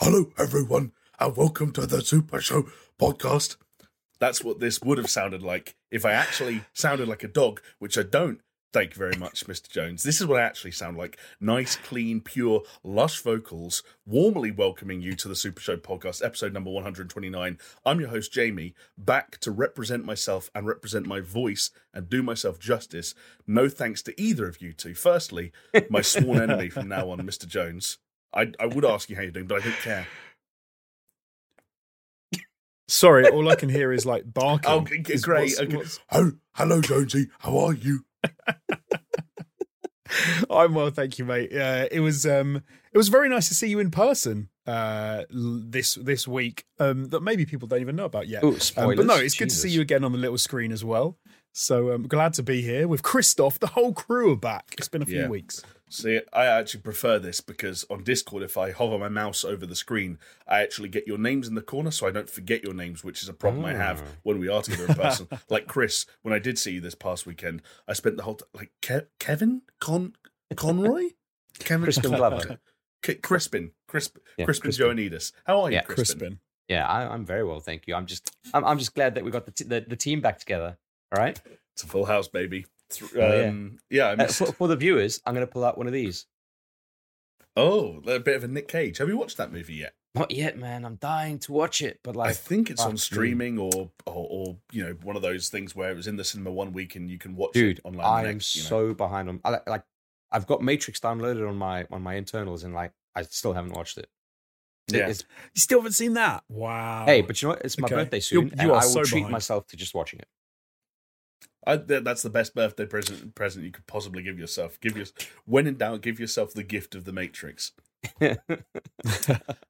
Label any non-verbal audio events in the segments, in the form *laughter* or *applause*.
Hello, everyone, and welcome to the Super Show podcast. That's what this would have sounded like if I actually sounded like a dog, which I don't. Thank you very much, Mr. Jones. This is what I actually sound like. Nice, clean, pure, lush vocals, warmly welcoming you to the Super Show podcast, episode number 129. I'm your host, Jamie, back to represent myself and represent my voice and do myself justice. No thanks to either of you two. Firstly, my sworn enemy from now on, Mr. Jones. I, I would ask you how you're doing, but I don't care. Sorry, all I can hear is like barking. Oh, g- g- Is great. what's- okay. what's- Oh, hello, Jonesy. How are you? I'm well, thank you, mate. Uh, it was um, it was very nice to see you in person uh, this this week. Um, that maybe people don't even know about yet. Ooh, Um, but no, it's good to see you again on the little screen as well. So um, glad to be here with Christoph. The whole crew are back. It's been a few Yeah. weeks. See, I actually prefer this because on Discord, if I hover my mouse over the screen, I actually get your names in the corner so I don't forget your names, which is a problem I have Ah. when we are together in person. *laughs* like Chris, when I did see you this past weekend, I spent the whole time, like Ke- Kevin Con Conroy, *laughs* Kevin Crispin Glover. *laughs* K- Crispin, Crisp, Yeah, Crispin Crispin. Joanidis. How are you, Yeah. Crispin? Crispin. Yeah, I, I'm very well, thank you. I'm just, I'm, I'm just glad that we got the, t- the the team back together. All right. It's a full house, baby. Th- Oh, yeah. Um, yeah, I Uh, for, for the viewers, I'm going to pull out one of these. oh, a bit of a Nick Cage. Have you watched that movie yet? Not yet, man. I'm dying to watch it, but like, I think it's fuck on me. streaming or, or or you know one of those things where it was in the cinema one week and you can watch dude, it online. I am next, you know. so behind on. I, like- like, I've got Matrix downloaded on my on my internals, and like, I still haven't watched it. It- Yeah. it's- You still haven't seen that? Wow. hey, but you know what? It's my Okay. birthday You- soon, you and are I will so treat behind. myself to just watching it. I, that's the best birthday present present you could possibly give yourself. Give your when in doubt, give yourself the gift of the Matrix. *laughs*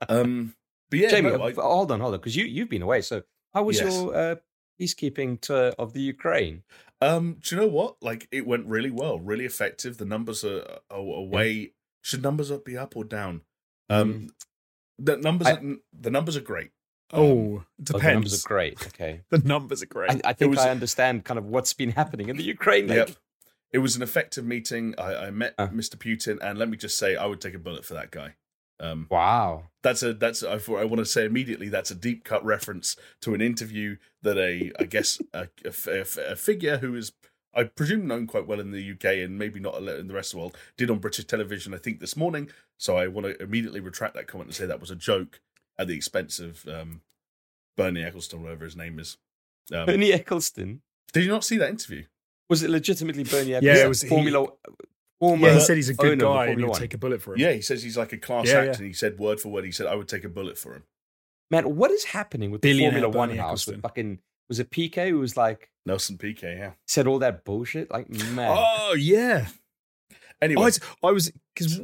Um, but yeah, Jamie, no, uh, I- hold on, hold on, because you you've been away. So, how was Yes. your uh, peacekeeping tour of the Ukraine? Um, do you know what? Like, it went really well, really effective. The numbers are, are, are way. Should numbers up be up or down? Um, the numbers, I- are, the numbers are great. Oh, it Oh, the numbers are great. Okay, *laughs* The numbers are great. I, I think was- I understand kind of what's been happening in the Ukraine. Yep. It was an effective meeting. I, I met Uh. Mr. Putin, and let me just say, I would take a bullet for that guy. Um, wow. that's a that's I, I want to say immediately that's a deep cut reference to an interview that a I guess a, a, a- a figure who is I presume known quite well in the UK and maybe not in the rest of the world did on British television I think this morning. So I want to immediately retract that comment and say that was a joke at the expense of um, Bernie Ecclestone, whatever his name is. Um, Bernie Ecclestone did you not see that interview? was it legitimately Bernie Ecclestone? Yeah, it was- he- Formula. former yeah, he said he's a good guy and he Formula One. take a bullet for him. Yeah, he says he's like a class Yeah, act, yeah. and he said word for word. He said I would take a bullet for him. Man, what is happening with the Billionaire Formula One house? With fucking was it PK who was like Nelson Piquet, yeah. said all that bullshit? Like, man, Oh yeah. Anyway, I was because.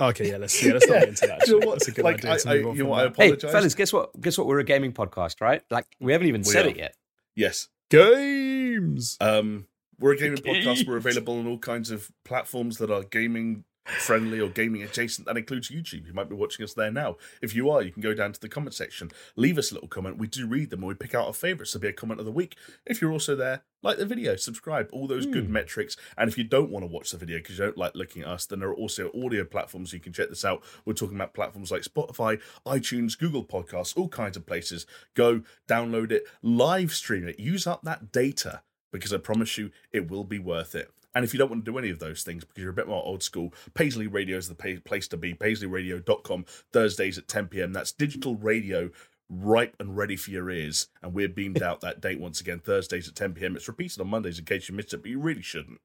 Okay, yeah, let's yeah, let's not Yeah. get into that. Do you know what? That's a good Like, idea. I- to I- move on you know what, I that. hey, apologize. fellas, guess what? Guess what? We're a gaming podcast, right? Like, we haven't even We said are. it yet. yes, Games. Um, we're a gaming podcast. We're available on all kinds of platforms that are gaming friendly or gaming adjacent. That includes YouTube. You might be watching us there now. If you are, you can go down to the comment section, leave us a little comment. We do read them, and we pick out our favorites to be a comment of the week. If you're also there, like the video, subscribe, all those good Hmm. metrics. And if you don't want to watch the video because you don't like looking at us, then there are also audio platforms you can check this out. We're talking about platforms like Spotify, iTunes, Google Podcasts, all kinds of places. Go download it, live stream it, use up that data because I promise you it will be worth it. And if you don't want to do any of those things because you're a bit more old school, Paisley Radio is the pa- place to be. PaisleyRadio.com, Thursdays at 10 p.m. That's digital radio ripe and ready for your ears. And we're beamed out that date once again, Thursdays at 10 p.m. It's repeated on Mondays in case you missed it, but you really shouldn't.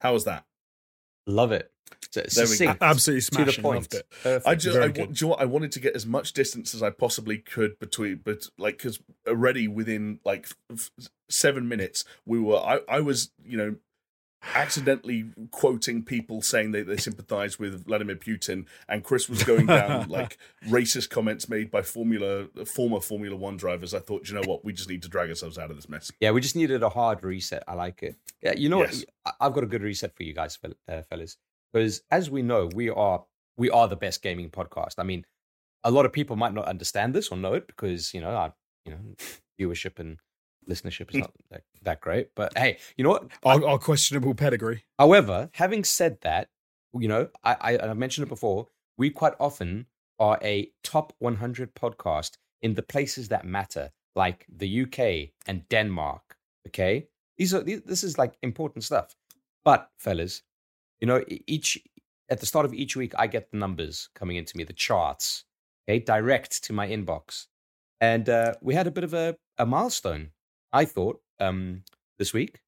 How was that? Love it. So, There we go. succinct, Absolutely to the smashing. point. Loved it. Perfect. I just, I, do you know what? I wanted to get as much distance as I possibly could between, but like, because already within like f- seven minutes, we were, I, I was, you know, accidentally quoting people saying that they sympathize with Vladimir Putin, and Chris was going down *laughs* like racist comments made by Formula former Formula One drivers. I thought, you know what? We just need to drag ourselves out of this mess. Yeah, we just needed a hard reset. I like it. Yeah, you know Yes. what? I've got a good reset for you guys, uh, fellas, because as we know, we are we are the best gaming podcast. I mean, a lot of people might not understand this or know it because you know our you know viewership and listenership is not that, that great. But hey, you know what? Our, our questionable pedigree. However, having said that, you know, I, I, I mentioned it before. We quite often are a top 100 podcast in the places that matter, like the UK and Denmark. Okay, these are these, this is like important stuff. But fellas, you know, each at the start of each week, I get the numbers coming into me, the charts, okay, direct to my inbox, and uh, we had a bit of a, a milestone. I thought um, this week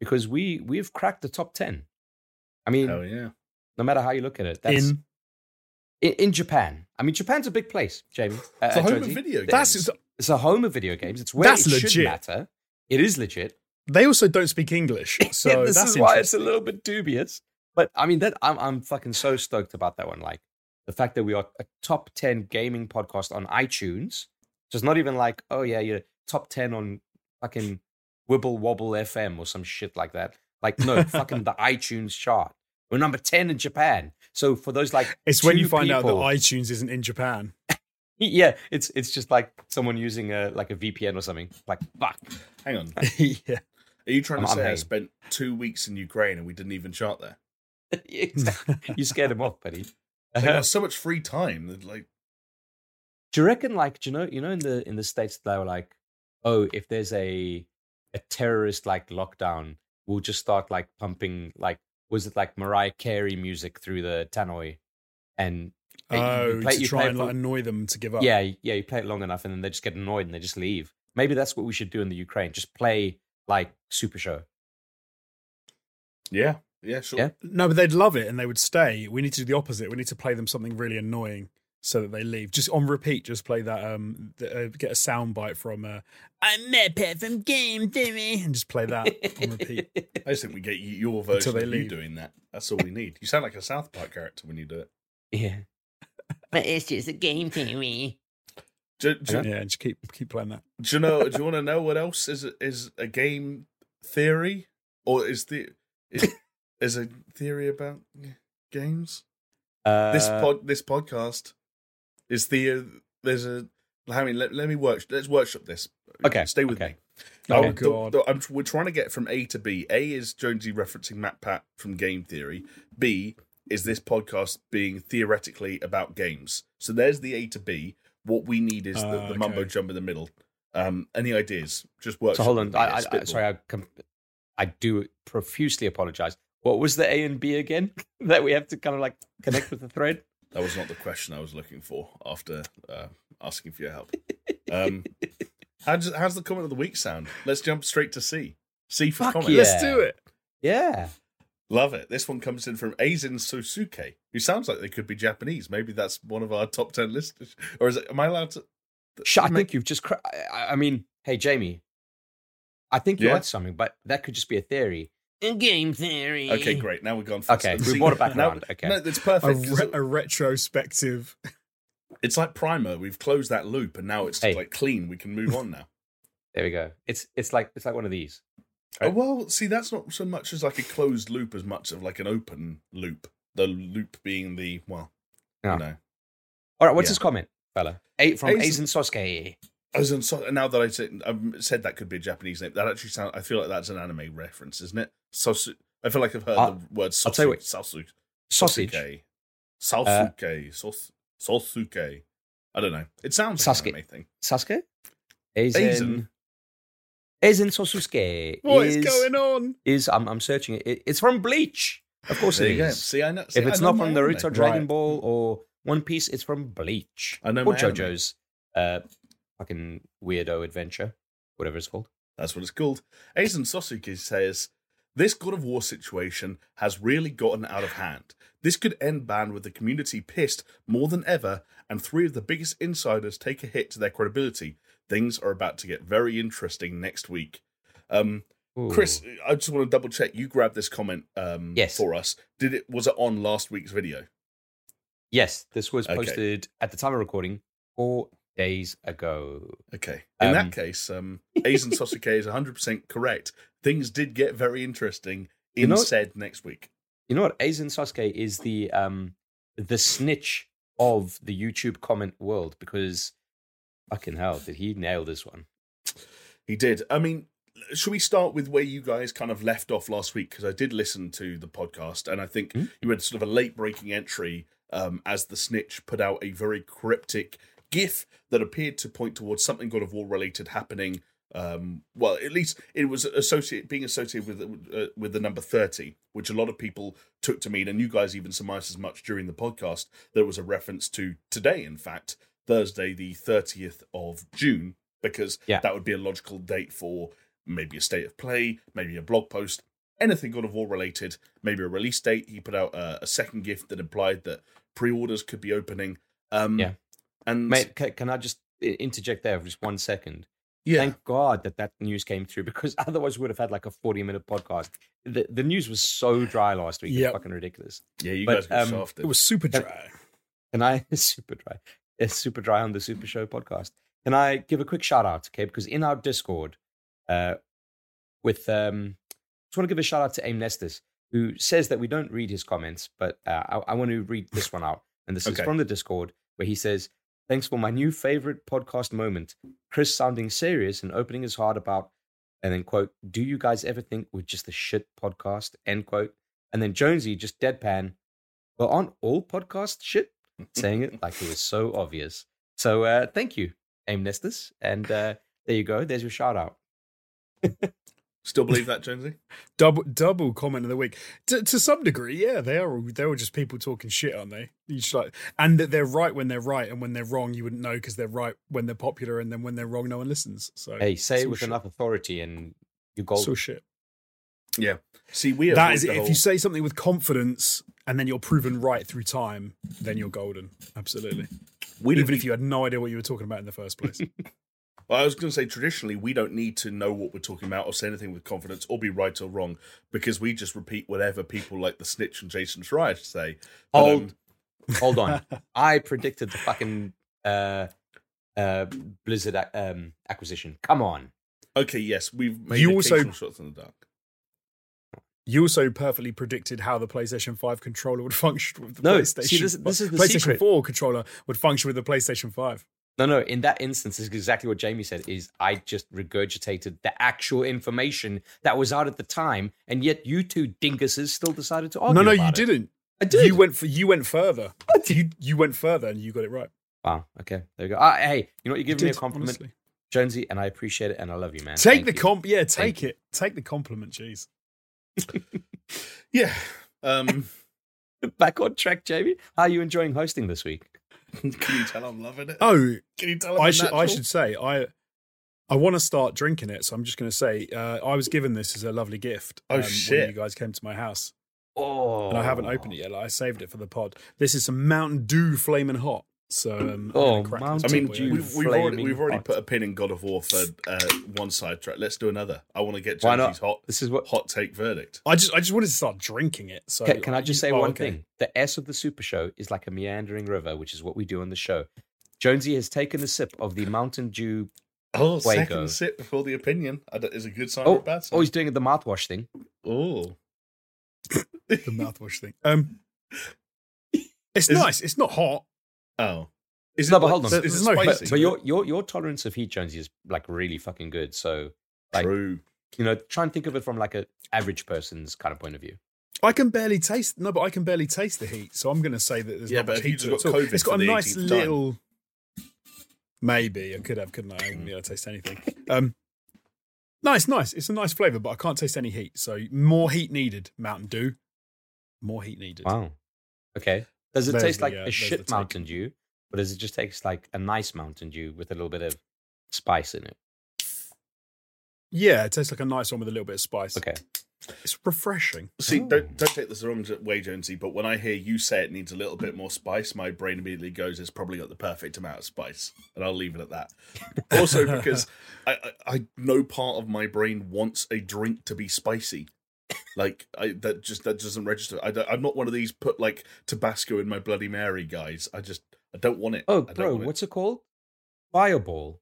because we we've cracked the top ten. I mean, Oh yeah. no matter how you look at it, that's in, In in, Japan. I mean, Japan's a big place, Jamie. Uh, It's a home of video games. that's It's a home of video games. It's where That's it should legit. matter. It is legit. they also don't speak English, *laughs* so this that's is why it's a little bit dubious. But I mean, that I'm I'm fucking so stoked about that one. Like the fact that we are a top ten gaming podcast on iTunes. So it's not even like, oh yeah, you're top ten on fucking Wibble Wobble FM or some shit like that. Like no, fucking the *laughs* iTunes chart. We're number ten in Japan. So for those like, It's when you two find out that iTunes isn't in Japan. *laughs* yeah, it's it's just like someone using a like a VPN or something. Like fuck. Hang on. *laughs* yeah. Are you trying to I'm- I'm say I hanging. spent two weeks in Ukraine and we didn't even chart there? You scared him off, buddy. Like, I have so much free time. Like, Do you reckon, like, do you know, you know, in the in the states they were like, oh, if there's a a terrorist like lockdown, we'll just start like pumping like, was it like Mariah Carey music through the tannoy, and eh, you- you Oh, play- to you try and for- like annoy them to give up. yeah, yeah, you play it long enough, and then they just get annoyed and they just leave. Maybe that's what we should do in the Ukraine. Just play like Super Show. yeah, yeah, sure. Yeah. No, but they'd love it and they would stay. We need to do the opposite. We need to play them something really annoying so that they leave. Just on repeat, just play that. Um, the, uh, get a sound bite from uh, "I'm Pet from Game Theory" and just play that on repeat. *laughs* I just think we get your version they of you doing that. That's all we need. You sound like a South Park character when you do it. yeah. But it's just a game theory. Do, do, Yeah, and just keep keep playing that. do you know? Do you want to know what else is is a game theory, or is the is, *laughs* is a theory about games? Uh, This pod, this podcast is the there's a. I mean, let, let me work. Let's workshop this. Okay, stay with okay. me. Oh, the- God. the- I'm, we're trying to get from A to B. A is Jonesy referencing Matt Pat from Game Theory. B is this podcast being theoretically about games. So there's the A to B. What we need is the, Ah, the mumbo okay. jumbo in the middle. Um, any ideas? Just work. So hold on. I, I, I, sorry, I, com- I do profusely apologize. What was the A and B again *laughs* that we have to kind of like connect with the thread? That was not the question I was looking for after uh, asking for your help. Um, *laughs* how does, how's the comment of the week sound? Let's jump straight to C. C for Fuck comment. yeah. Let's do it. Yeah. Love it. This one comes in from Aizen Sosuke, who sounds like they could be Japanese. Maybe that's one of our top 10 listeners. Or is it, am I allowed to? Sh- I think you've just. Cra- I, I mean, hey Jamie, I think you're Yeah? onto something, but that could just be a theory. A game theory. Okay, great. Now we've gone Okay, faster. we brought it back now, around. Okay. No, it's A, re- a retrospective. it's like Primer. We've closed that loop and now it's Hey. like clean. We can move on now. *laughs* There we go. It's it's like it's like one of these. Oh, well, see, that's not so much as like a closed loop as much of like an open loop. The loop being the, well, Yeah. you ah. know. All right, what's Yeah. his comment, fella? Eight from Aizen- Aizen Sosuke. As in, so, now that I said, I've said that could be a Japanese name, that actually sounds. I feel like that's an anime reference, isn't it? Sosu. I feel like I've heard Uh, the word I'll tell you what-. Sausage. Sosuke. Salsuke. Sos- Sosuke. I don't know. It sounds like Sasuke. an anime thing. Sasuke? Aizen. Aizen. Aizen Sosuke. What is, is going on? Is I'm I'm searching it. it. It's from Bleach. Of course it go. See, I know. see, if it's know not from. Naruto, Dragon Right. Ball, or One Piece, it's from Bleach. I know or. JoJo's uh, fucking weirdo adventure, whatever it's called. That's what it's called. Aizen Sosuke says, This God of War situation has really gotten out of hand. This could end ban with the community pissed more than ever, and three of the biggest insiders take a hit to their credibility. Things are about to get very interesting next week. Um, Chris, I just want to double check. You grabbed this comment um, Yes. for us. Did it? Was it on last week's video? Yes, this was Okay. posted at the time of recording four days ago. Okay. In Um, that case, um, *laughs* Aizen Sosuke is 100% correct. Things did get very interesting in You know- said next week. You know what? Aizen Sasuke is the um the snitch of the YouTube comment world because fucking hell, did he nail this one? He did. I mean, should we start with where you guys kind of left off last week? Because I did listen to the podcast, and I think Hmm? you had sort of a late breaking entry um, as the snitch put out a very cryptic GIF that appeared to point towards something God of War related happening. Um, well, at least it was associated being associated with uh, with the number thirty, which a lot of people took to mean, and you guys even surmised as much during the podcast. There was a reference to today, in fact, Thursday, the thirtieth of June, because Yeah. that would be a logical date for maybe a state of play, maybe a blog post, anything God of War related, maybe a release date. He put out a, a second gift that implied that pre-orders could be opening. Um, Yeah. And Mate, ca- can I just interject there for just one second? yeah, Thank God that that news came through *laughs* because otherwise we would have had like a 40 minute podcast. The, the news was so dry last week. Yep. It's fucking ridiculous. yeah, you but, guys got um, shafted. It was super dry. Can I, *laughs* super dry, it's super dry on the Super Show podcast. Can I give a quick shout out, okay? Because in our Discord, uh, with, um, just want to give a shout out to Aim Nestus, who says that we don't read his comments, but uh, I, I want to read this one out. And this is from the Discord, where he says, Thanks for my new favorite podcast moment. Chris sounding serious and opening his heart about, and then quote, Do you guys ever think we're just a shit podcast? End quote. And then Jonesy just deadpan, Well, aren't all podcasts shit? Saying it like it was so *laughs* obvious. So uh, thank you, Aim Nestus. And uh, there you go. There's your shout out. *laughs* Still believe that, Jonesy? *laughs* Double double comment of the week. To, to some degree, yeah, they are. all- They're all just people talking shit, aren't they? You just like, and that they're right when they're right, and when they're wrong, you wouldn't know because they're right when they're popular, and then when they're wrong, no one listens. So Hey, say it with shit. enough authority and you're It's golden. all shit. Yeah. See, we That avoid is it. the If whole- you say something with confidence and then you're proven right through time, then you're golden. Absolutely. we Even don't if you had no idea what you were talking about in the first place. *laughs* Well, I was going to say traditionally we don't need to know what we're talking about or say anything with confidence or be right or wrong because we just repeat whatever people like the snitch and Jason Schreier say. But, Hold, um, hold on. *laughs* I predicted the fucking uh, uh, Blizzard ac- um, acquisition. Come on. okay, yes, we've made You also- shots in the dark. You also perfectly predicted how the PlayStation 5 controller would function with the No, PlayStation. see, this- this is the PlayStation secret. 4 controller would function with the PlayStation 5. No, no. In that instance, is exactly what Jamie said. Is I just regurgitated the actual information that was out at the time, and yet you two dinguses still decided to argue. no, no, you it. didn't. I did. You went for you went further. You you went further and you got it right. Wow. Okay. There you go. Ah, hey, you know what? You're You giving me a compliment, honestly. Jonesy, and I appreciate it, and I love you, man. Take Thank the comp. Yeah, Thank take it. Take the compliment. Jeez. *laughs* Yeah. Um, *laughs* Back on track, Jamie. How are you enjoying hosting this week? *laughs* can you tell I'm loving it? Oh, Can you tell I'm I should I should say I I want to start drinking it, so I'm just going to say uh, I was given this as a lovely gift. Oh, um, shit. When you guys came to my house, Oh, and I haven't opened it yet. Like, I saved it for the pod. This is some Mountain Dew Flaming Hot. So um, I'm Oh, gonna crack this Mountain I mean, bad we've, we've already we've already put a pin in God of War for uh, one sidetrack. Let's do another. I want to get Why not? Jonesy's hot This is what. hot take verdict. I just I just wanted to start drinking it. So Can, can I just say oh, one okay. thing? The S of the Super Show is like a meandering river, which is what we do on the show. Jonesy has taken a sip of the Mountain Dew. Oh, Fuego. second sip before the opinion is a good sign or Oh, a bad sign. oh, he's doing the mouthwash thing. Oh, The mouthwash thing. Um, *laughs* it's Is- nice. It's not hot. Oh. Is No, it but like- hold on. Is it no- spicy? But, but your your your tolerance of heat, Jonesy, is like really fucking good. So like- True. you know, try and think of it from like a average person's kind of point of view. I can barely taste. No, but I can barely taste the heat. So I'm going to say that there's Yeah, not but much heat to it. got at all. COVID It's got a nice 18th time. little. Maybe I could have, couldn't I? I wouldn't be able to taste anything. Um, nice, nice. It's a nice flavor, but I can't taste any heat. So more heat needed. Mountain Dew. More heat needed. Wow. Okay. Does it There's taste the, like uh, a shit. Mountain Dew, or does it just taste like a nice Mountain Dew with a little bit of spice in it? Yeah, it tastes like a nice one with a little bit of spice. Okay. It's refreshing. See, Oh. don't don't take this the wrong way, Jonesy. But when I hear you say it needs a little bit more spice, my brain immediately goes, "It's probably got the perfect amount of spice," and I'll leave it at that. Also, because *laughs* I, I, I no part of my brain wants a drink to be spicy. Like I, that just that doesn't register. I I'm not one of these put like Tabasco in my Bloody Mary guys. I just I don't want it. Oh, bro, it. what's it called? Fireball.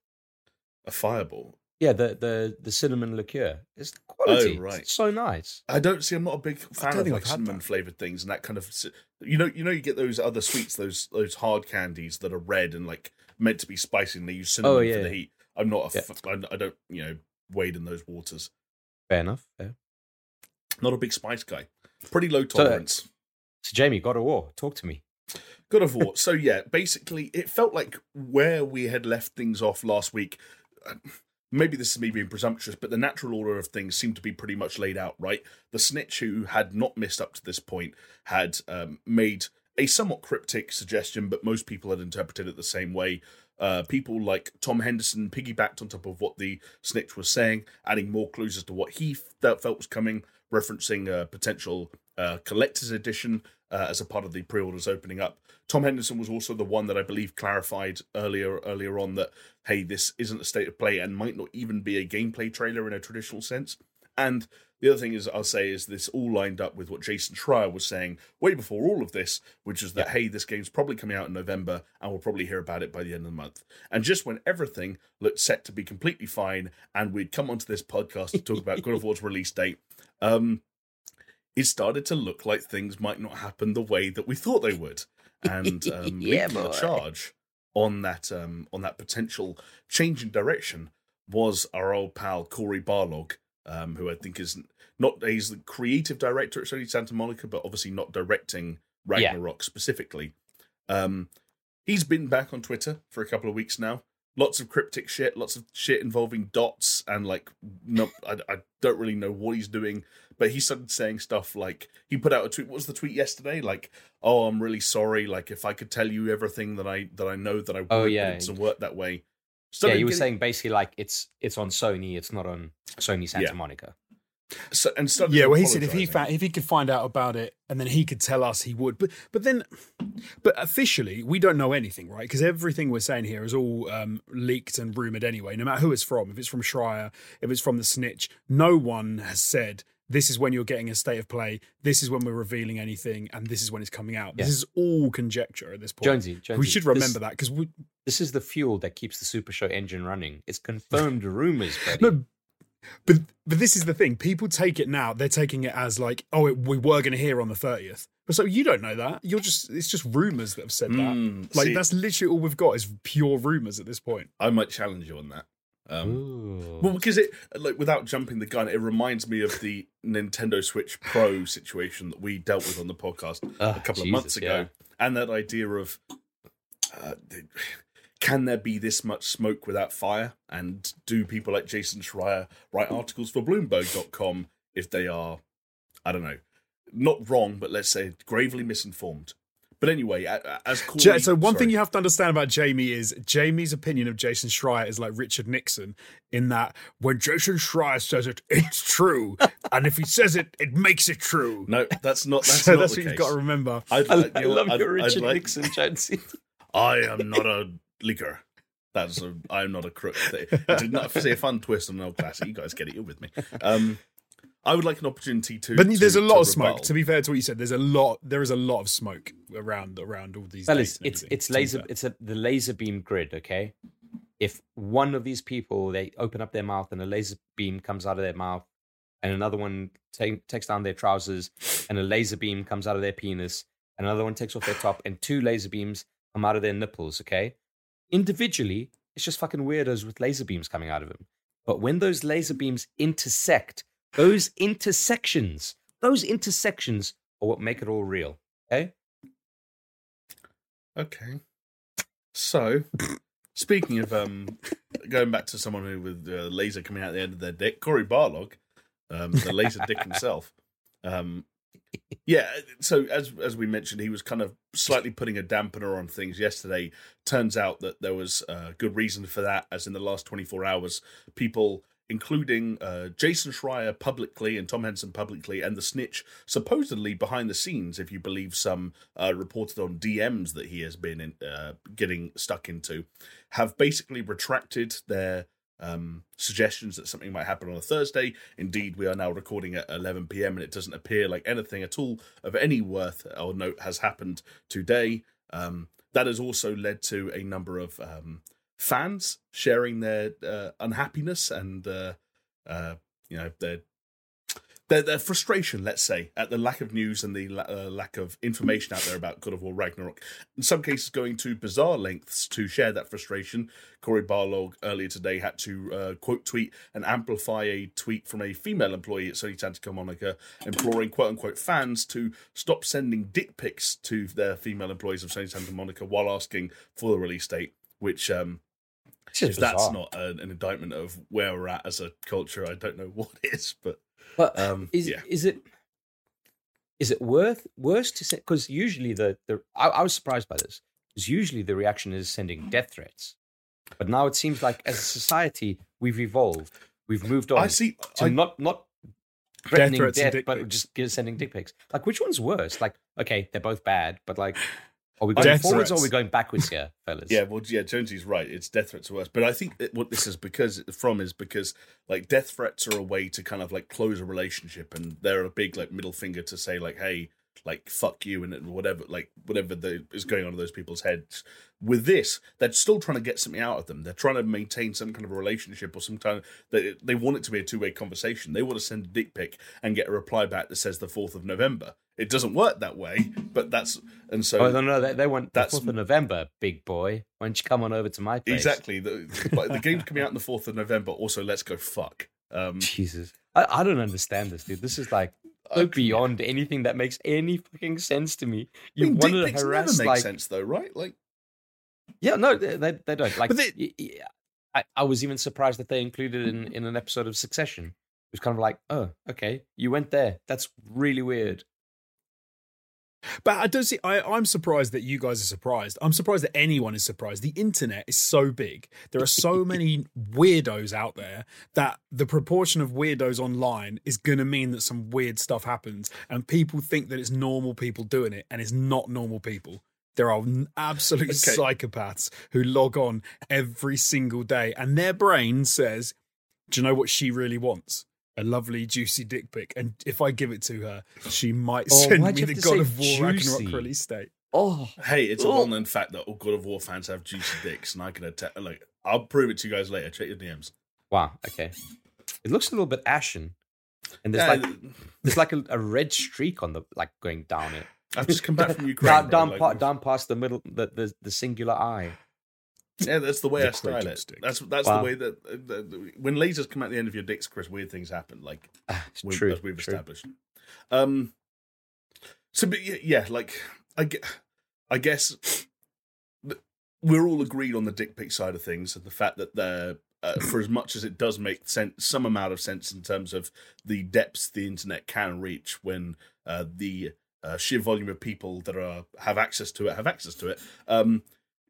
a fireball? Yeah, the the the cinnamon liqueur. It's oh, quality. Oh, right. It's so nice. I don't see. I'm not a big fan of like cinnamon flavored things and that kind of. You know, you know, you get those other sweets, those those hard candies that are red and like meant to be spicy, and they use oh, cinnamon Oh, for yeah. the heat. I'm not a. Yeah. f- I, I don't, you know, wade in those waters. Fair enough. Fair. Not a big spice guy. Pretty low uh, tolerance. So Jamie, God of War, talk to me. God of War. *laughs* so yeah, basically, it felt like where we had left things off last week. uh, Maybe this is me being presumptuous, but the natural order of things seemed to be pretty much laid out, right? The snitch who had not missed up to this point had um, made a somewhat cryptic suggestion, but most people had interpreted it the same way. Uh, people like Tom Henderson piggybacked on top of what the snitch was saying, adding more clues as to what he felt was coming, referencing a potential uh, collector's edition uh, as a part of the pre-orders opening up. Tom Henderson was also the one that I believe clarified earlier earlier on that hey, this isn't a state of play and might not even be a gameplay trailer in a traditional sense. And the other thing is I'll say is this all lined up with what Jason Schreier was saying way before all of this, which is that hey, this game's probably coming out in November and we'll probably hear about it by the end of the month. And just when everything looked set to be completely fine and we'd come onto this podcast to talk about God of War's release date, um, it started to look like things might not happen the way that we thought they would. And *laughs* um, Yeah, leading the charge on that um, on that potential change in direction was our old pal Cory Barlog, um, who I think is not he's the creative director at Sony Santa Monica, but obviously not directing Ragnarok specifically. Um, he's been back on Twitter for a couple of weeks now. Lots of cryptic shit, lots of shit involving dots, and like, no, *laughs* I, I don't really know what he's doing. But he started saying stuff like he put out a tweet. What was the tweet yesterday? Like, oh, I'm really sorry. Like, if I could tell you everything that I that I know that I would, Oh, yeah. it doesn't work that way. yeah, Started you were getting- saying basically like it's it's on Sony, it's not on Sony Santa Yeah. Monica. So, and started Yeah, well, he said if he found, if he could find out about it and then he could tell us, he would. But but then, but officially, we don't know anything, right? Because everything we're saying here is all um, leaked and rumored anyway. No matter who it's from, if it's from Schreier, if it's from the Snitch, no one has said this is when you're getting a state of play. This is when we're revealing anything, and this is when it's coming out. This is all conjecture at this point. Jonesy, Jonesy, we should this- remember that because This is the fuel that keeps the Super Show engine running. It's *laughs* confirmed rumors, buddy. No, but but this is the thing. People take it now. They're taking it as like, oh, it, we were going to hear on the thirtieth. But so you don't know that. You're just it's just rumors that have said that. Mm, Like see, that's literally all we've got is pure rumors at this point. I might challenge you on that. Um, Well, because it like without jumping the gun, it reminds me of the Nintendo Switch Pro situation that we dealt with on the podcast Ugh, a couple Jesus, of months ago, yeah. and that idea of uh, the- can there be this much smoke without fire? And do people like Jason Schreier write articles for Bloomberg.com if they are, I don't know, not wrong, but let's say gravely misinformed? But anyway, a- a- as Corey, so one sorry. thing you have to understand about Jamie is Jamie's opinion of Jason Schreier is like Richard Nixon in that when Jason Schreier says it, it's true, *laughs* and if he says it, it makes it true. no, that's not that's *laughs* so not that's the what you've got to remember. I'd, I, like- I love I'd- your I'd Richard like- Nixon, Jonesy. *laughs* I am not a leaker. That's a, I am not a crook. I *laughs* did not say a fun twist on an old classic. You guys get it. You're with me. Um, I would like an opportunity to. But there's a lot to of smoke. To be fair to what you said, there's a lot. There is a lot of smoke around around all these. Fellas, it's it's laser fair. it's a the laser beam grid, okay? If one of these people they open up their mouth and a laser beam comes out of their mouth, and another one ta- takes down their trousers and a laser beam comes out of their penis, and another one takes off their top, and two laser beams come out of their nipples, okay? Individually, it's just fucking weirdos with laser beams coming out of them. But when those laser beams intersect, those intersections, those intersections are what make it all real. Okay? Okay. So, speaking of um, going back to someone who with uh, laser coming out the end of their dick, Cory Barlog, um, the laser dick himself. Um, yeah. So as as we mentioned, he was kind of slightly putting a dampener on things yesterday. Turns out that there was uh, good reason for that, as in the last twenty four hours, people. Including uh, Jason Schreier publicly and Tom Henson publicly, and the snitch supposedly behind the scenes, if you believe some uh, reported on DMs that he has been in, uh, getting stuck into, have basically retracted their um, suggestions that something might happen on a Thursday. Indeed, we are now recording at 11 p.m. and it doesn't appear like anything at all of any worth or note has happened today. Um, that has also led to a number of um, fans sharing their uh, unhappiness and uh, uh, you know their their, their frustration, let's say, at the lack of news and the uh, lack of information out there about God of War Ragnarok. In some cases, going to bizarre lengths to share that frustration. Cory Barlog earlier today had to uh, quote tweet and amplify a tweet from a female employee at Sony Santa Monica, imploring quote unquote fans to stop sending dick pics to their female employees of Sony Santa Monica while asking for the release date, which um, if that's not an, an indictment of where we're at as a culture, I don't know *laughs* what is. But But um, is yeah. is it is it worth worse to say? Because usually the the I, I was surprised by this. Because usually the reaction is sending death threats, but now it seems like as a society we've evolved. We've moved on I see. to I, not not threatening death, dick but pics. just sending dick pics. Like which one's worse? Like okay, they're both bad, but like are we going Death forwards or are we going backwards here, *laughs* fellas? yeah, well, yeah, Jonesy's right. It's death threats are worse, but I think that what this is because from is because like death threats are a way to kind of like close a relationship, and they're a big like middle finger to say like, hey, like fuck you and whatever, like whatever the, is going on in those people's heads. With this, they're still trying to get something out of them. They're trying to maintain some kind of a relationship or some kind of they they want it to be a two way conversation. They want to send a dick pic and get a reply back that says the fourth of November. It doesn't work that way, but that's and so Oh no, no, they, they want That's- the fourth of November, big boy. Why don't you come on over to my place? Exactly. The, *laughs* but the game's coming out on the 4th of November. Also, let's go fuck. Um, Jesus, I, I don't understand this, dude. This is like so beyond anything that makes any fucking sense to me. I You mean, want to pics never harass make like sense, though, right? Like, yeah, no, they they, they don't like. They- y- y- I, I was even surprised that they included in in an episode of Succession. It was kind of like, oh, okay, you went there. That's really weird. But I don't see. I, I'm surprised that you guys are surprised. I'm surprised that anyone is surprised. The internet is so big. There are so *laughs* many weirdos out there that the proportion of weirdos online is going to mean that some weird stuff happens, and people think that it's normal people doing it, and it's not normal people. There are absolute Okay. psychopaths who log on every single day, and their brain says, "Do you know what she really wants?" A lovely juicy dick pic, and if I give it to her, she might Oh, send why'd me the God of War juicy? Ragnarok release date. Oh, hey, it's a Oh. well known fact that all God of War fans have juicy dicks, and I can attack. Like, I'll prove it to you guys later. Check your DMs. wow. Okay, it looks a little bit ashen, and there's Yeah, like there's like a, a red streak on the like going down it. I've just come back from *laughs* Ukraine. down, down, like, pa- down past the middle, the, the the singular eye. Yeah, that's the way I style it. lipstick. That's that's Wow. the way that uh, the, the- when lasers come out the end of your dicks, Chris, weird things happen. Like *sighs* it's we, true, as we've true. established. Um. So, but yeah, yeah, like I get, I guess we're all agreed on the dick pic side of things, and the fact that they're. Uh, *clears throat* for as much as it does make sense, some amount of sense in terms of the depths the internet can reach when uh, the uh, sheer volume of people that are have access to it have access to it. Um,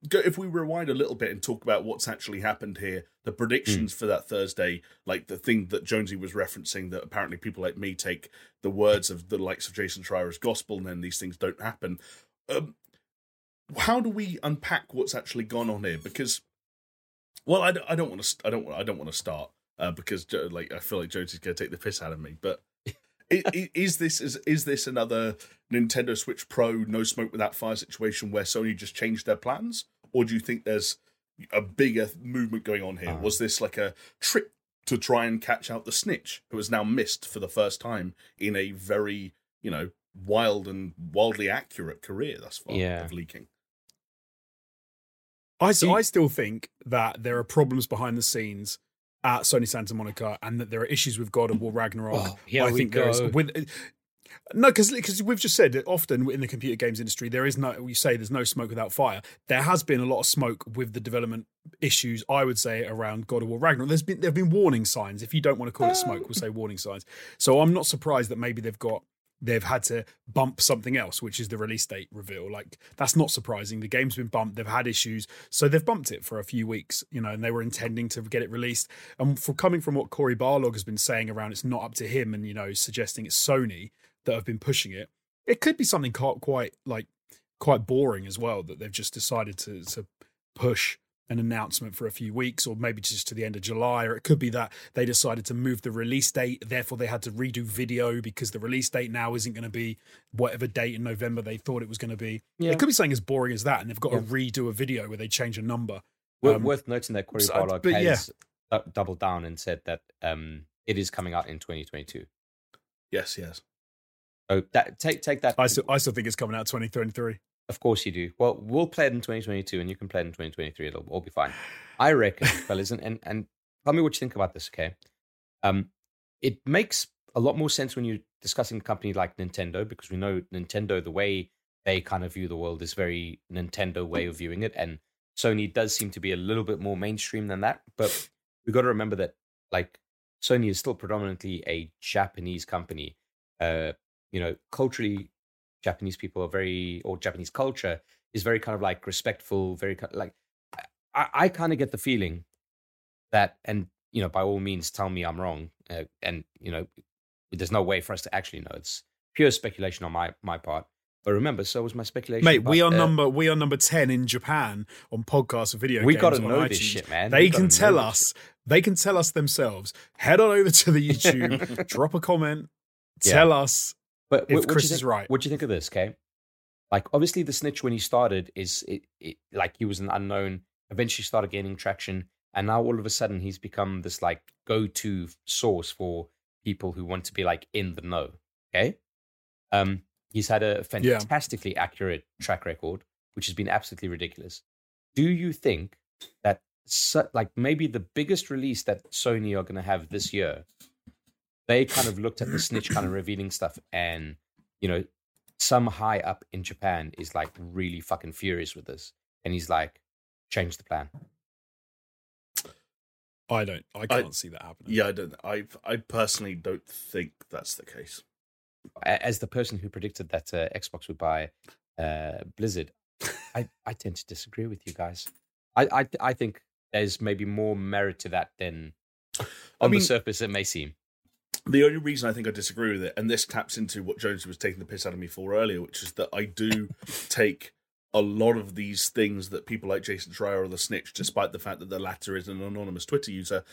go, if we rewind a little bit and talk about what's actually happened here, the predictions for that Thursday, like the thing that Jonesy was referencing, that apparently people like me take the words of the likes of Jason Schreier as gospel, and then these things don't happen. Um, how do we unpack what's actually gone on here? Because, well, I, don't- I don't want to, I don't, want- I don't want to start uh, because like I feel like Jonesy's going to take the piss out of me, but. I- i- Is this is is this another Nintendo Switch Pro no smoke without fire situation where Sony just changed their plans, or do you think there's a bigger movement going on here? Uh. Was this like a trick to try and catch out the snitch who has now missed for the first time in a very you know wild and wildly accurate career thus far Yeah. of leaking? I, s- You- I still think that there are problems behind the scenes at Sony Santa Monica and that there are issues with God of War Ragnarok. Oh, here I we think there is go. with no, because we've just said that often in the computer games industry there is no. You say there's no smoke without fire. There has been a lot of smoke with the development issues. I would say around God of War Ragnarok. There's been there've been warning signs. If you don't want to call it smoke, we'll um. say warning signs. So I'm not surprised that maybe they've got they've had to bump something else, which is the release date reveal. Like that's not surprising. The game's been bumped. They've had issues, so they've bumped it for a few weeks. You know, and they were intending to get it released. And for coming from what Cory Barlog has been saying around, it's not up to him, and you know, suggesting it's Sony that have been pushing it. It could be something quite, like quite boring as well that they've just decided to to push an announcement for a few weeks or maybe just to the end of July or it could be that they decided to move the release date therefore they had to redo video because the release date now isn't going to be whatever date in November they thought it was going to be Yeah. it could be something as boring as that and they've got Yeah. to redo a video where they change a number Wor- Um, worth noting that Cory so- Barlog but yeah. has du- doubled down and said that um, it is coming out in 2022. Yes, yes. So that take take that. I still, I still think it's coming out 2023. Of course you do. Well, we'll play it in 2022, and you can play it in 2023. It'll all be fine. I reckon, *laughs* fellas, and, and and tell me what you think about this. Okay, um, it makes a lot more sense when you're discussing a company like Nintendo because we know Nintendo the way they kind of view the world is very Nintendo way of viewing it, and Sony does seem to be a little bit more mainstream than that. But we've got to remember that like Sony is still predominantly a Japanese company. Uh, you know, culturally, Japanese people are very, or Japanese culture is very kind of like respectful, very ki- like. I, I kind of get the feeling that, and you know, by all means, tell me I'm wrong, uh, and you know, there's no way for us to actually know. It's pure speculation on my my part. But remember, so was my speculation. Mate, we are uh, number we are number ten in Japan on podcasts and video We gotta on know this shit, man. They We can tell us. They can tell us themselves. Head on over to the *laughs* YouTube, drop a comment, Yeah. tell us. But if what, Chris think, is right. what do you think of this? Okay, like obviously the snitch when he started is it, it like he was an unknown. Eventually started gaining traction, and now all of a sudden he's become this like go-to source for people who want to be like in the know. Okay, um, he's had a Yeah. fantastically accurate track record, which has been absolutely ridiculous. Do you think that so, like maybe the biggest release that Sony are going to have this year they kind of looked at the snitch kind of revealing stuff and you know some high up in japan is like really fucking furious with this and he's like change the plan I don't. I can't see that happening. Yeah, I don't. I I personally don't think that's the case. As the person who predicted that uh, xbox would buy uh, blizzard I, I tend to disagree with you guys I, I i think there's maybe more merit to that than on mean- the surface it may seem The only reason I think I disagree with it, and this taps into what Jones was taking the piss out of me for earlier, which is that I do *laughs* take a lot of these things that people like Jason Schreier or the Snitch, despite the fact that the latter is an anonymous Twitter user,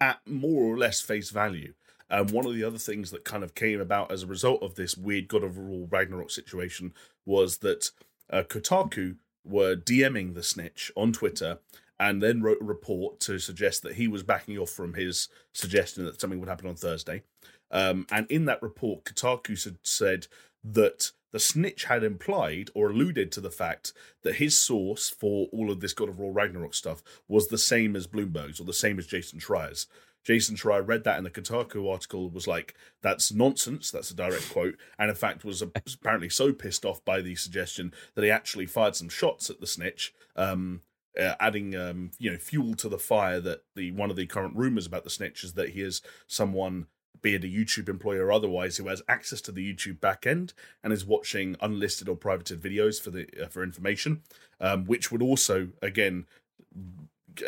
at more or less face value. Um, one of the other things that kind of came about as a result of this weird God of War Ragnarok situation was that uh, Kotaku were DMing the Snitch on Twitter and then wrote a report to suggest that he was backing off from his suggestion that something would happen on Thursday. Um, and in that report, Kotaku had said that the snitch had implied or alluded to the fact that his source for all of this God of War Ragnarok stuff was the same as Bloomberg's or the same as Jason Schreier's. Jason Schreier read that in the Kotaku article, was like, that's nonsense. That's a direct quote. And in fact, was apparently so pissed off by the suggestion that he actually fired some shots at the snitch. Um, uh, adding um, you know fuel to the fire that the one of the current rumors about the snitch is that he is someone be it a YouTube employee or otherwise who has access to the YouTube backend and is watching unlisted or privated videos for the uh, for information um, which would also again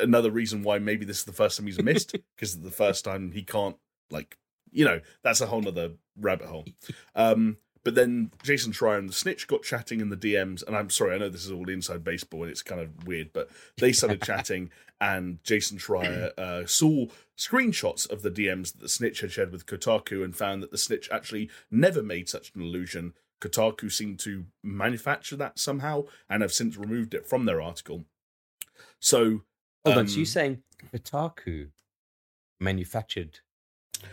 another reason why maybe this is the first time he's missed *laughs* because the first time he can't like you know that's a whole nother rabbit hole. Um but then Jason Schreier and the Snitch got chatting in the DMs, and I'm sorry, I know this is all inside baseball and it's kind of weird, but they started *laughs* chatting, and Jason Schreier uh, saw screenshots of the DMs that the Snitch had shared with Kotaku and found that the Snitch actually never made such an allusion. Kotaku seemed to manufacture that somehow and have since removed it from their article. So, hold on um, so you're saying kotaku manufactured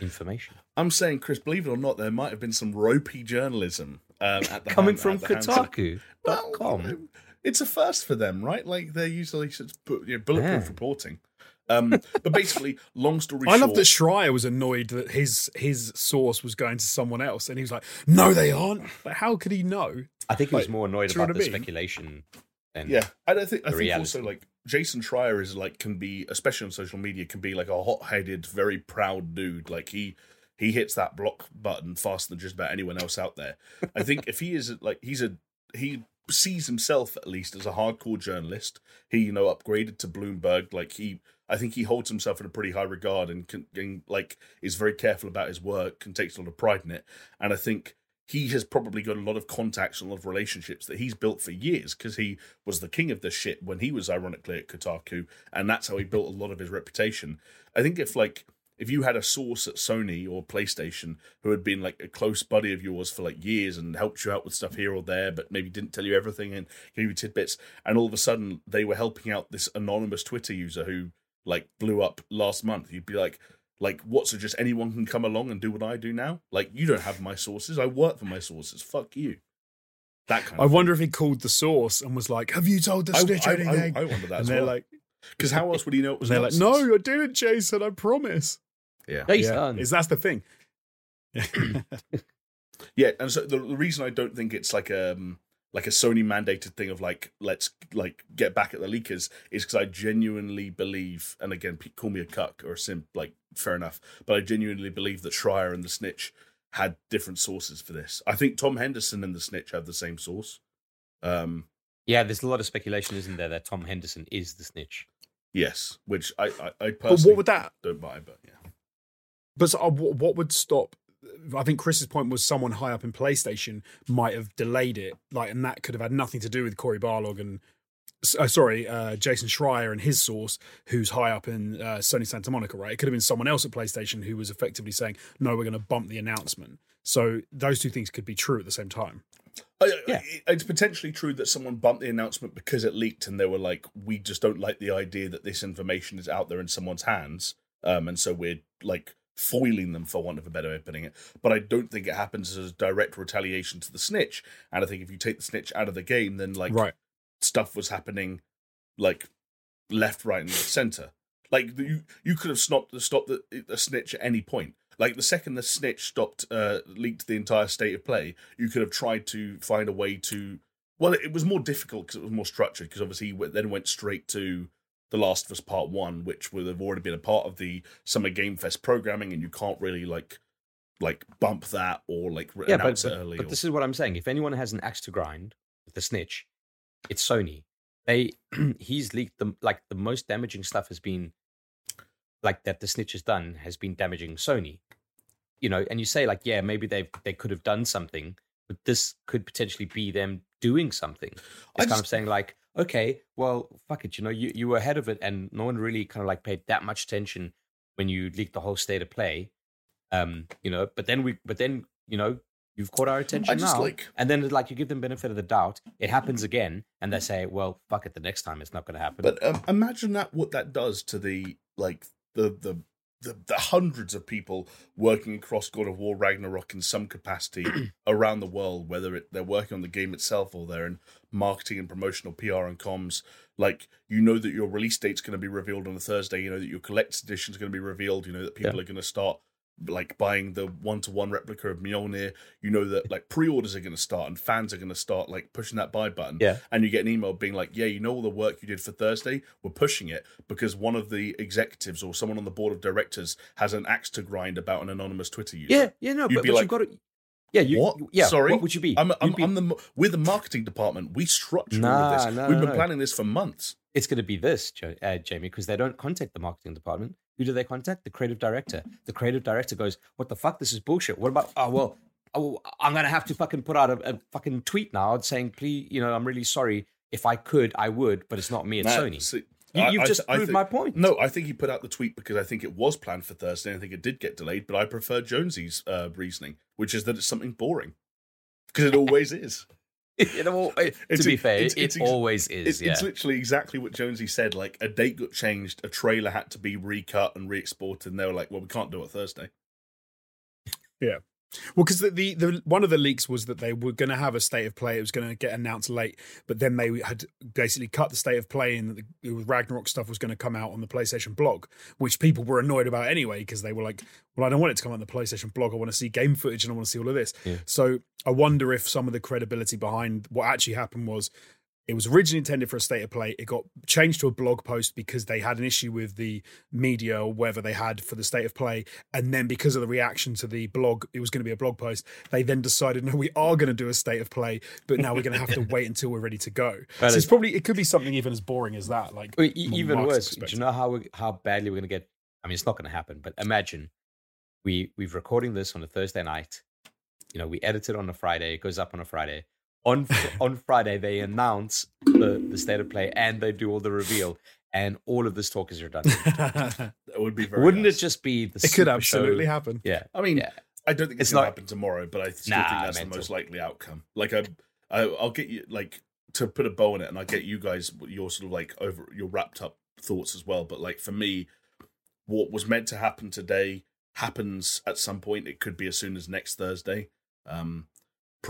information I'm saying, Chris, believe it or not, there might have been some ropey journalism um, at the coming hand- from at the hands of- kotaku Well, it's a first for them, right? Like they're usually such you know, bulletproof Yeah. reporting. Um, but basically, *laughs* long story I short, love that Schreier was annoyed that his his source was going to someone else, and he was like, "No, they aren't." But how could he know? I think he was Like, more annoyed do you know about the mean? speculation. Than, yeah, and I think I the think also like Jason Schreier is like can be, especially on social media, can be like a hot-headed, very proud dude. Like he he hits that block button faster than just about anyone else out there. I think if he is like he's a he sees himself at least as a hardcore journalist. He you know upgraded to Bloomberg. Like he, I think he holds himself in a pretty high regard and can, and like is very careful about his work and takes a lot of pride in it. And I think he has probably got a lot of contacts and a lot of relationships that he's built for years because he was the king of this shit when he was ironically at Kotaku, and that's how he built a lot of his reputation. I think if like if you had a source at Sony or PlayStation who had been like a close buddy of yours for like years and helped you out with stuff here or there, but maybe didn't tell you everything and gave you tidbits, and all of a sudden they were helping out this anonymous Twitter user who like blew up last month, you'd be like, Like, what? So just anyone can come along and do what I do now? Like, you don't have my sources. I work for my sources. Fuck you. That kind I wonder if he called the source and was like, "Have you told the I, snitch I, anything?" I, I wonder that and as they're well. like, *laughs* Because how else would he know it was? they're like, "No, I didn't, Jason. I promise." Yeah. Jason. is that's the thing? *clears throat* Yeah, and so the, the reason I don't think it's like um like a Sony mandated thing of like let's like get back at the leakers is because I genuinely believe, and again, call me a cuck or a simp, like fair enough, but I genuinely believe that Schreier and the Snitch had different sources for this. I think Tom Henderson and the Snitch have the same source. Um, Yeah, there's a lot of speculation, isn't there, that Tom Henderson is the snitch. yes, which I I, I But what would that? don't buy, but yeah, But so, uh, what, what would stop? I think Chris's point was someone high up in PlayStation might have delayed it, like, and that could have had nothing to do with Cory Barlog and, uh, sorry, uh, Jason Schreier and his source, who's high up in uh, Sony Santa Monica, right? It could have been someone else at PlayStation who was effectively saying, "No, we're going to bump the announcement." So those two things could be true at the same time. I- Yeah. It's potentially true that someone bumped the announcement because it leaked, and they were like, "We just don't like the idea that this information is out there in someone's hands," um, and so we're like foiling them, for want of a better way of putting it. But I don't think it happens as a direct retaliation to the snitch. And I think if you take the snitch out of the game, then like right. stuff was happening, like left, right, and center. Like the, you, you could have stopped stopped the, the snitch at any point. Like the second the snitch stopped, uh, leaked the entire state of play, you could have tried to find a way to. Well, it was more difficult because it was more structured. Because obviously, he then went straight to the Last of Us Part One, which would have already been a part of the Summer Game Fest programming, and you can't really like like bump that or like Yeah, announce but, it early. but or- this is what I'm saying. If anyone has an axe to grind with the snitch, it's Sony. They *clears throat* he's leaked the like the most damaging stuff has been like that the snitch has done has been damaging Sony. You know, and you say like, yeah, maybe they they could have done something, but this could potentially be them doing something. It's I kind of saying like, okay, well, fuck it, you know, you, you were ahead of it, and no one really kind of like paid that much attention when you leaked the whole state of play. Um, you know, but then we, but then you know, you've caught our attention just now, like- and then like you give them benefit of the doubt, it happens again, and they say, well, fuck it, the next time it's not going to happen. But um, imagine that what that does to the like the the the, the hundreds of people working across God of War Ragnarok in some capacity *clears throat* around the world, whether it, they're working on the game itself or they're in marketing and promotional PR and comms. Like you know that your release date's going to be revealed on a Thursday. You know that your collector's edition is going to be revealed. You know that people Yeah. are going to start like buying the one to one replica of Mjolnir. You know that like pre orders are going to start and fans are going to start like pushing that buy button yeah, and you get an email being like, "Yeah, you know all the work you did for Thursday. We're pushing it because one of the executives or someone on the board of directors has an axe to grind about an anonymous Twitter user." yeah, yeah, no, You'd but, be but like, you've got to. Yeah, you. What? Yeah, Sorry? What would you be? I'm, I'm, be- I'm the we're the marketing department. We structure all of this. no, We've been no. planning this for months. it's going to be this, uh, Jamie, because they don't contact the marketing department. Who do they contact? The creative director. The creative director goes, "What the fuck? This is bullshit. What about? Oh well, oh, I'm going to have to fucking put out a, a fucking tweet now saying, please, you know, I'm really sorry. If I could, I would, but it's not me. It's Nah, Sony. see, you, you've I just th- I proved think- my point. No, I think he put out the tweet because I think it was planned for Thursday. and I think it did get delayed, but I prefer Jonesy's uh, reasoning, which is that it's something boring because it always is. *laughs* you know, to It's- be fair, it's- it, it's it always is. It's, yeah. it's literally exactly what Jonesy said. Like a date got changed, a trailer had to be recut and re-exported, and they were like, "Well, we can't do it Thursday." Well, because the, the the one of the leaks was that they were going to have a state of play. It was going to get announced late, but then they had basically cut the state of play, and that the Ragnarok stuff was going to come out on the PlayStation blog, which people were annoyed about anyway because they were like, "Well, I don't want it to come out on the PlayStation blog. I want to see game footage and I want to see all of this." Yeah. So I wonder if some of the credibility behind what actually happened was it was originally intended for a state of play. It got changed to a blog post because they had an issue with the media or whatever they had for the state of play. And then because of the reaction to the blog, it was going to be a blog post. They then decided, no, we are going to do a state of play, but now we're going to have to *laughs* wait until we're ready to go. Well, so it's probably, it could be something even as boring as that. Like, even worse, do you know how we, how badly we're going to get? I mean, it's not going to happen. But imagine we we've recording this on a Thursday night. You know, we edit it on a Friday. It goes up on a Friday. On fr- on Friday, they announce the the state of play and they do all the reveal, and all of this talk is redundant. *laughs* That would be very. Wouldn't nice. it just be the? it could absolutely show? happen. Yeah, I mean, yeah. I don't think it's, It's going to happen tomorrow, but I still Nah, think that's mental. the most likely outcome. Like I, I, I'll get you like to put a bow on it, and I will get you guys your sort of like over your wrapped up thoughts as well. But like for me, what was meant to happen today happens at some point. It could be as soon as next Thursday. Um,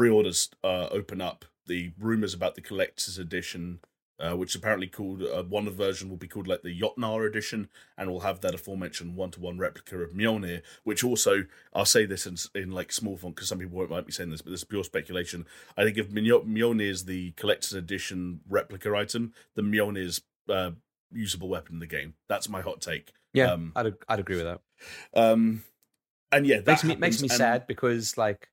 pre-orders uh, open up. The rumors about the collector's edition, uh, which apparently called uh, one version will be called like the Jotnar edition, and will have that aforementioned one-to-one replica of Mjolnir. Which also, I'll say this in, in like small font because some people might be saying this, but this is pure speculation. I think if Mjol- Mjolnir is the collector's edition replica item, the Mjolnir is uh, usable weapon in the game. That's my hot take. Yeah, Um, I'd I'd agree with that. Um, and yeah, that makes me makes me and- sad because like,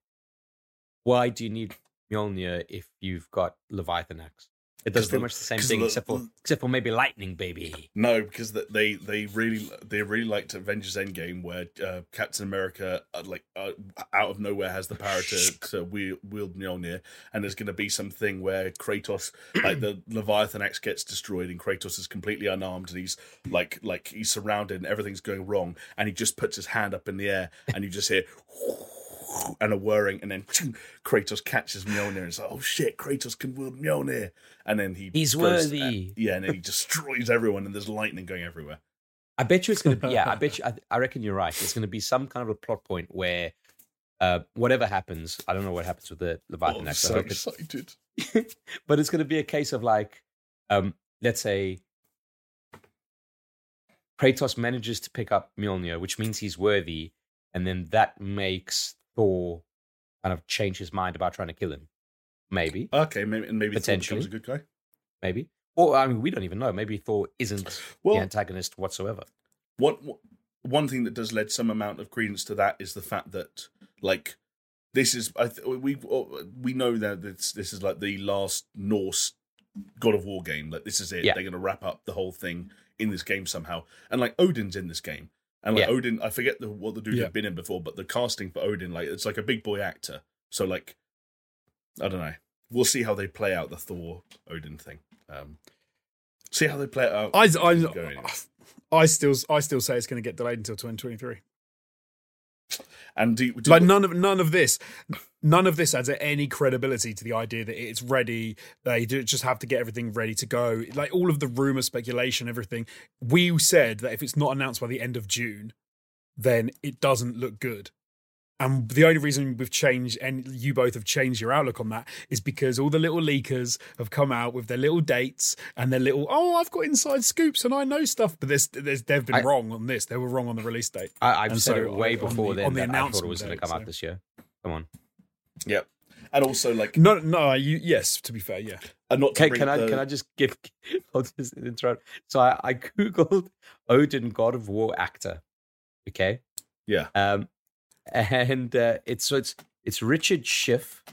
why do you need Mjolnir if you've got Leviathan axe? It does pretty the- much the same thing, the- except for except for maybe lightning, baby. No, because they they really they really liked Avengers Endgame where uh, Captain America uh, like uh, out of nowhere has the power to *laughs* to wield, wield Mjolnir, and there's going to be something where Kratos like the *clears throat* Leviathan axe gets destroyed and Kratos is completely unarmed and he's like like he's surrounded and everything's going wrong and he just puts his hand up in the air and you just hear. *laughs* And a whirring, and then Kratos catches Mjolnir, and it's like, "Oh shit, Kratos can wield Mjolnir!" And then he He's goes- worthy. yeah, and then he destroys everyone, and there's lightning going everywhere. I bet you it's gonna be. Yeah, I bet *laughs* you. I, I reckon you're right. It's gonna be some kind of a plot point where, uh, whatever happens, I don't know what happens with the Oh, Leviathan I'm so hope it's- excited. *laughs* but it's going to be a case of like, um, let's say Kratos manages to pick up Mjolnir, which means he's worthy, and then that makes Thor kind of change his mind about trying to kill him. Maybe, Okay, maybe and maybe Thor Potentially. becomes a good guy. maybe. Or I mean, we don't even know. Maybe Thor isn't the antagonist whatsoever. one one thing that does lend some amount of credence to that is the fact that like this is I th- we we know that this this is like the last Norse God of War game. Like this is it. Yeah. They're going to wrap up the whole thing in this game somehow. And like Odin's in this game. And like Yeah. Odin, I forget the, what the dude Yeah. had been in before, but the casting for Odin, like it's like a big boy actor. So like, I don't know. We'll see how they play out the Thor Odin thing. Um, see how they play it out. I. I, I still, I still say it's going to get delayed until 2023. And do, do Like none of none of this, none of this adds any credibility to the idea that it's ready. They just have to get everything ready to go. Like all of the rumor, speculation, everything. We said that if it's not announced by the end of June, then it doesn't look good. And the only reason we've changed, and you both have changed your outlook on that, is because all the little leakers have come out with their little dates and their little, oh, I've got inside scoops and I know stuff. But there's, there's they've been I- wrong on this. They were wrong on the release date. I, I've And said so it way on before the- then on the that I thought it was going to come so- out this year. Come on. Yeah, and also like, No, no, you yes. To be fair, yeah. and not to Can, can I the- can I just give? *laughs* I'll just interrupt. So I, I googled *laughs* Odin God of War actor. Okay. Yeah. Um, and uh, it's so it's it's Richard Schiff,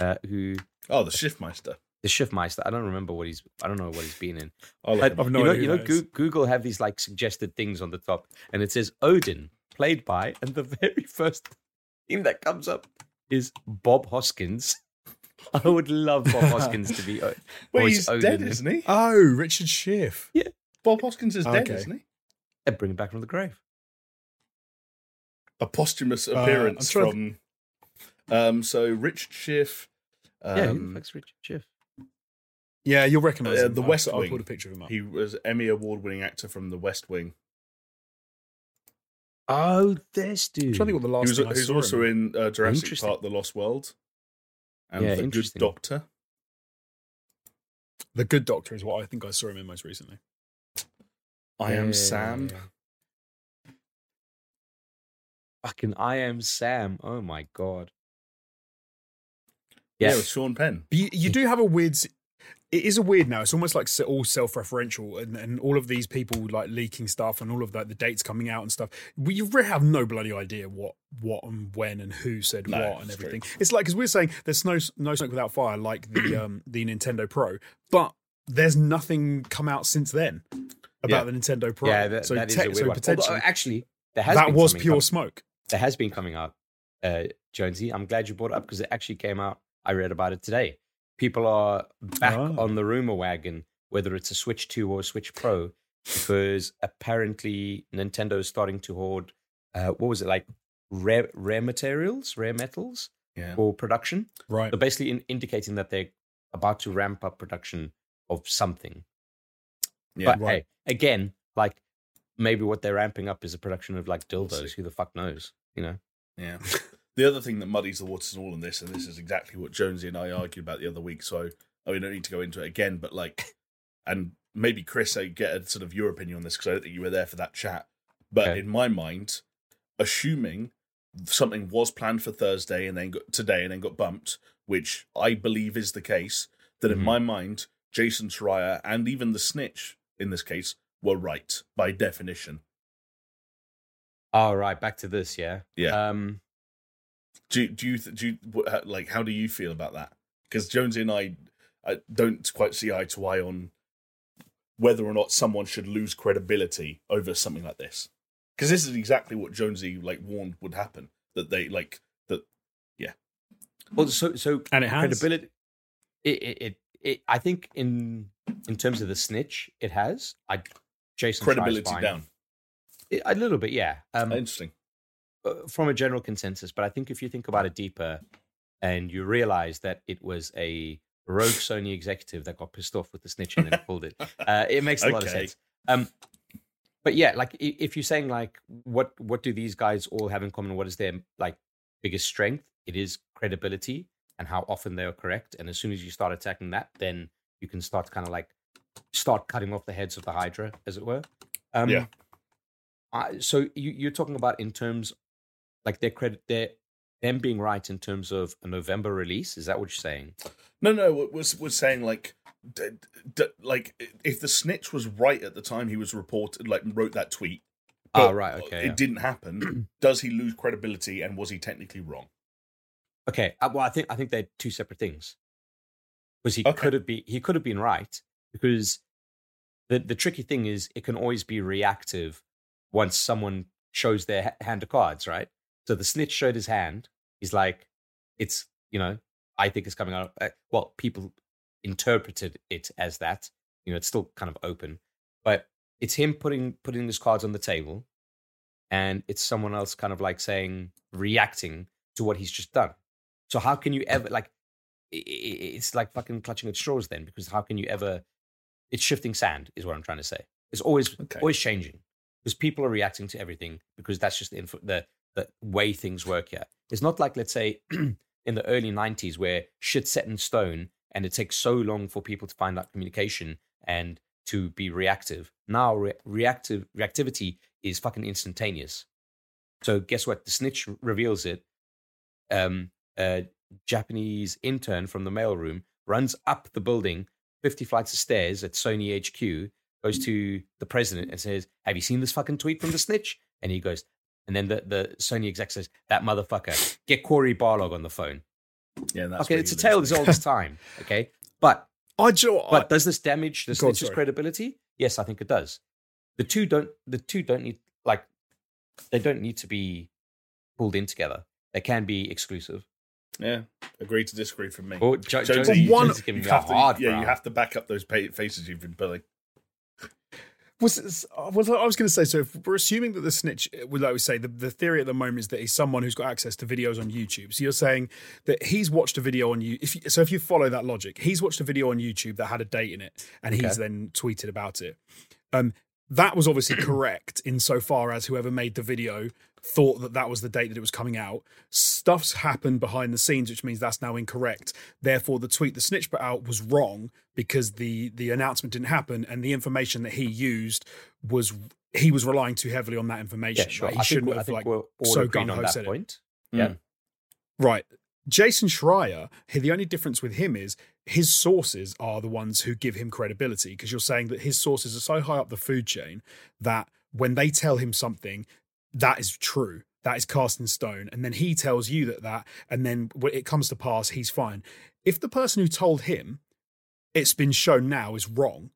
uh, who Oh, the Shiftmeister. the Schiffmeister. I don't remember what he's. I don't know what he's been in. I'll But I've no you know, idea you know, that is. Google have these like suggested things on the top, and it says Odin played by, and the *laughs* very first thing that comes up is Bob Hoskins. *laughs* I would love Bob Hoskins to be. O- *laughs* Wait, he's Odin. dead, isn't he? Oh, Richard Schiff. Yeah, Bob Hoskins is dead, Okay. isn't he? And bring him back from the grave. A posthumous Uh, appearance I'm from. Um, so Richard Schiff. Um, yeah, he Richard Schiff. Yeah, you'll recognise Uh, him. The I'll- West I'll, Wing. put a picture of him up. he was Emmy award-winning actor from The West Wing. Oh, this dude. I'm trying to think what the He last was, thing I he was saw also him. in uh, Jurassic Park: The Lost World, and Yeah, The Good. Doctor. The Good Doctor is what I think I saw him in most recently. I am Yeah. Sam. Fucking I am Sam. Oh my god. Yeah, Yeah. with Sean Penn. But you, you do have a weird. It is a weird now. It's almost like all self-referential, and, and all of these people like leaking stuff, and all of that, the dates coming out and stuff. We you really have no bloody idea what, what, and when, and who said No, what, and it's true. everything. It's like because we're saying there's no no smoke without fire, like the *clears throat* um the Nintendo Pro, but there's nothing come out since then about Yeah. the Nintendo Pro. Yeah, that, so that tech- so potentially Although, actually, there has that was pure smoke. there has been coming out, uh, Jonesy. I'm glad you brought it up because it actually came out. I read about it today. People are back Ah. on the rumor wagon, whether it's a Switch 2 or a Switch Pro, because apparently Nintendo is starting to hoard, uh, what was it, like rare, rare materials, rare metals Yeah. for production. Right. So basically in, indicating that they're about to ramp up production of something. Yeah. but Right. hey, again, like maybe what they're ramping up is a production of like dildos. Who the fuck knows? You know. Yeah. *laughs* the other thing that muddies the waters and all of this, and this is exactly what Jonesy and I argued about the other week, so I mean, I don't need to go into it again, but like, and maybe Chris, I get a sort of your opinion on this because I don't think you were there for that chat. But Okay. in my mind, assuming something was planned for Thursday and then got today and then got bumped, which I believe is the case, that in Mhm. my mind, Jason Schreier and even the snitch in this case were right by definition. All right, back to this. Yeah. Yeah. Um. Do do you do you, like how do you feel about that? Because Jonesy and I, I don't quite see eye to eye on whether or not someone should lose credibility over something like this. Because this is exactly what Jonesy like warned would happen. That they like that. Yeah. Well, so so And it has. credibility. It, it it it. I think in in terms of the snitch, it has. I Jason credibility down. It- a little bit, yeah. Um, Interesting. Uh, from a general consensus, but I think if you think about it deeper, and you realize that it was a rogue Sony executive that got pissed off with the snitching and pulled it, *laughs* uh, it makes a lot of sense. Um, but yeah, like if you're saying like what what do these guys all have in common? What is their like biggest strength? It is credibility and how often they are correct. And as soon as you start attacking that, then you can start kind of like start cutting off the heads of the Hydra, as it were. Um, Yeah. I, so you, you're talking about in terms like their credit, their them being right in terms of a November release. Is that what you're saying? No, no, was was saying like, d- d- like if the snitch was right at the time he was reported, like wrote that tweet. Ah, but right, okay, It yeah. didn't happen. *clears throat* Does he lose credibility, and was he technically wrong? Okay. uh, Well, I think I think they're two separate things. Because he Okay. could have been he could have been right because the the tricky thing is it can always be reactive once someone shows their hand of cards, right? So the snitch showed his hand. He's like, it's you know, I think it's coming out. uh, Well, people interpreted it as that. You know, it's still kind of open, but it's him putting putting his cards on the table, and it's someone else kind of like saying reacting to what he's just done. So how can you ever like? It's like fucking clutching at straws then, because how can you ever? It's shifting sand, is what I'm trying to say. It's always Okay. always changing because people are reacting to everything because that's just the info, the the way things work here. It's not like let's say *clears throat* in the early '90s where shit's set in stone and it takes so long for people to find out communication and to be reactive. Now re- reactive reactivity is fucking instantaneous. So guess what? The snitch reveals it. Um, a Japanese intern from the mailroom runs up the building, 50 flights of stairs at Sony HQ, goes to the president and says, Have you seen this fucking tweet from the snitch? And he goes, and then the, the Sony exec says, That motherfucker, get Cory Barlog on the phone. Yeah, that's okay, it's a tale as old as *laughs* time. Okay. But I do. you know what, but I- does this damage the snitch's credibility? Yes, I think it does. The two don't. The two don't need like they don't need to be pulled in together. They can be exclusive. Yeah, agree to disagree from me. Oh, jo- Jonesy, one- Jonesy's giving you me a have to, hard yeah, you have to back up those faces you've been pulling. Was was I was going to say? So if we're assuming that the snitch, well, like we say, the, the theory at the moment is that he's someone who's got access to videos on YouTube. So you're saying that he's watched a video on you. If you, so, if you follow that logic, he's watched a video on YouTube that had a date in it, and he's then tweeted about it. Um, that was obviously *clears throat* correct insofar as whoever made the video thought that that was the date that it was coming out. Stuff's happened behind the scenes, which means that's now incorrect. Therefore, the tweet the snitch put out was wrong because the the announcement didn't happen, and the information that he used was he was relying too heavily on that information. Yeah, sure. Like, he think, shouldn't I have think like so on ho that said it. point. Mm. Yeah. Right. Jason Schreier, he- the only difference with him is his sources are the ones who give him credibility because you're saying that his sources are so high up the food chain that when they tell him something, that is true. That is cast in stone. And then he tells you that that, and then when it comes to pass, he's fine. If the person who told him it's been shown now is wrong,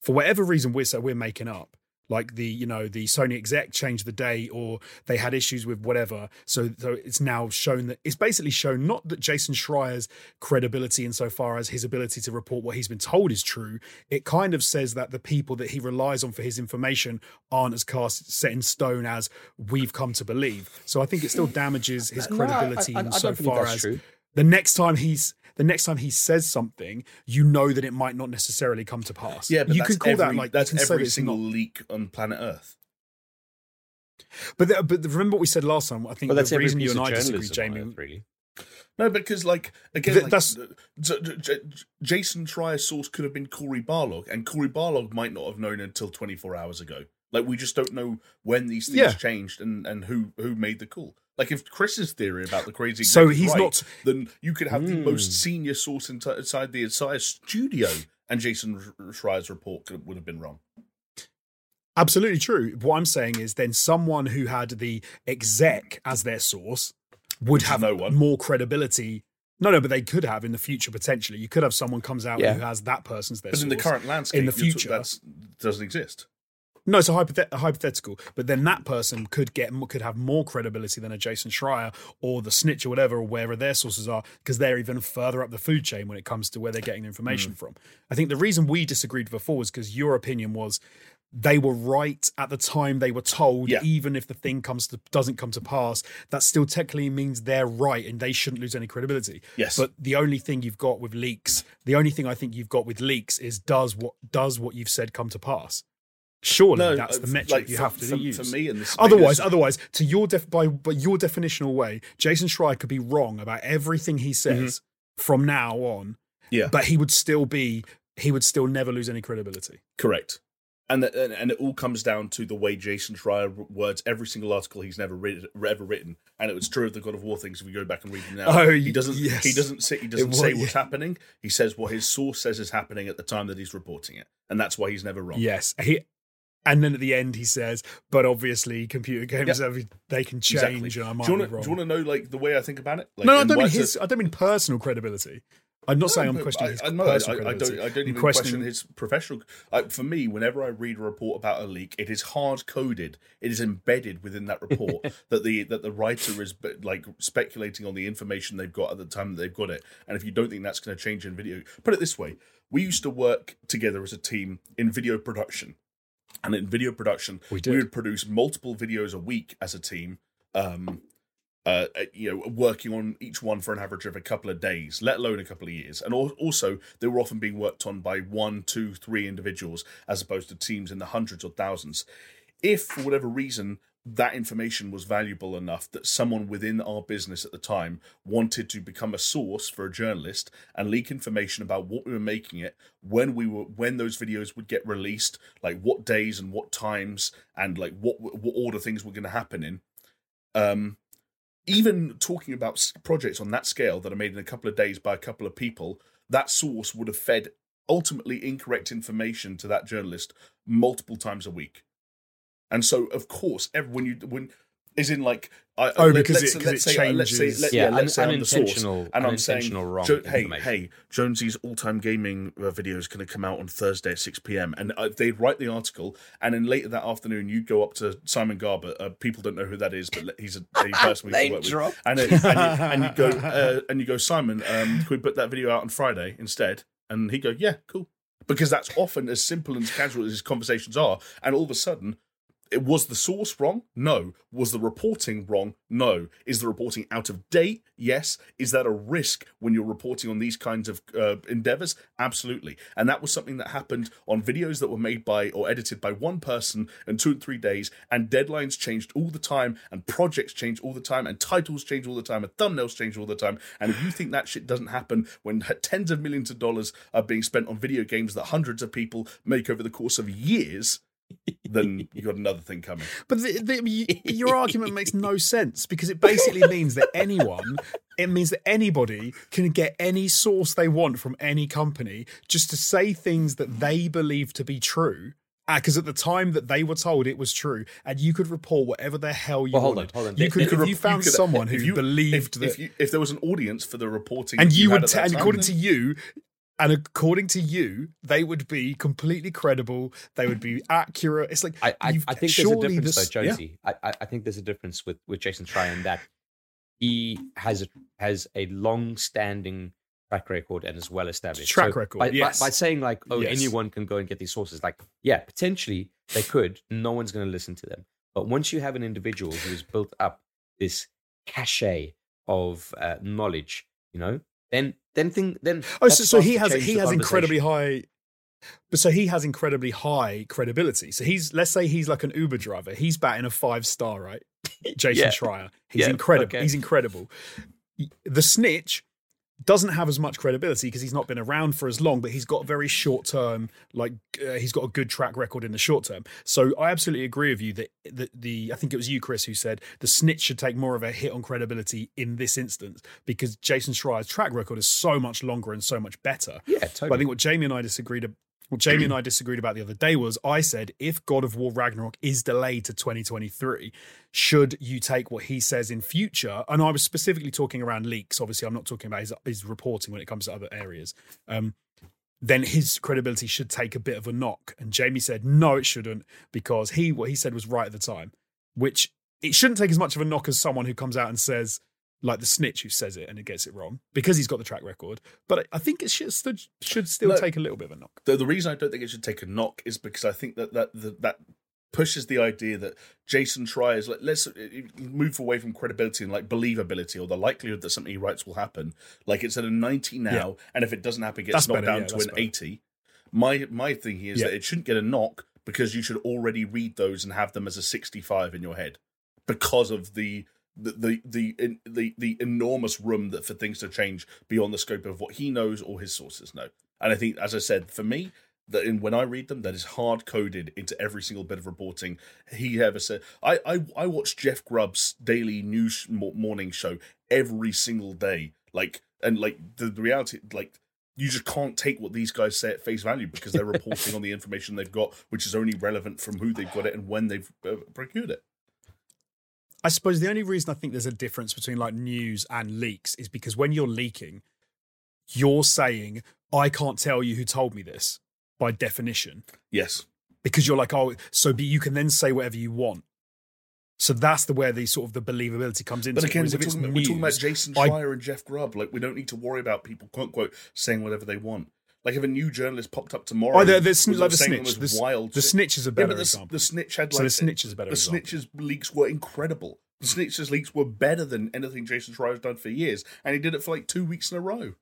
for whatever reason we're so we're making up, like the you know the Sony exec changed the date or they had issues with whatever, so so it's now shown that it's basically shown not that Jason Schreier's credibility insofar as his ability to report what he's been told is true. It kind of says that the people that he relies on for his information aren't as cast set in stone as we've come to believe. So I think it still damages his No, I- credibility I, I, insofar as true. The next time he's the next time he says something, you know that it might not necessarily come to pass. Yeah, but you that's could call every, that like that's you can say every that single not- leak on planet Earth. But the, but the, remember what we said last time. I think But that's the every reason you piece and of I disagree, Jamie. Earth, really. No, because like again, Th- like, that's- J- J- J- Jason Schreier's source could have been Cory Barlog, and Cory Barlog might not have known until 24 hours ago. Like we just don't know when these things Yeah. changed and and who who made the call. Like if Chris's theory about the crazy, So he's right, not- then you could have the Hmm. most senior source inside the entire studio, and Jason Schreier's report could, would have been wrong. Absolutely true. What I'm saying is then someone who had the exec as their source would Which have no one. more credibility. No, no, but they could have in the future potentially. You could have someone comes out Yeah. who has that person's their But source. in the current landscape, in the future- that doesn't exist. No, it's a, hypothet- a hypothetical. But then that person could get could have more credibility than a Jason Schreier or the snitch or whatever, or wherever their sources are, because they're even further up the food chain when it comes to where they're getting the information Hmm. from. I think the reason we disagreed before was because your opinion was they were right at the time they were told, Yeah. even if the thing comes to doesn't come to pass, that still technically means they're right and they shouldn't lose any credibility. Yes. But the only thing you've got with leaks, the only thing I think you've got with leaks is does what does what you've said come to pass? Surely that's uh, the metric like, you for- have to for, use. For me, and this Otherwise, otherwise, to your def- by by your definitional way, Jason Schreier could be wrong about everything he says from now on, Mm-hmm. yeah, but he would still be he would still never lose any credibility. Correct. And, the, and and it all comes down to the way Jason Schreier words every single article he's never written, ever written, and it was true of the God of War things. If we go back and read them now, Oh, he doesn't. yes. He doesn't say. He doesn't was- say what's happening. He says what his source says is happening at the time that he's reporting it, and that's why he's never wrong. Yes, he. And then at the end, he says, "But obviously, computer games every they can change, exactly. and I might do you be wanna- wrong." Do you want to know like the way I think about it? Like, no, no, I don't mean his. I don't mean personal credibility. I'm not saying I'm questioning his I, personal I, I credibility. don't. I don't even question his professional. I, for me, whenever I read a report about a leak, it is hard coded. It is embedded within that report *laughs* that the that the writer is like speculating on the information they've got at the time that they've got it. And if you don't think that's going to change in video, put it this way: we used to work together as a team in video production, and in video production, We we would produce multiple videos a week as a team. Um, uh, you know, working on each one for an average of a couple of days, let alone a couple of years. And also, they were often being worked on by one, two, three individuals, as opposed to teams in the hundreds or thousands. If, for whatever reason, that information was valuable enough that someone within our business at the time wanted to become a source for a journalist and leak information about what we were making it when we were when those videos would get released like what days and what times and like what what order things were going to happen in um even talking about projects on that scale that are made in a couple of days by a couple of people, that source would have fed ultimately incorrect information to that journalist multiple times a week. And so, of course, every, when you when is in like I, Oh, let- because let's- it- 'cause let's it say, uh, let's say, changes. let, yeah, yeah, let's say I'm the source, and I'm saying, wrong Jo- hey, hey, Jonesy's all-time gaming uh, video is going to come out on Thursday at 6 p.m. And uh, they'd write the article, and then later that afternoon, you'd go up to Simon Garber. Uh, people don't know who that is, but he's a, a person we *laughs* Name work with. drop. And, it, and, you, *laughs* and you go, uh, and you go, Simon, um, can we put that video out on Friday instead? And he'd go, yeah, cool. Because that's often as simple and as casual as his conversations are. And all of a sudden, it was the source wrong? No. Was the reporting wrong? No. Is the reporting out of date? Yes. Is that a risk when you're reporting on these kinds of uh, endeavors? Absolutely. And that was something that happened on videos that were made by or edited by one person in two and three days, and deadlines changed all the time, and projects change all the time, and titles change all the time, and thumbnails change all the time. And if you think that shit doesn't happen when tens of millions of dollars are being spent on video games that hundreds of people make over the course of years, then you got another thing coming. *laughs* But the, the, y- your argument makes no sense because it basically means that anyone, it means that anybody can get any source they want from any company just to say things that they believe to be true. Uh, because at the time that they were told it was true, and you could report whatever the hell you Well, hold on, wanted. hold on. You There- could, there- if you found could- someone who if you- believed if, that, if, you, if there was an audience for the reporting, and that you had would, at t- that and according then- to you, and according to you, they would be completely credible. They would be accurate. It's like I, I, I think there's a difference this- though, Jonesy. I, I I think there's a difference with, with Jason in that he has a, has a long-standing track record and is well established. Track record, By, by- yes. by, saying like, oh, Yes. anyone can go and get these sources. Like, yeah, potentially they could. No one's going to listen to them. But once you have an individual who has built up this cachet of uh, knowledge, you know, then then thing then Oh, so, so he has he has incredibly high. But so he has incredibly high credibility. So he's let's say he's like an Uber driver. He's batting a five star, right? *laughs* Jason Yeah. Schreier. He's Yeah, incredible. okay. He's incredible. The snitch doesn't have as much credibility because he's not been around for as long, but he's got very short term, like uh, he's got a good track record in the short term. So I absolutely agree with you that the, the I think it was you, Chris, who said the snitch should take more of a hit on credibility in this instance because Jason Schreier's track record is so much longer and so much better. Yeah, But I think what Jamie and I disagreed what Jamie and *clears throat* I disagreed about the other day was I said if God of War Ragnarok is delayed to 2023, should you take what he says in future? And I was specifically talking around leaks. Obviously, I'm not talking about his, his reporting when it comes to other areas. Um, then his credibility should take a bit of a knock. And Jamie said no, it shouldn't because he what he said was right at the time, which it shouldn't take as much of a knock as someone who comes out and says like the snitch who says it and it gets it wrong because he's got the track record. But I- think it should still, should still No. take a little bit of a knock. The, the reason I don't think it should take a knock is because I think that that that, that pushes the idea that Jason tries like let's uh, move away from credibility and like believability or the likelihood that something he writes will happen. Like it's at a ninety now, Yeah. and if it doesn't happen, it gets That's knocked better, down yeah, to an better. eighty. My my thing here is Yeah. that it shouldn't get a knock because you should already read those and have them as a sixty-five in your head because of the. The, the the the the enormous room that for things to change beyond the scope of what he knows or his sources know, and I think, as I said, for me, that in, when I read them, that is hard coded into every single bit of reporting he ever said. I I, I watch Jeff Grubb's daily news morning show every single day, like and like the, the reality, like you just can't take what these guys say at face value because they're reporting *laughs* on the information they've got, which is only relevant from who they've got it and when they've uh, procured it. I suppose the only reason I think there's a difference between like news and leaks is because when you're leaking, you're saying, I can't tell you who told me this by definition. Yes, Because you're like, oh, so but you can then say whatever you want. So that's the where the sort of the believability comes into. but again, we're talking, about, we're talking about news, Jason I- and Jeff Grubb. Like we don't need to worry about people quote unquote saying whatever they want. Like if a new journalist popped up tomorrow, Oh, the, the, was sn- like the snitch. was The, wild. the snitch is a better but the, example. the snitch had so like the snitch is a better the example. snitches leaks were incredible. The snitch's leaks were better than anything Jason Schreier's done for years, and he did it for like two weeks in a row.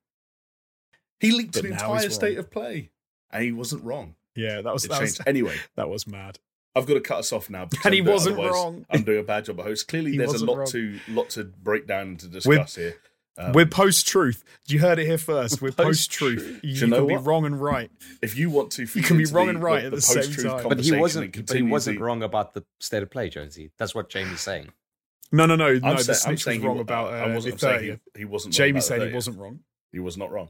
He leaked But an entire state of play, and he wasn't wrong. Yeah, that was It that was, anyway. *laughs* that was mad. I've got to cut us off now. And he wasn't wrong. I'm doing a bad job of host. Clearly, He there's a lot wrong. to lot to break down and to discuss here. Um, We're post truth. You heard it here first. We're *laughs* post truth. You, you know can be wrong and right. if you want to, you can be wrong the- and right the, at the the same post-truth time. But he conversation wasn't. But he wasn't the- wrong about the state of play, Jonesy. That's what Jamie's saying. No, no, no, no. I'm, the say- I'm snitch was saying he wrong wa- about I uh, wasn't saying he, he wasn't. Jamie about said he wasn't wrong, He was not wrong.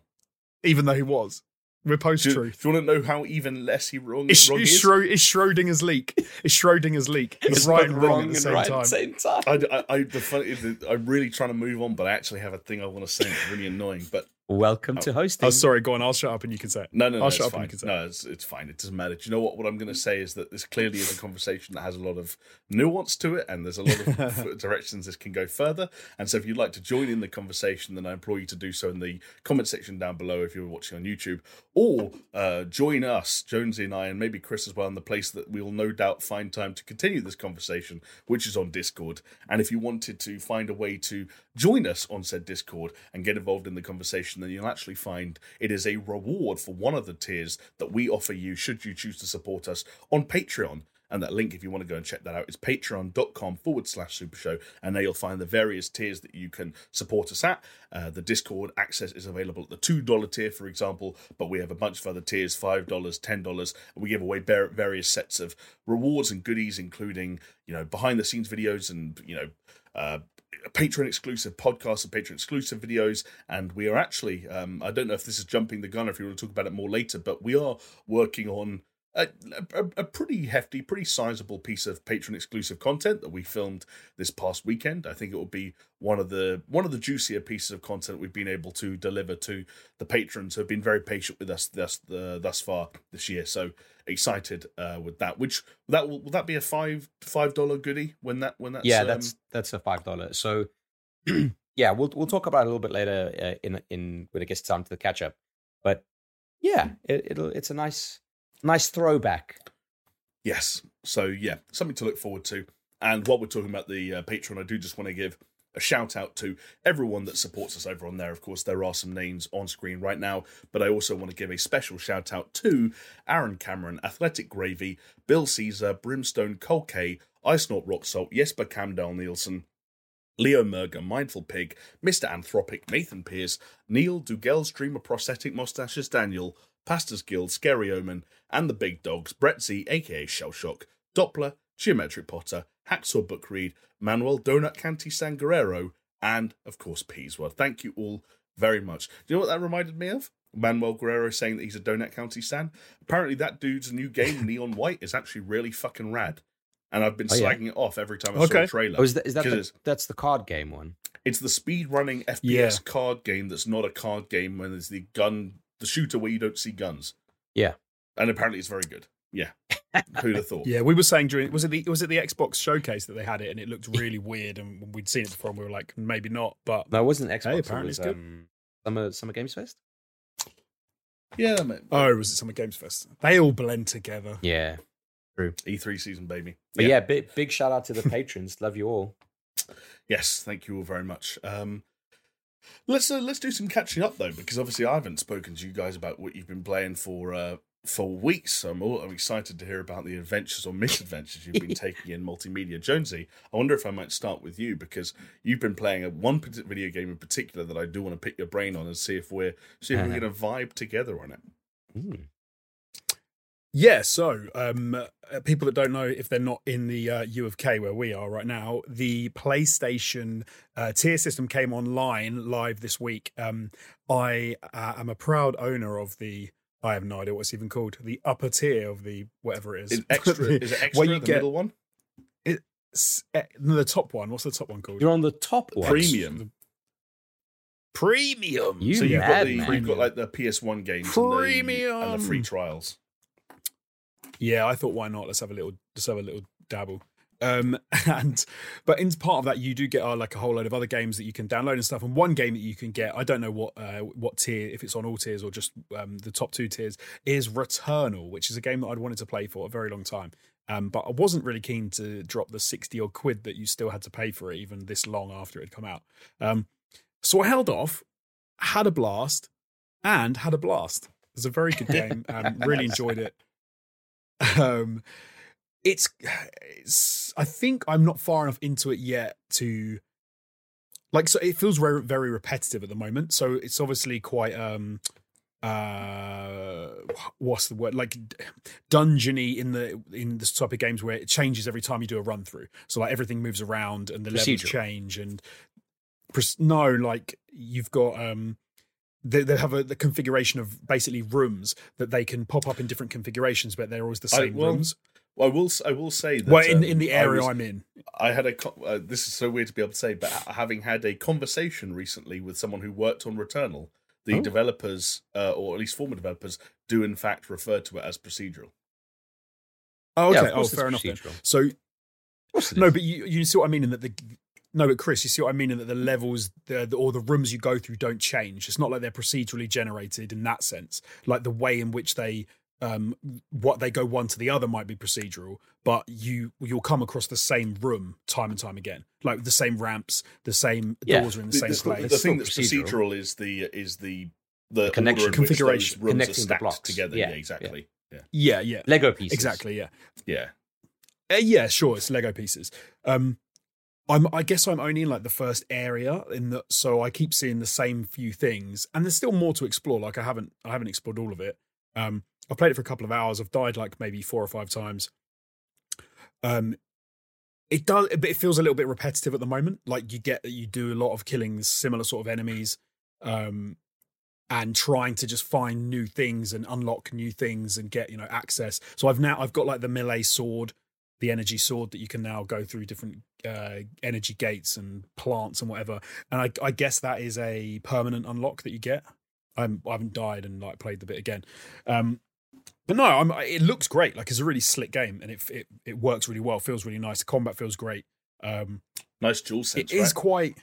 even though he was. We're post Do, do truth. you want to know how even less he wrong, It's, wrong he it's, is? Schro- it's Schrodinger's leak. It's Schrodinger's leak. He's right and wrong at the same time. same time. I, I, I, the funny, the, I'm really trying to move on, but I actually have a thing I want to say. It's really annoying, but Welcome to hosting. Oh, sorry. Go on. I'll shut up and you can say it. No, no, no, I'll it's shut up fine. and you can say No, it's, it's fine. It doesn't matter. Do you know what? What I'm going to say is that this clearly is a conversation that has a lot of nuance to it, and there's a lot of *laughs* directions this can go further. And so, if you'd like to join in the conversation, then I implore you to do so in the comment section down below if you're watching on YouTube, or uh, join us, Jonesy and I, and maybe Chris as well, in the place that we will no doubt find time to continue this conversation, which is on Discord. And if you wanted to find a way to join us on said Discord and get involved in the conversation, then you'll actually find it is a reward for one of the tiers that we offer you should you choose to support us on Patreon. And that link, if you want to go and check that out, is patreon.com forward slash super show. And there you'll find the various tiers that you can support us at. Uh, the Discord access is available at the $2 tier, for example, but we have a bunch of other tiers $5, $10. And we give away var- various sets of rewards and goodies, including, you know, behind the scenes videos and, you know, uh, Patreon exclusive podcasts and Patreon exclusive videos. And we are actually, um, I don't know if this is jumping the gun if you want to talk about it more later, but we are working on a, a, a pretty hefty, pretty sizable piece of patron exclusive content that we filmed this past weekend. I think it will be one of the one of the juicier pieces of content we've been able to deliver to the patrons who have been very patient with us thus uh, thus far this year. So excited uh, with that. Which that will, will that be a five five dollar goodie when that when that's yeah, um, that's that's a five dollar. So *clears throat* yeah, we'll we'll talk about it a little bit later uh, in in when it gets time to the catch up. But yeah, it, it'll it's a nice nice throwback. Yes. So yeah, something to look forward to. And while we're talking about the uh, Patreon, I do just want to give a shout out to everyone that supports us over on there. Of course, there are some names on screen right now, but I also want to give a special shout out to Aaron Cameron, Athletic Gravy, Bill Caesar, Brimstone, Cole K, Ice Not Rock Salt, Jesper Camdell Nielsen, Leo Merger, Mindful Pig, Mr. Anthropic, Nathan Pierce, Neil, Dugel's Dreamer Prosthetic Mustaches Daniel, Pastors Guild, Scary Omen, and the Big Dogs, Brett Z, aka Shellshock, Doppler, Geometric Potter, Hacksaw Book Read, Manuel, Donut County Sangarero, and, of course, Peaswell. Thank you all very much. Do you know what that reminded me of? Manuel Guerrero saying that he's a Donut County Stan. Apparently, that dude's new game, Neon White, is actually really fucking rad. And I've been Oh, yeah? slagging it off every time I saw Okay. a trailer. Oh, is that, is that 'Cause the, that's the card game one? it's the speed running FPS Yeah. card game that's not a card game when it's the gun, the shooter where you don't see guns. Yeah. And apparently it's very good. Yeah. *laughs* Who'd have thought? Yeah, we were saying during was it the was it the Xbox showcase that they had it and it looked really weird and we'd seen it before and we were like maybe not, but No, it wasn't Xbox. Hey, it apparently was it's good. um, Summer Summer Games Fest. Yeah, mate. oh, was it Summer Games Fest? They all blend together. Yeah, True. E3 E season, baby. but yeah, big big shout out to the *laughs* patrons. Love you all. Yes, thank you all very much. Um, let's uh, let's do some catching up though, because obviously I haven't spoken to you guys about what you've been playing for uh, for weeks. So I'm all, I'm excited to hear about the adventures or misadventures you've been *laughs* taking in multimedia. Jonesy, I wonder if I might start with you because you've been playing a one video game in particular that I do want to pick your brain on and see if we're see if we're *laughs* Uh-huh. going to vibe together on it. Mm. Yeah, so um, uh, people that don't know, if they're not in the uh, U of K where we are right now, the PlayStation uh, tier system came online live this week. Um, I uh, am a proud owner of the. I have no idea what it's even called. The upper tier of the whatever it is. Is extra? *laughs* is it extra? Where you the get- middle one? S- eh, no, the top one. What's the top one called? You're on the top one. Premium. Premium. You so you've got, the, man. you've got like the PS1 games and the, and the free trials. Yeah, I thought why not? Let's have a little let's have a little dabble. Um *laughs* and but in part of that you do get uh, like a whole load of other games that you can download and stuff. And one game that you can get, I don't know what uh, what tier, if it's on all tiers or just um, the top two tiers, is Returnal, which is a game that I'd wanted to play for a very long time. Um, but I wasn't really keen to drop the sixty odd quid that you still had to pay for it, even this long after it had come out. Um, so I held off, had a blast, and had a blast. It was a very good *laughs* game. Um, really enjoyed it. Um, it's, it's. I think I'm not far enough into it yet to like. So it feels very very repetitive at the moment. So it's obviously quite um uh what's the word like dungeony in the in this type of games where it changes every time you do a run through so like everything moves around and the levels change and no like you've got um they, they have a the configuration of basically rooms that they can pop up in different configurations but they're always the I- same well, rooms Well, I will. s- I will say that. well in, um, in the area was- i'm in I had a. Uh, this is so weird to be able to say, but having had a conversation recently with someone who worked on Returnal, the Oh. developers, uh, or at least former developers, do in fact refer to it as procedural. oh okay of oh course it's fair enough then. so Of course it No, is. but you you see what I mean in that the no, but Chris, you see what I mean in that the levels the, the or the rooms you go through don't change. It's not like they're procedurally generated in that sense. Like the way in which they um what they go one to the other might be procedural, but you you'll come across the same room time and time again. Like the same ramps, the same Yeah. doors are in the, The, same the- place. the thing Still that's procedural. procedural is the is the the connection. order in which those Configuration. rooms are Connecting the stacked blocks. together. Yeah, Yeah, exactly. Yeah, yeah, yeah. Lego pieces. Exactly, yeah. yeah. Uh, yeah, sure. It's Lego pieces. Um, I'm. I guess I'm only in like the first area in the. So I keep seeing the same few things, and there's still more to explore. Like I haven't. I haven't explored all of it. Um, I've played it for a couple of hours. I've died like maybe four or five times. Um, it does, but it feels a little bit repetitive at the moment. Like you get that you do a lot of killing similar sort of enemies. Um, and trying to just find new things and unlock new things and get you know access. So I've now I've got like the melee sword, the energy sword that you can now go through different uh, energy gates and plants and whatever. And I, I guess that is a permanent unlock that you get. I'm I haven't died and like played the bit again. Um, but no, I'm, it looks great. Like it's a really slick game and it it it works really well. Feels really nice. The combat feels great. Um, Nice DualSense. it is right? quite.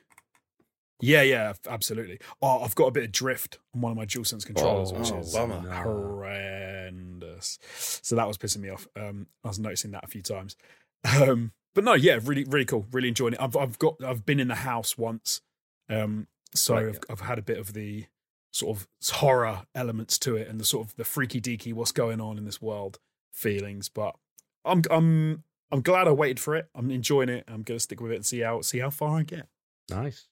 Yeah, yeah, absolutely. Oh, I've got a bit of drift on one of my DualSense controllers, Oh, which oh, is bummer. horrendous. So that was pissing me off. Um, I was noticing that a few times. Um, but no, yeah, really, really cool. Really enjoying it. I've I've got I've been in the house once, um, so Right, I've, I've had a bit of the sort of horror elements to it and the sort of the freaky deaky what's going on in this world feelings. But I'm I'm I'm glad I waited for it. I'm enjoying it. I'm gonna stick with it and see how see how far I get. Nice.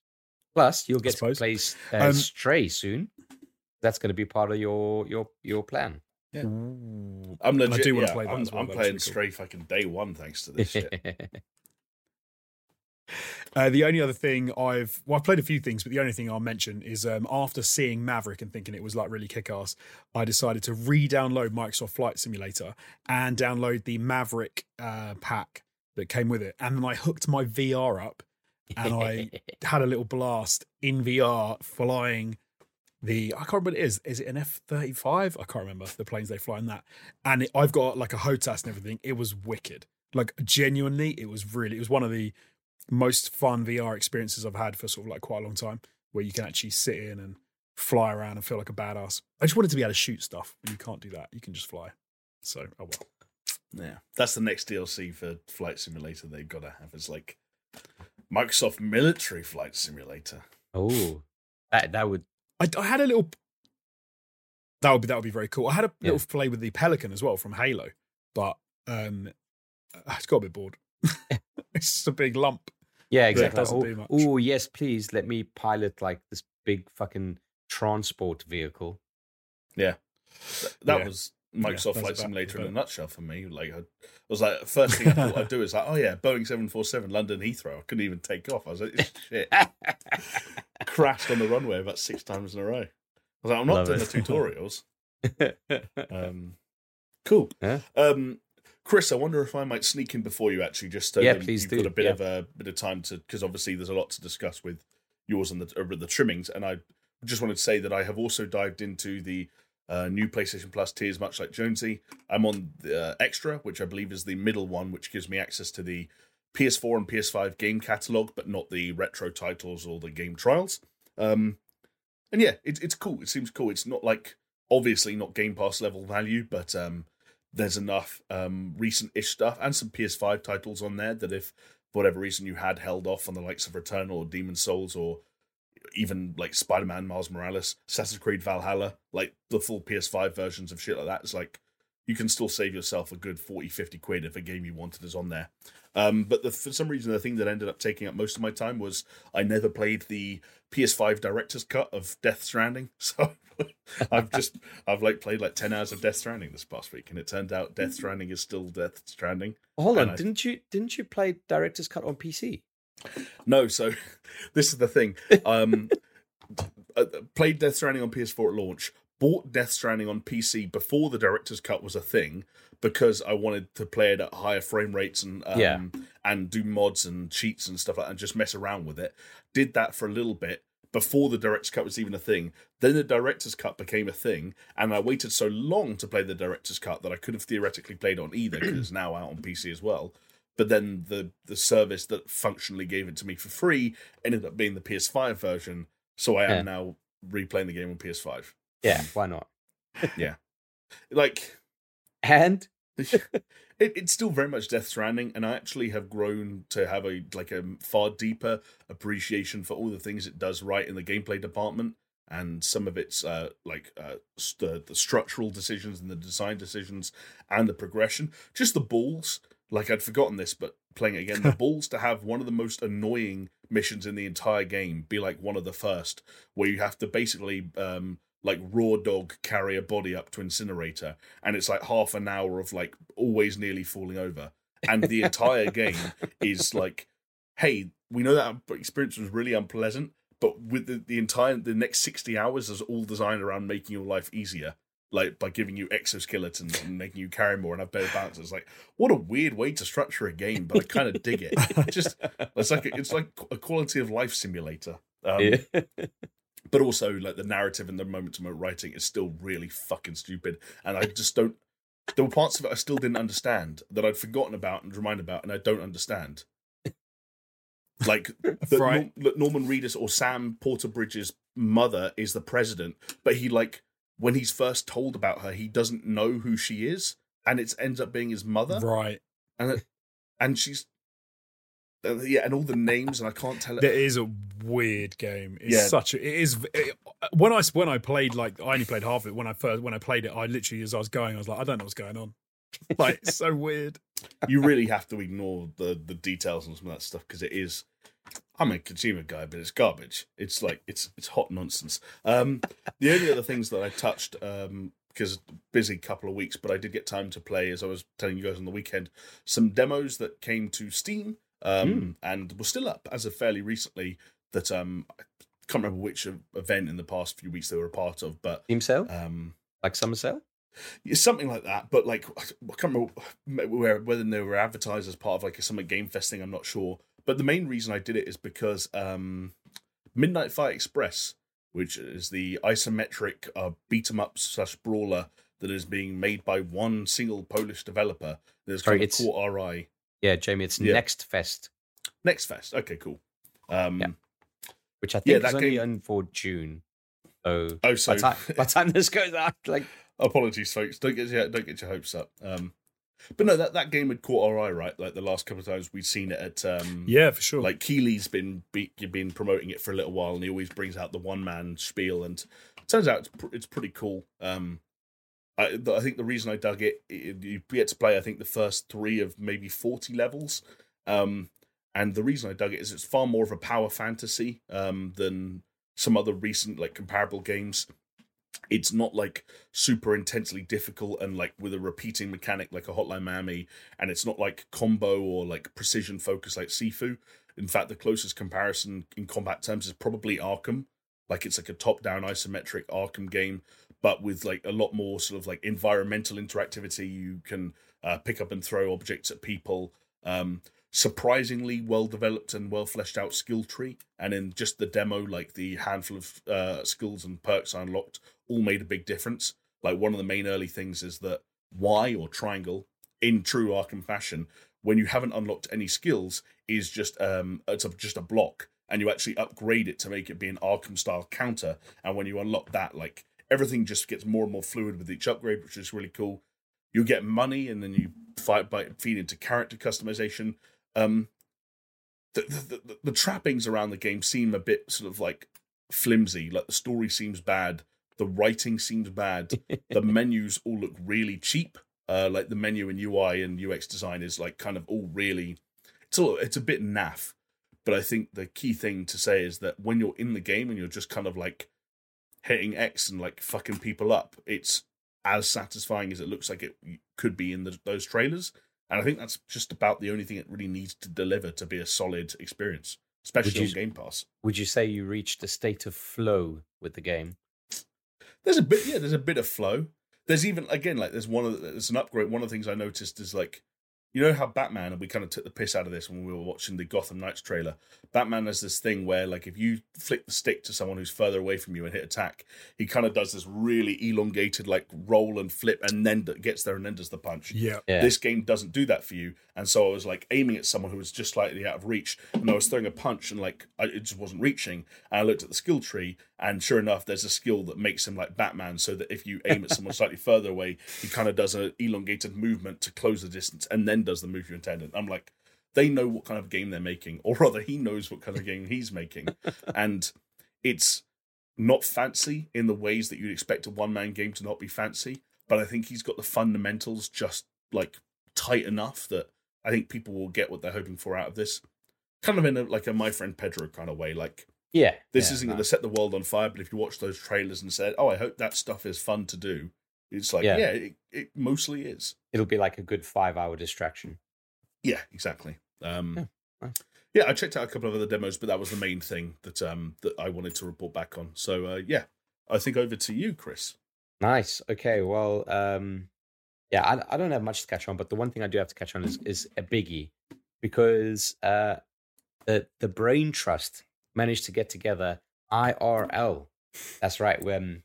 Plus, you'll get to play uh, Um, Stray soon. That's going to be part of your your your plan. I'm I do wanna play that I'm, well, I'm playing really cool. Fucking day one thanks to this shit. *laughs* Uh, the only other thing I've well, I've played a few things, but the only thing I'll mention is um, after seeing Maverick and thinking it was like really kick ass, I decided to re-download Microsoft Flight Simulator and download the Maverick uh, pack that came with it, and then I hooked my VR up and I *laughs* had a little blast in VR flying the I can't remember what it is. Is it an F thirty five? I can't remember the planes they fly in that. And it, I've got like a HOTAS and everything. It was wicked. Like genuinely, it was really. It was one of the most fun VR experiences I've had for sort of like quite a long time, where you can actually sit in and fly around and feel like a badass. I just wanted to be able to shoot stuff, you can't do that. You can just fly. So oh well. Yeah, that's the next DLC for Flight Simulator they've got to have. It's like Microsoft Military Flight Simulator. oh, that that would I, I had a little. That would be that would be very cool. I had a Yeah. little play with the Pelican as well from Halo, but um, I just got a bit bored. *laughs* it's just a big lump. yeah exactly. doesn't oh, do much. oh, yes, please let me pilot like this big fucking transport vehicle. Yeah, That Yeah. was Microsoft that's Flight Simulator in a nutshell for me. Like, I, I was like, first thing I thought I'd do is like, oh yeah, Boeing seven four seven London Heathrow. I couldn't even take off. I was like, shit. *laughs* Crashed on the runway about six times in a row. I was like, I'm not Love doing it. the *laughs* tutorials. Um, *laughs* cool. Yeah. Um, Chris, I wonder if I might sneak in before you actually, just so Yeah, please you've do. got a bit Yeah. of a bit of time to, because obviously there's a lot to discuss with yours and the uh, the trimmings, and I just wanted to say that I have also dived into the uh, new PlayStation Plus tiers, much like Jonesy. I'm on the uh, Extra, which I believe is the middle one, which gives me access to the PS4 and PS5 game catalog, but not the retro titles or the game trials. Um, and yeah, it, it's cool. It seems cool. It's not like obviously not Game Pass level value, but um, there's enough um, recent-ish stuff and some PS5 titles on there that if for whatever reason you had held off on the likes of Returnal or Demon's Souls or even like Spider-Man, Miles Morales, Assassin's Creed Valhalla, like the full PS5 versions of shit like that, it's like you can still save yourself a good 40, 50 quid if a game you wanted is on there. Um, but the, for some reason, the thing that ended up taking up most of my time was I never played the PS5 director's cut of Death Stranding. *laughs* So I've just I've like played like ten hours of Death Stranding this past week, and it turned out Death Stranding is still Death Stranding. Hold on, I- didn't you didn't you play Director's Cut on PC? No, so *laughs* this is the thing. Um, *laughs* uh, played Death Stranding on PS4 at launch. Bought Death Stranding on PC before the director's cut was a thing because I wanted to play it at higher frame rates and um, Yeah. and do mods and cheats and stuff like that and just mess around with it. Did that for a little bit before the director's cut was even a thing. Then the director's cut became a thing, and I waited so long to play the director's cut that I could have theoretically played on either because it's now out on PC as well. But then the the service that functionally gave it to me for free ended up being the PS5 version, so I am Yeah. now replaying the game on PS5. Yeah, why not? *laughs* *laughs* Yeah, like And *laughs* it, it's still very much Death Stranding, and I actually have grown to have a like a far deeper appreciation for all the things it does right in the gameplay department, and some of its uh, like uh, st- the structural decisions and the design decisions and the progression. Just the balls. Like I'd forgotten this, but playing it again, the *laughs* balls to have one of the most annoying missions in the entire game be like one of the first, where you have to basically um, like raw dog carry a body up to incinerator, and it's like half an hour of like always nearly falling over, and the entire game *laughs* is like, hey, we know that experience was really unpleasant, but with the, the entire the next sixty hours is all designed around making your life easier. Like by giving you exoskeletons and making you carry more and have better balance. It's like what a weird way to structure a game, but I kind of dig it. Just it's like a, it's like a quality of life simulator. Um, yeah. but also like the narrative and the moment to moment writing is still really fucking stupid and i just don't there were parts of it i still didn't understand that i'd forgotten about and reminded about and i don't understand like *laughs* that Right. Norman reedus or sam Porter Bridges' mother is the president but he like when he's first told about her he doesn't know who she is and it ends up being his mother Right. and it, and she's uh, yeah, and all the names, and I can't tell it. That is a weird game. It's Yeah. such a. It is it, when I when I played like I only played half of it. When I first when I played it, I literally as I was going, I was like, I don't know what's going on. *laughs* Like it's so weird. you really have to ignore the the details and some of that stuff because it is. I'm a consumer guy, but it's garbage. It's like it's it's hot nonsense. Um, the only other things that I touched um, because busy couple of weeks, but I did get time to play as I was telling you guys on the weekend. Some demos that came to Steam um, and were still up as of fairly recently. That um, I can't remember which event in the past few weeks they were a part of, but Steam sale, um, like summer sale. yeah, something like that. But like, I can't remember where, whether they were advertised as part of like a Summer Game Fest thing. I'm not sure. But the main reason I did it is because um, Midnight Fight Express, which is the isometric uh, beat 'em up slash brawler that is being made by one single Polish developer, Sorry, kind of it's- our eye. Yeah, Jamie, it's Yeah. Next Fest, Next Fest. Okay, cool. Um, Yeah. which I Yeah, think is that only game- in for June. So, Oh, so by, time, by *laughs* the time this goes out, like apologies, folks. Don't get your don't get your hopes up. Um, but no, that that game had caught our eye, right? Like the last couple of times we'd seen it at um, Yeah, for sure. like Keighley's been be, been promoting it for a little while, and he always brings out the one man spiel, and it turns out it's, pr- it's pretty cool. Um, I, I think the reason I dug it, it, you get to play, I think the first three of maybe forty levels, um, and the reason I dug it is it's far more of a power fantasy um, than some other recent like comparable games. It's not like super intensely difficult and like with a repeating mechanic like a Hotline Miami, and it's not like combo or like precision focus like Sifu. In fact, the closest comparison in combat terms is probably Arkham. Like it's like a top-down isometric Arkham game, but with like a lot more sort of like environmental interactivity. You can uh, pick up and throw objects at people. Um, surprisingly well developed and well fleshed out skill tree. And in just the demo, like the handful of uh, skills and perks I unlocked all made a big difference. Like one of the main early things is that Y or triangle, in true Arkham fashion, when you haven't unlocked any skills, is just um it's a, just a block, and you actually upgrade it to make it be an Arkham style counter. And when you unlock that, like everything just gets more and more fluid with each upgrade, which is really cool. You get money, and then you fight by feed into character customization. Um, the, the, the, the trappings around the game seem a bit sort of like flimsy. Like the story seems bad, the writing seems bad, the *laughs* menus all look really cheap. Uh, like the menu and UI and UX design is like kind of all really, it's all it's a bit naff. But I think the key thing to say is that when you're in the game and you're just kind of like hitting X and like fucking people up, it's as satisfying as it looks like it could be in the, those trailers. And I think that's just about the only thing it really needs to deliver to be a solid experience, especially Would on Game Pass. would you say you reached a state of flow with the game? There's a bit, yeah. There's a bit of flow. There's even again like there's one of the, there's an upgrade. One of the things I noticed is like you know how Batman and we kind of took the piss out of this when we were watching the Gotham Knights trailer. Batman has this thing where like if you flick the stick to someone who's further away from you and hit attack, he kind of does this really elongated like roll and flip and then gets there and then does the punch. yeah. Yeah. This game doesn't do that for you, and so I was like aiming at someone who was just slightly out of reach, and I was throwing a punch, and like I, it just wasn't reaching. And I looked at the skill tree, and sure enough, there's a skill that makes him like Batman, so that if you aim at someone *laughs* slightly further away, he kind of does an elongated movement to close the distance, and then does the move you intended. I'm like, they know what kind of game they're making, or rather, he knows what kind of game he's making, *laughs* and it's not fancy in the ways that you'd expect a one man game to not be fancy, but I think he's got the fundamentals just like tight enough that I think people will get what they're hoping for out of this. Kind of in a like a my friend Pedro kind of way. Like Yeah. this yeah, isn't no. going to set the world on fire, but if you watch those trailers and said, "Oh, I hope that stuff is fun to do," it's like, Yeah. yeah, it, it mostly is. It'll be like a good five hour distraction. Yeah, exactly. Um, Yeah, nice. yeah, I checked out a couple of other demos, but that was the main thing that um that I wanted to report back on. So uh, yeah, I think over to you, Chris. Nice. Okay. Well, um, yeah, I, I don't have much to catch on, but the one thing I do have to catch on is, is a biggie because uh, the the Brain Trust managed to get together IRL. That's right. When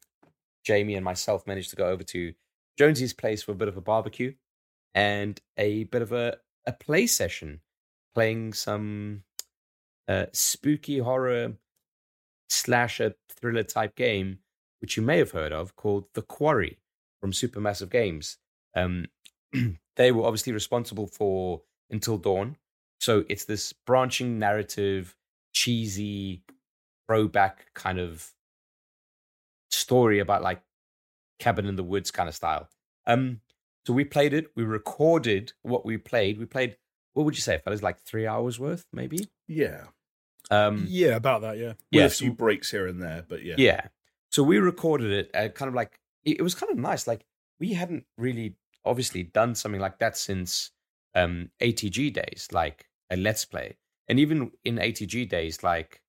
Jamie and myself managed to go over to Jonesy's place for a bit of a barbecue and a bit of a, a play session, playing some uh, spooky horror slasher thriller type game which you may have heard of, called The Quarry from Supermassive Games. Um, *clears throat* they were obviously responsible for Until Dawn, So it's this branching narrative, cheesy, throwback kind of story about like cabin in the woods kind of style. Um, so we played it. We recorded what we played. We played. What would you say, fellas? Like three hours worth, maybe. Yeah. Um, yeah, about that. Yeah. With yeah, a so- few breaks here and there, but yeah. yeah. So we recorded it uh, kind of like it, it was kind of nice. Like we hadn't really obviously done something like that since um ATG days, like a let's play. And even in ATG days, like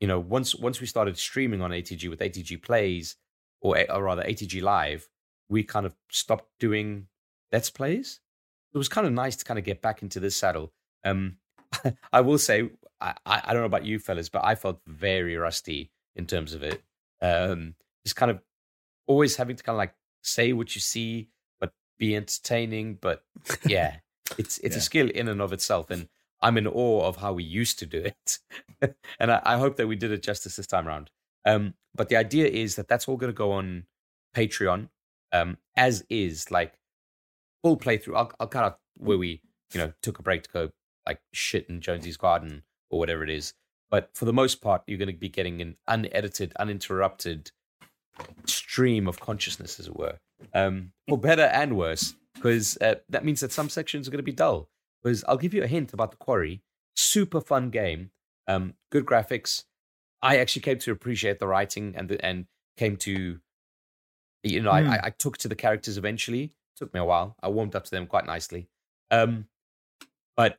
you know, once once we started streaming on ATG with ATG plays or, or rather ATG live, we kind of stopped doing let's plays. It was kind of nice to kind of get back into this saddle. Um, *laughs* I will say, I, I I don't know about you fellas, but I felt very rusty in terms of it. Um, just kind of always having to kind of like say what you see, but be entertaining. But yeah, it's it's Yeah. a skill in and of itself, and I'm in awe of how we used to do it, *laughs* and I, I hope that we did it justice this time around. Um, but the idea is that that's all going to go on Patreon, um, as is, like full playthrough. I'll, I'll cut out where we, you know, took a break to go like shit in Jonesy's garden or whatever it is. But for the most part, you're going to be getting an unedited, uninterrupted stream of consciousness, as it were, um, for better and worse. Because uh, that means that some sections are going to be dull. Because I'll give you a hint about the Quarry. Super fun game, um, good graphics. I actually came to appreciate the writing and the, and came to, you know, Hmm. I, I, I took to the characters eventually. It took me a while. I warmed up to them quite nicely. Um, but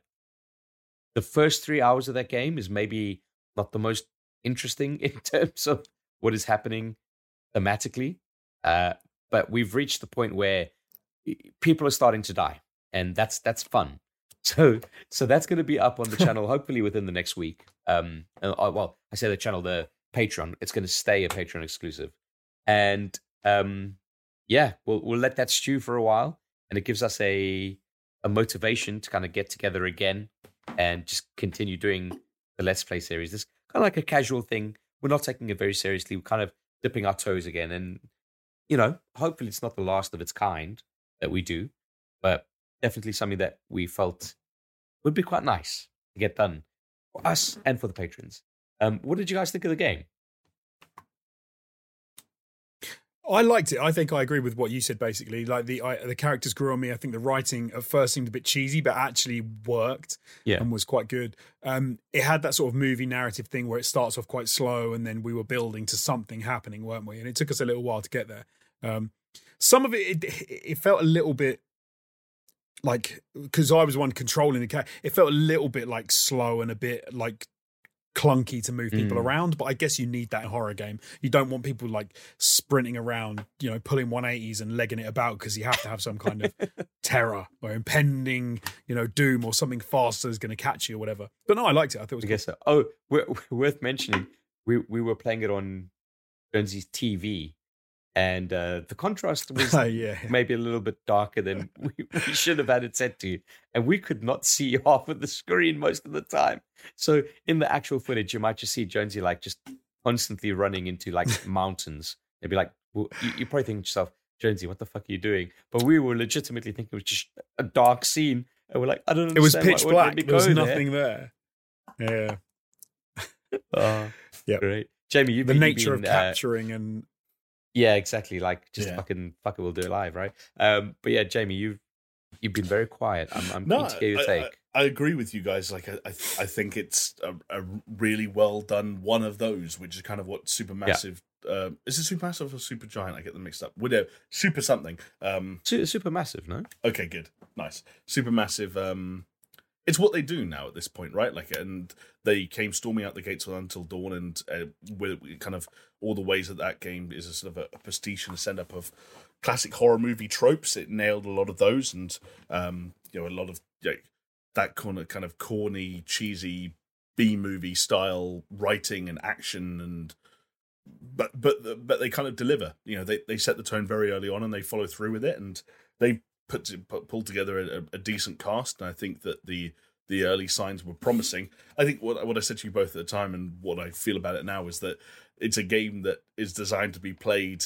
the first three hours of that game is maybe not the most interesting *laughs* in terms of what is happening thematically. Uh, but we've reached the point where people are starting to die, and that's that's fun. So so that's going to be up on the channel hopefully within the next week. Um, uh, uh, well, I say the channel, the Patreon. It's going to stay a Patreon exclusive, and um, yeah, we'll we'll let that stew for a while, and it gives us a a motivation to kind of get together again and just continue doing the Let's Play series. This kind of like a casual thing. We're not taking it very seriously. We're kind of dipping our toes again, and you know, hopefully, it's not the last of its kind that we do, but definitely something that we felt would be quite nice to get done for us and for the patrons. Um, what did you guys think of the game? I liked it. I think I agree with what you said. Basically, like the I, the characters grew on me. I think the writing at first seemed a bit cheesy, but actually worked Yeah. and was quite good. Um, it had that sort of movie narrative thing where it starts off quite slow, and then we were building to something happening, weren't we? And it took us a little while to get there. Um, some of it, it, it felt a little bit like because I was one controlling the cat. It felt a little bit like slow and a bit like clunky to move people Mm. around. But I guess you need that in horror game. You don't want people like sprinting around, you know, pulling 180s and legging it about because you have to have some kind of *laughs* terror or impending, you know, doom or something faster is going to catch you or whatever. But no, I liked it. I thought it was I guess so. Oh, we're, worth mentioning, we we were playing it on Jonesy's TV, and uh, the contrast *laughs* was yeah. maybe a little bit darker than *laughs* we, we should have had it set to. And we could not see *laughs* half of the screen most of the time. So in the actual footage, you might just see Jonesy like just constantly running into like mountains. They'd be like, well, you, you probably think to yourself, Jonesy, what the fuck are you doing? But we were legitimately thinking it was just a dark scene. And we're like, I don't know. It was pitch black. There was go there? nothing there. Yeah. Oh, Yep. Great. Jamie, you've The been, nature of been, uh, capturing and Yeah, exactly. Like just Yeah. fucking fuck it, we'll do it live, right? Um, but yeah, Jamie, you've you've been very quiet. I'm I'm No, keen to hear your I, take. I, I agree with you guys. Like, I, I, I think it's a, a really well done one of those, which is kind of what Supermassive. Uh, is it Supermassive or Super Giant? I get them mixed up. Whatever, Super something. Um, Su- super massive, no? okay, good, nice. Supermassive. Um, it's what they do now at this point, right? Like, and they came storming out the gates Until Dawn, and uh, with kind of all the ways that that game is a sort of a, a pastiche and a send up of classic horror movie tropes. It nailed a lot of those, and um, you know, a lot of like, that kind of kind of corny, cheesy B movie style writing and action, and but but but they kind of deliver. You know, they they set the tone very early on, and they follow through with it, and they put, to, put pulled together a, a decent cast. And I think that the the early signs were promising. I think what what I said to you both at the time, and what I feel about it now is that it's a game that is designed to be played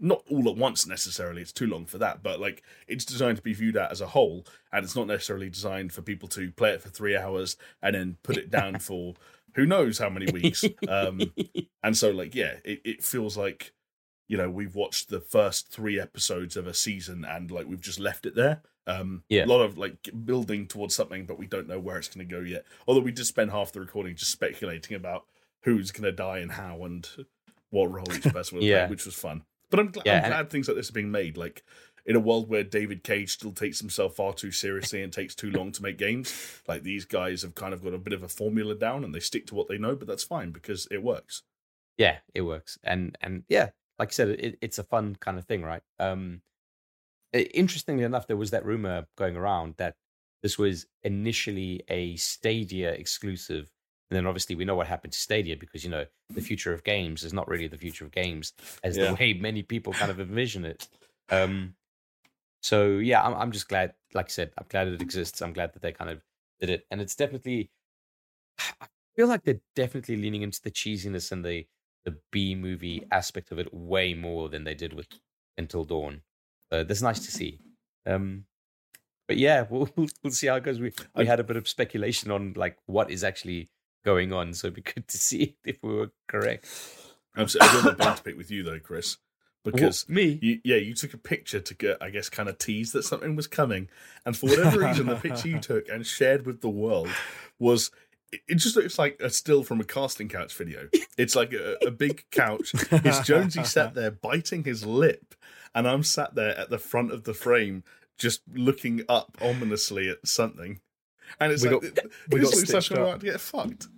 not all at once necessarily. It's too long for that, but like it's designed to be viewed at as a whole, and it's not necessarily designed for people to play it for three hours and then put it down *laughs* for who knows how many weeks. Um, *laughs* and so, like, yeah, it, it feels like you know we've watched the first three episodes of a season and like we've just left it there. Um, Yeah. a lot of like building towards something, but we don't know where it's going to go yet. Although we did spend half the recording just speculating about who's going to die and how and what role each *laughs* person will Yeah. play, which was fun. But I'm, gl- Yeah, I'm glad things like this are being made. Like in a world where David Cage still takes himself far too seriously and takes too long to make games, like these guys have kind of got a bit of a formula down and they stick to what they know. But that's fine because it works. yeah, it works. And and yeah, like I said, it, it's a fun kind of thing, right? Um, interestingly enough, there was that rumor going around that this was initially a Stadia exclusive. And then obviously we know what happened to Stadia because you know the future of games is not really the future of games as Yeah. the way many people kind of envision it. Um, so yeah, I'm I'm just glad. Like I said, I'm glad it exists. I'm glad that they kind of did it, and it's definitely. *sighs* I feel like they're definitely leaning into the cheesiness and the the B movie aspect of it way more than they did with Until Dawn. Uh, that's nice to see. Um, but yeah, *laughs* we'll we'll see how it goes. We we had a bit of speculation on like what is actually going on, so it'd be *laughs* good to see if we were correct. I'm so I got a bone to pick with you though, Chris, *coughs* because Wha- me, you, yeah, you took a picture to get, I guess, kind of tease that something was coming, and for whatever reason, the picture you *laughs* took and shared with the world was. It- It just looks like a still from a casting couch video. *laughs* It's like a, a big couch. It's Jonesy sat there biting his lip, and I'm sat there at the front of the frame, just looking up ominously at something. And it's We like got- th- we this got looks like stitched I'm about to get fucked.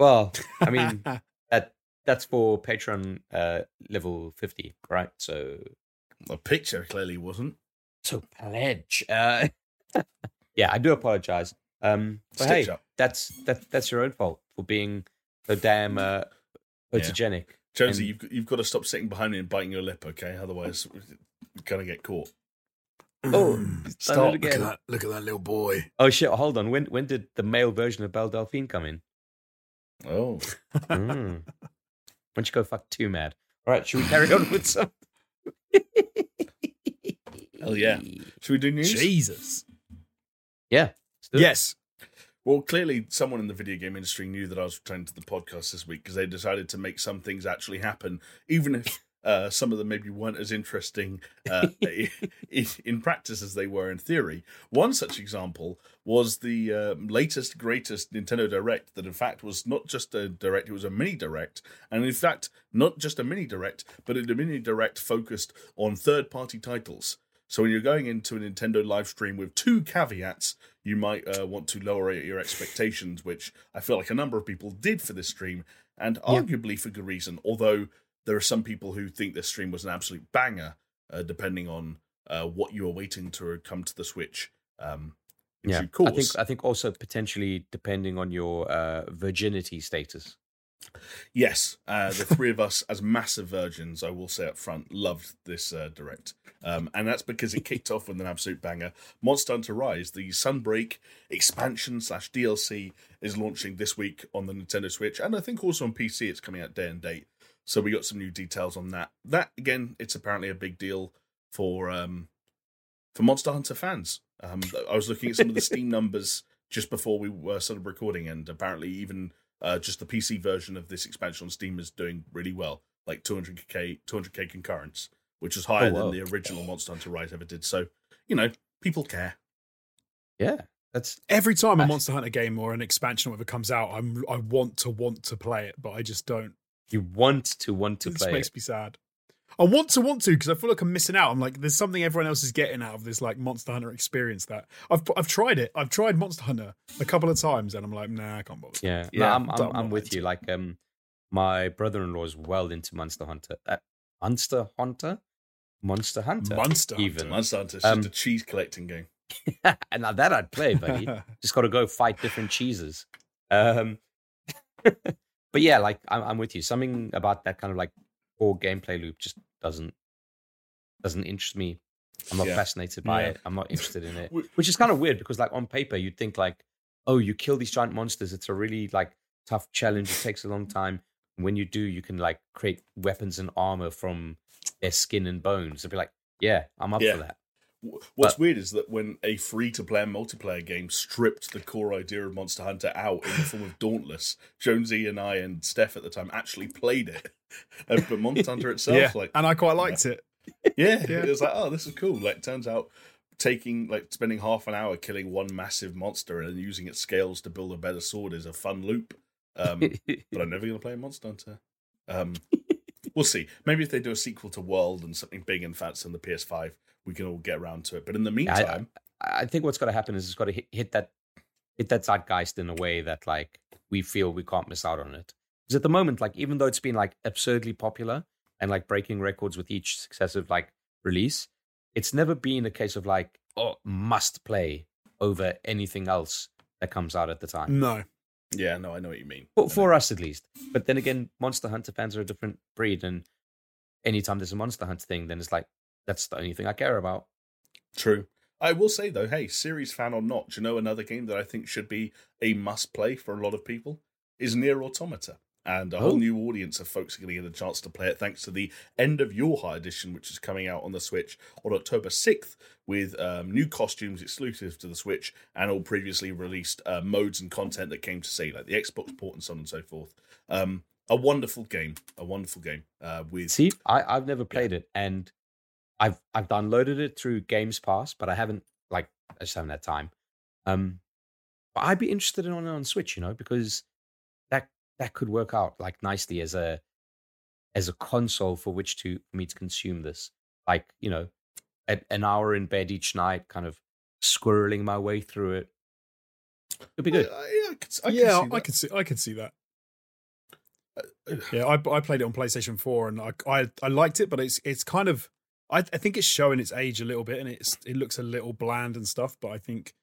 well, I mean *laughs* that that's for Patreon uh, level fifty, right? So The picture clearly wasn't. so pledge. Uh, *laughs* yeah, I do apologize. Um, but Stitch hey, up. that's that that's your own fault for being so damn uh, photogenic. Jonesy, And- you've got- you've got to stop sitting behind me and biting your lip, okay? Otherwise, you're gonna get caught. Oh, he's done it Stop. Look at again. that! Look at that little boy. Oh shit! Hold on. When when did the male version of Belle Delphine come in? Oh, Mm. *laughs* Why don't you go fuck too mad? All right, should we carry on with some? Hell yeah. should we do news? Jesus. Yeah. It. Yes. Well, clearly, someone in the video game industry knew that I was returning to the podcast this week because they decided to make some things actually happen, even if uh, some of them maybe weren't as interesting uh, *laughs* i- in practice as they were in theory. One such example was the uh, latest, greatest Nintendo Direct that, in fact, was not just a Direct, it was a mini Direct. And in fact, not just a mini Direct, but a mini Direct focused on third party titles. So when you're going into a Nintendo live stream with two caveats, you might uh, want to lower your expectations, which I feel like a number of people did for this stream, and Yeah. arguably for good reason. Although there are some people who think this stream was an absolute banger, uh, depending on uh, what you are waiting to come to the Switch. Um, in Yeah. I think I think also potentially depending on your uh, virginity status. Yes, uh, the three of *laughs* us, as massive virgins, I will say up front, loved this uh, direct, um, and that's because it kicked off with an absolute banger. Monster Hunter Rise, the Sunbreak expansion slash DLC, is launching this week on the Nintendo Switch, and I think also on PC. It's coming out day and date, so we got some new details on that. That again, it's apparently a big deal for um, for Monster Hunter fans. Um, I was looking at some of the Steam *laughs* numbers just before we were started recording, and apparently even uh, just the PC version of this expansion on Steam is doing really well, like 200k 200k concurrence, which is higher Oh, wow. than the original Monster Hunter Rise ever did. So, you know, people care. Yeah, that's Every time a Monster Hunter game or an expansion or whatever comes out, I'm I want to want to play it, but I just don't. you want to want to play It makes it. me sad. I want to want to because I feel like I'm missing out. I'm like, there's something everyone else is getting out of this like Monster Hunter experience. That I've I've tried it. I've tried Monster Hunter a couple of times, and I'm like, nah, I can't bother. Yeah, Yeah, no, I'm I'm, I'm with to. you. Like, um, my brother-in-law is well into Monster Hunter. Uh, Monster Hunter, Monster Hunter, Monster Hunter. even. Monster Hunter is Um, just a cheese collecting game. *laughs* and now that I'd play, buddy. *laughs* Just got to go fight different cheeses. Um, *laughs* but yeah, like I'm, I'm with you. Something about that kind of like core gameplay loop just doesn't doesn't interest me. I'm not Yeah. fascinated by Yeah. it. I'm not interested in it, *laughs* which is kind of weird because like on paper you'd think like, oh, you kill these giant monsters. It's a really like tough challenge. It takes a long time. when you do, you can like create weapons and armor from their skin and bones. I'd be like, yeah, I'm up Yeah. for that. What's But- weird is that when a free to play multiplayer game stripped the core idea of Monster Hunter out in the form of Dauntless, Jonesy and I and Steph at the time actually played it. But Monster Hunter itself, yeah, like, and I quite liked it. yeah, *laughs* Yeah. it was like, oh, this is cool. Like, turns out taking, like, spending half an hour killing one massive monster and using its scales to build a better sword is a fun loop. Um, *laughs* but I'm never going to play Monster Hunter. Um, we'll see. Maybe if they do a sequel to World and something big and fancy on the PS5, we can all get around to it. But in the Yeah, I- meantime, I think what's got to happen is it's got to hit, hit that hit that zeitgeist in a way that like we feel we can't miss out on it. Because at the moment, like even though it's been like absurdly popular and like breaking records with each successive like release, it's never been a case of like oh must play over anything else that comes out at the time. No, yeah, no, I know what you mean. But for us at least. But then again, Monster Hunter fans are a different breed, and anytime there's a Monster Hunter thing, then it's like that's the only thing I care about. True. I will say though, hey, series fan or not, do you know another game that I think should be a must play for a lot of people is NieR Automata. And a whole Oh. new audience of folks are going to get a chance to play it thanks to the End of YoRHa edition, which is coming out on the Switch on October 6th with um, new costumes exclusive to the Switch and all previously released uh, modes and content that came to say, like the Xbox port and so on and so forth. Um, a wonderful game, a wonderful game uh, with See, I, I've never played it, and I've I've downloaded it through Games Pass, but I haven't like I just haven't had time. Um, but I'd be interested in on on Switch, you know, because that that could work out like nicely as a as a console for which to for me to consume this. Like you know, a, an hour in bed each night, kind of squirreling my way through it. It'd be good. Uh, yeah, I could, I yeah, can see I that. could see, I could see that. Uh, Yeah, I, I played it on PlayStation Four, and I, I I liked it, but it's it's kind of I, I think it's showing its age a little bit, and it's it looks a little bland and stuff. But I think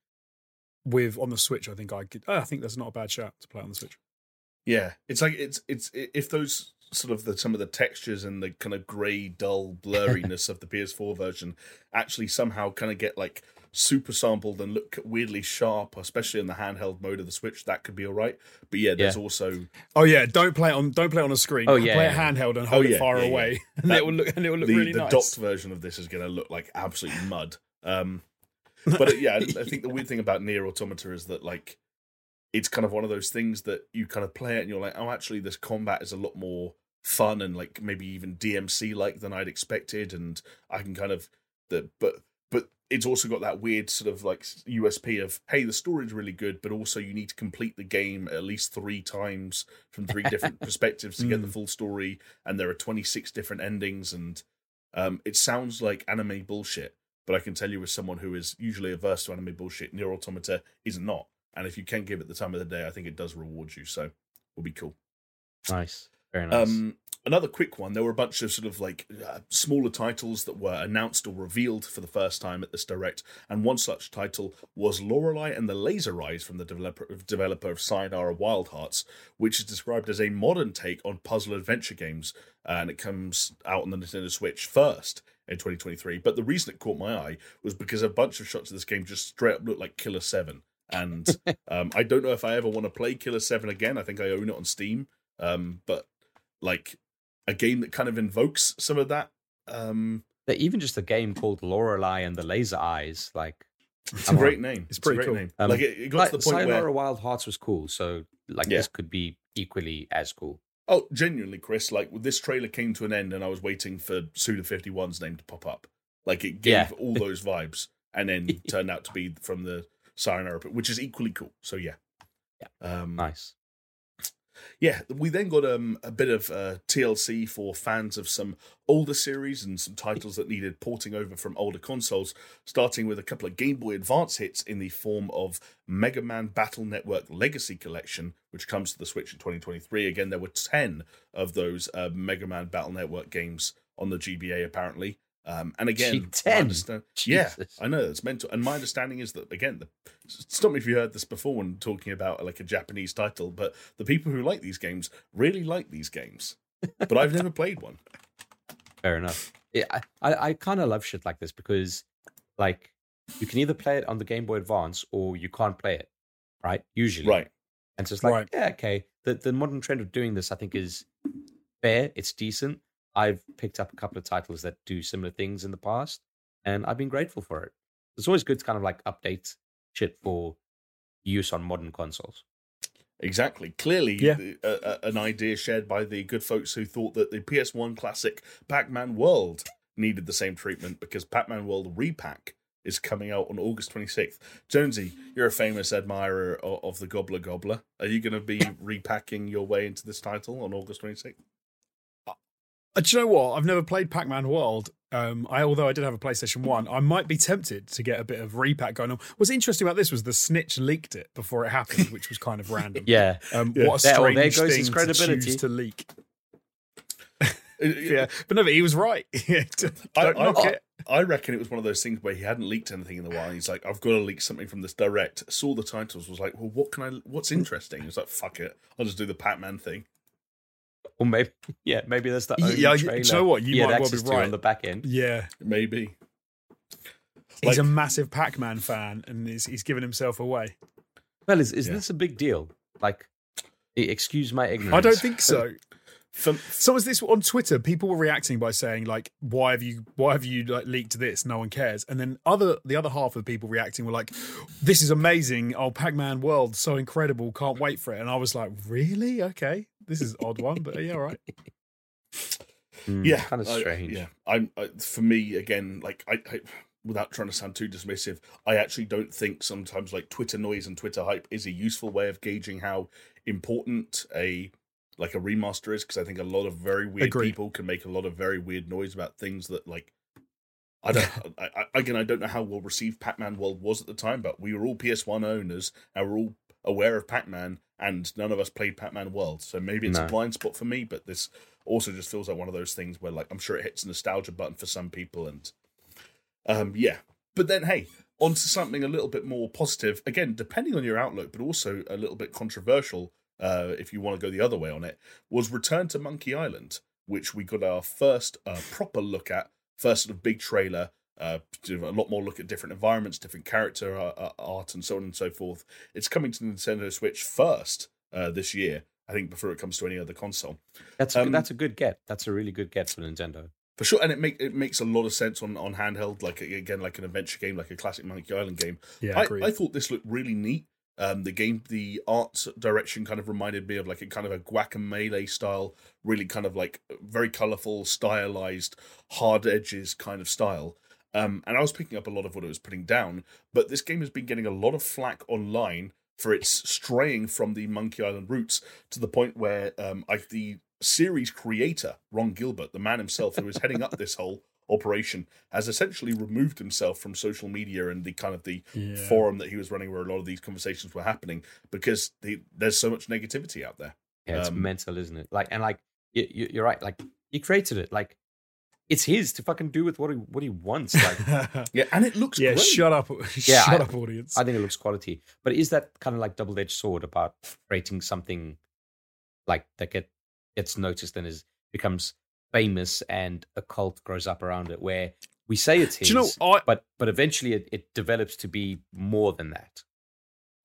with on the Switch, I think I could. I think that's not a bad shot to play on the Switch. Yeah, it's like it's it's if those sort of the some of the textures and the kind of grey, dull *laughs* blurriness of the PS4 version actually somehow kind of get like super sampled and look weirdly sharp, especially in the handheld mode of the Switch, that could be all right. But yeah, there's Yeah. also Oh yeah, don't play it on don't play it on a screen. Oh, yeah, play yeah, it handheld and hold Oh, yeah, it far yeah, yeah. away, *laughs* and That- it will look and it will look the really the nice. docked version of this is going to look like absolute mud. Um, but uh, yeah, I I *laughs* think the weird thing about NieR Automata is that like it's kind of one of those things that you kind of play it and you're like, oh, actually, this combat is a lot more fun and like maybe even DMC like than I'd expected, and I can kind of the but but it's also got that weird sort of like USP of hey, the story's really good, but also you need to complete the game at least three times from three different *laughs* perspectives to get the Mm. full story, and there are 26 different endings, and um, it sounds like anime bullshit. But I can tell you, as someone who is usually averse to anime bullshit, NieR Automata is not. And if you can give it the time of the day, I think it does reward you. So will be cool. Nice, very nice. Um, another quick one. There were a bunch of sort of like uh, smaller titles that were announced or revealed for the first time at this direct, and one such title was Lorelei and the Laser Eyes from the developer developer of Sayonara Wild Hearts, which is described as a modern take on puzzle adventure games, and it comes out on the Nintendo Switch first in 2023. But the reason it caught my eye was because a bunch of shots of this game just straight up looked like Killer Seven. And um, I don't know if I ever want to play Killer Seven again. I think I own it on Steam, um, but like a game that kind of invokes some of that. Um, But even just a game called Lorelei and the Laser Eyes, like it's Come a great on. name. It's a pretty great cool. name. Um, like it, it got like, to the point Sayonara where Wild Hearts was cool, so like Yeah. this could be equally as cool. oh, genuinely, Chris, like this trailer came to an end, and I was waiting for Suda 51's name to pop up. Like it gave Yeah. all those vibes, and then *laughs* turned out to be from the Sayonara, which is equally cool. So yeah, Yeah. Um, Nice. yeah, we then got um, a bit of uh, TLC for fans of some older series and some titles that needed porting over from older consoles, starting with a couple of Game Boy Advance hits in the form of Mega Man Battle Network Legacy Collection, which comes to the Switch in 2023. Again, there were 10 of those uh, Mega Man Battle Network games on the GBA, apparently. Um, and again, 10? understand- yeah, I know it's mental. And my understanding is that again, the, stop me if you heard this before when talking about like a Japanese title, but the people who like these games really like these games. But I've never played one. Fair enough. Yeah, I, I, I kind of love shit like this because, like, you can either play it on the Game Boy Advance or you can't play it, right? Usually, Right. And so it's like, Right. yeah, okay. the the modern trend of doing this, I think, is fair. It's decent. I've picked up a couple of titles that do similar things in the past, and I've been grateful for it. It's always good to kind of like update shit for use on modern consoles. Exactly. Clearly, Yeah. the- a- a- an idea shared by the good folks who thought that the PS1 classic Pac Man World needed the same treatment because Pac Man World Re-Pac is coming out on August 26th. Jonesy, you're a famous admirer of, of the Gobbler Gobbler. Are you going to be *laughs* repacking your way into this title on August 26th? Uh, do you know what? I've never played Pac Man World. Um, I although I did have a PlayStation One, I might be tempted to get a bit of repack going on. What's interesting about this was the snitch leaked it before it happened, which was kind of random. *laughs* Yeah, Um, Yeah. What a There- well, strange there goes thing his to credibility. choose to leak. *laughs* *laughs* Yeah, but no, but he was right. Don't I- knock I- it. I reckon it was one of those things where he hadn't leaked anything in a while. He's like, I've got to leak something from this direct. Saw the titles, was like, well, what can I? What's interesting? He was like, fuck it, I'll just do the Pac Man thing. Or maybe *laughs* yeah, maybe that's the Yeah, only yeah, trailer do you know what? You he had might well access be to right. on the back end. Yeah, Maybe. he's a massive Pac Man fan, and he's, he's giving himself away. Well, is is Yeah. this a big deal? Like, excuse my ignorance. I don't think so. *laughs* For, So was this on Twitter? People were reacting by saying like, "Why have you? Why have you like leaked this? No one cares." And then other the other half of the people reacting were like, "This is amazing! Oh, Pac-Man World, so incredible! Can't wait for it." And I was like, "Really? Okay, this is odd one, but yeah, all right." Mm, yeah, kind of I- strange. yeah, I'm I, for me again. Like I, I, without trying to sound too dismissive, I actually don't think sometimes like Twitter noise and Twitter hype is a useful way of gauging how important a like a remaster is. Because I think a lot of very weird Agreed. people can make a lot of very weird noise about things that like. I don't. *laughs* I, I, again, I don't know how well received Pac-Man World was at the time, but we were all PS1 owners and we're all aware of Pac-Man, and none of us played Pac-Man World. So maybe it's No. a blind spot for me, but this also just feels like one of those things where, like, I'm sure it hits a nostalgia button for some people, and um, yeah. But then, hey, on to something a little bit more positive. Again, depending on your outlook, but also a little bit controversial. Uh, if you want to go the other way on it, was Return to Monkey Island, which we got our first uh, proper look at, first sort of big trailer. Uh, a lot more look at different environments, different character uh, uh, art, and so on and so forth. It's coming to Nintendo Switch first uh, this year, I think, before it comes to any other console. That's a, Um, that's a good get. That's a really good get for Nintendo. For sure, and it make it makes a lot of sense on, on handheld, like again, like an adventure game, like a classic Monkey Island game. Yeah, I, agreed. I thought this looked really neat. Um, the game, the art direction kind of reminded me of like a kind of a Guacamelee style, really kind of like very colorful, stylized, hard edges kind of style. Um, and I was picking up a lot of what it was putting down, but this game has been getting a lot of flack online for its straying from the Monkey Island roots to the point where um, I, the series creator, Ron Gilbert, the man himself who is heading up this whole operation, has essentially removed himself from social media and the kind of the Yeah. forum that he was running where a lot of these conversations were happening because the, there's so much negativity out there. Yeah, it's Um, mental, isn't it? Like, and like, you, you're right. Like, he created it. Like, it's his to fucking do with what he what he wants. Like, *laughs* Yeah, and it looks yeah, great. shut up, Yeah, *laughs* shut I- up, audience. I think it looks quality. But is that kind of like double edged sword about creating something like that get gets noticed and is becomes famous and a cult grows up around it where we say it's his, you know? I, but but eventually it, it develops to be more than that,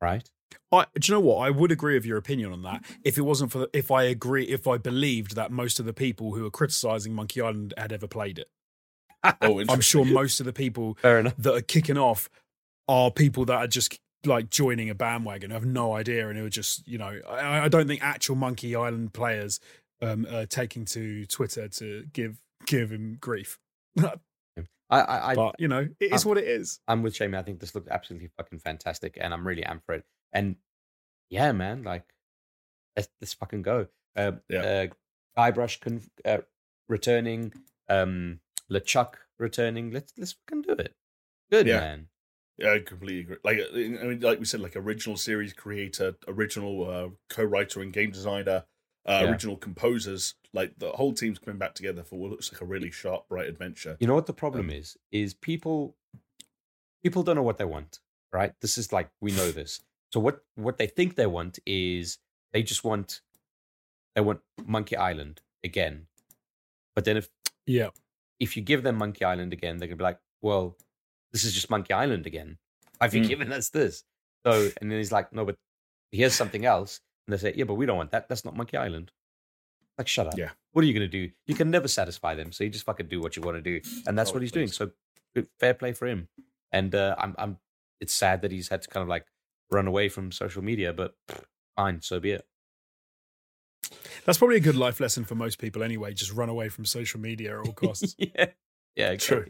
right? I, do you know what? I would agree with your opinion on that if it wasn't for the, if I agree if I believed that most of the people who are criticizing Monkey Island had ever played it. Oh, *laughs* I'm sure most of the people *laughs* that are kicking off are people that are just like joining a bandwagon, have no idea, and who are just you know. I, I don't think actual Monkey Island players um, are taking to Twitter to give give him grief. *laughs* I I, I you know, it is I- what it is. I'm with Jamie. I think this looked absolutely fucking fantastic, and I'm really amped for it. And yeah, man, like let's, let's fucking go. Uh, Yeah. uh, Guybrush con- uh, returning, um, LeChuck returning. Let's let's fucking do it. Good Yeah. man. Yeah, I completely agree. Like, uh, I mean, like we said, like original series creator, original uh, co-writer and game designer, uh, Yeah. original composers. Like the whole team's coming back together for what looks like a really sharp, bright adventure. You know what the problem Um, is? Is people people don't know what they want, right? This is like we know this. So what what they think they want is they just want they want Monkey Island again. But then if Yeah, if you give them Monkey Island again, they're gonna be like, well, this is just Monkey Island again. Have you Mm. given us this? So and then he's like, no, but here's something else. And they say, yeah, but we don't want that. That's not Monkey Island. Like, shut up. Yeah. What are you going to do? You can never satisfy them. So you just fucking do what you want to do. And that's Oh, what he's doing. So fair play for him. And uh, I'm, I'm, it's sad that he's had to kind of like run away from social media, but fine, so be it. That's probably a good life lesson for most people anyway. Just run away from social media at all *laughs* costs. yeah. Yeah, True.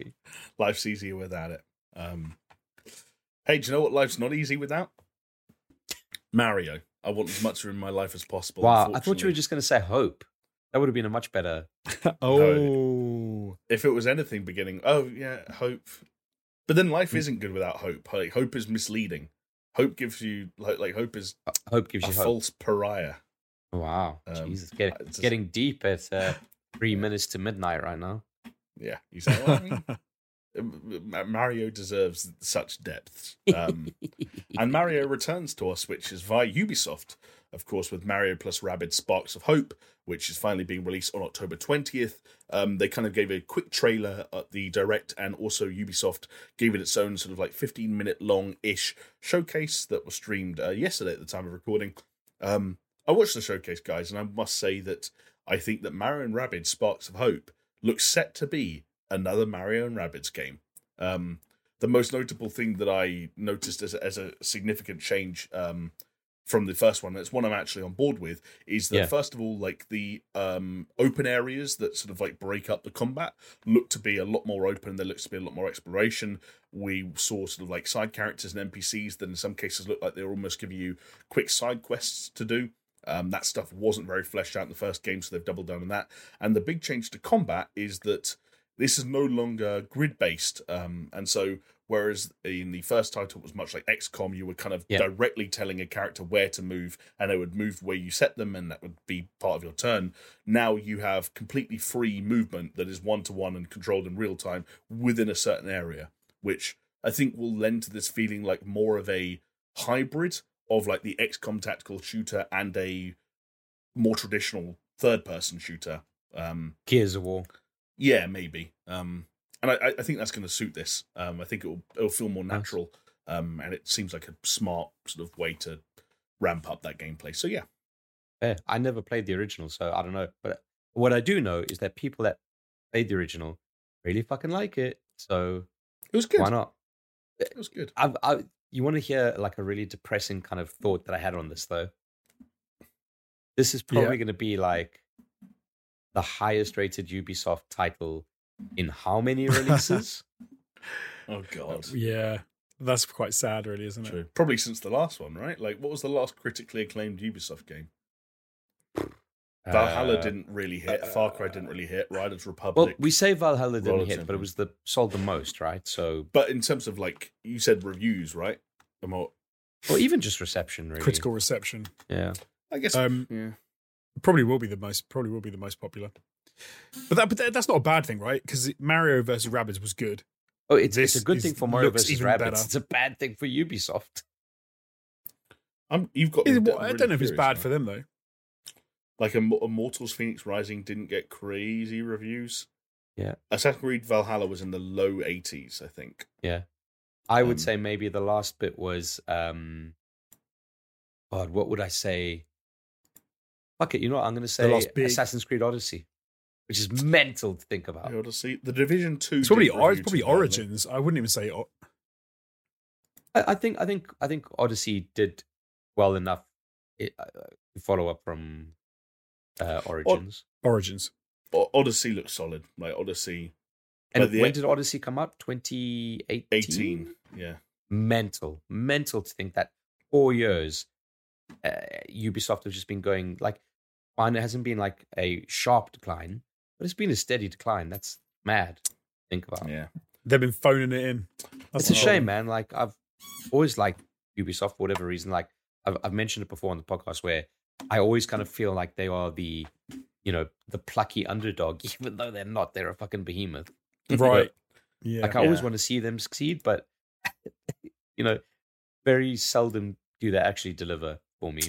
Life's easier without it. Um, hey, do you know what life's not easy without? Mario. I want as much room in my life as possible. Wow. I thought you were just going to say hope. That would have been a much better. *laughs* oh, If it was anything beginning, oh yeah, hope. But then Hmm. life isn't good without hope. Like hope is misleading. Hope gives you like like hope is Hope gives you hope. false pariah. Wow. Um, Jesus. Get, it's just- getting deep at uh, *laughs* three minutes to midnight right now. Yeah, you say. Well, I mean, *laughs* Mario deserves such depths. Um, *laughs* and Mario returns to our Switches via Ubisoft, of course, with Mario plus Rabbids Sparks of Hope, which is finally being released on October 20th. Um, they kind of gave a quick trailer at the Direct, and also Ubisoft gave it its own sort of like 15 minute long ish showcase that was streamed uh, yesterday at the time of recording. Um, I watched the showcase, guys, and I must say that I think that Mario and Rabbids Sparks of Hope looks set to be another Mario and Rabbids game. Um, the most notable thing that I noticed as a, as a significant change um, from the first one, That's one I'm actually on board with, is that Yeah. first of all, like the um, open areas that sort of like break up the combat look to be a lot more open. There looks to be a lot more exploration. We saw sort of like side characters and NPCs that in some cases look like they're almost giving you quick side quests to do. Um, that stuff wasn't very fleshed out in the first game, so they've doubled down on that. And the big change to combat is that this is no longer grid based. Um, and so, whereas in the first title it was much like XCOM, you were kind of directly telling a character where to move, and they would move where you set them, and that would be part of your turn. Now you have completely free movement that is one to one and controlled in real time within a certain area, which I think will lend to this feeling like more of a hybrid of like the XCOM tactical shooter and a more traditional third person shooter. Um, Gears of War. yeah, maybe. Um, and I, I think that's going to suit this. Um, I think it'll it'll feel more natural. Um, and it seems like a smart sort of way to ramp up that gameplay. So yeah, Yeah, I never played the original, so I don't know. But what I do know is that people that played the original really fucking like it. So it was good. why not? It was good. I've, I, you want to hear like a really depressing kind of thought that I had on this though? This is Yeah. probably going to be like the highest rated Ubisoft title in how many releases? *laughs* Oh god, yeah. That's quite sad, really, isn't it? Probably since the last one, right? Like, what was the last critically acclaimed Ubisoft game? Valhalla Uh, didn't really hit. Far Cry didn't really hit. Riders Republic. Well, Republic. we say Valhalla didn't Roller hit, but it was the sold the most, right? So, but in terms of like you said, reviews, right? The more, or even just reception, really. Critical reception. Yeah. I guess. Um, yeah. probably will be the most probably will be the most popular. But that but that, that's not a bad thing, right? Because Mario versus Rabbids was good. Oh, it's, it's a good is- thing for Mario versus even Rabbids. better. It's a bad thing for Ubisoft. I'm, you've got. me Is- de- I don't know if it's bad now. for them though. like Im- Immortals Fenyx Rising didn't get crazy reviews. Yeah. Assassin's Creed Valhalla was in the low 80s, I think. Yeah. I would Um, say maybe the last bit was um God, what would I say? Fuck it, you know what? I'm gonna say last big- Assassin's Creed Odyssey. Which is mental to think about. The Odyssey, the Division 2. It's probably or, it's probably. Origins. I wouldn't even say. O- I, I think I think I think Odyssey did well enough it, uh, to follow up from uh, Origins. Origins. O- Odyssey looks solid. Like Odyssey and but the- when did Odyssey come out? 2018? 18. Yeah. mental, mental to think that four years uh, Ubisoft have just been going like, fine, it hasn't been like a sharp decline, but it's been a steady decline. That's mad. Think about. It. Yeah. They've been phoning it in. That's it's a shame, problem. man. Like I've always liked Ubisoft for whatever reason. Like I've, I've mentioned it before on the podcast, where I always kind of feel like they are the, you know, the plucky underdog, *laughs* even though they're not. They're a fucking behemoth. *laughs* Right. Yeah. Like I always want to see them succeed, but *laughs* you know, very seldom do they actually deliver for me.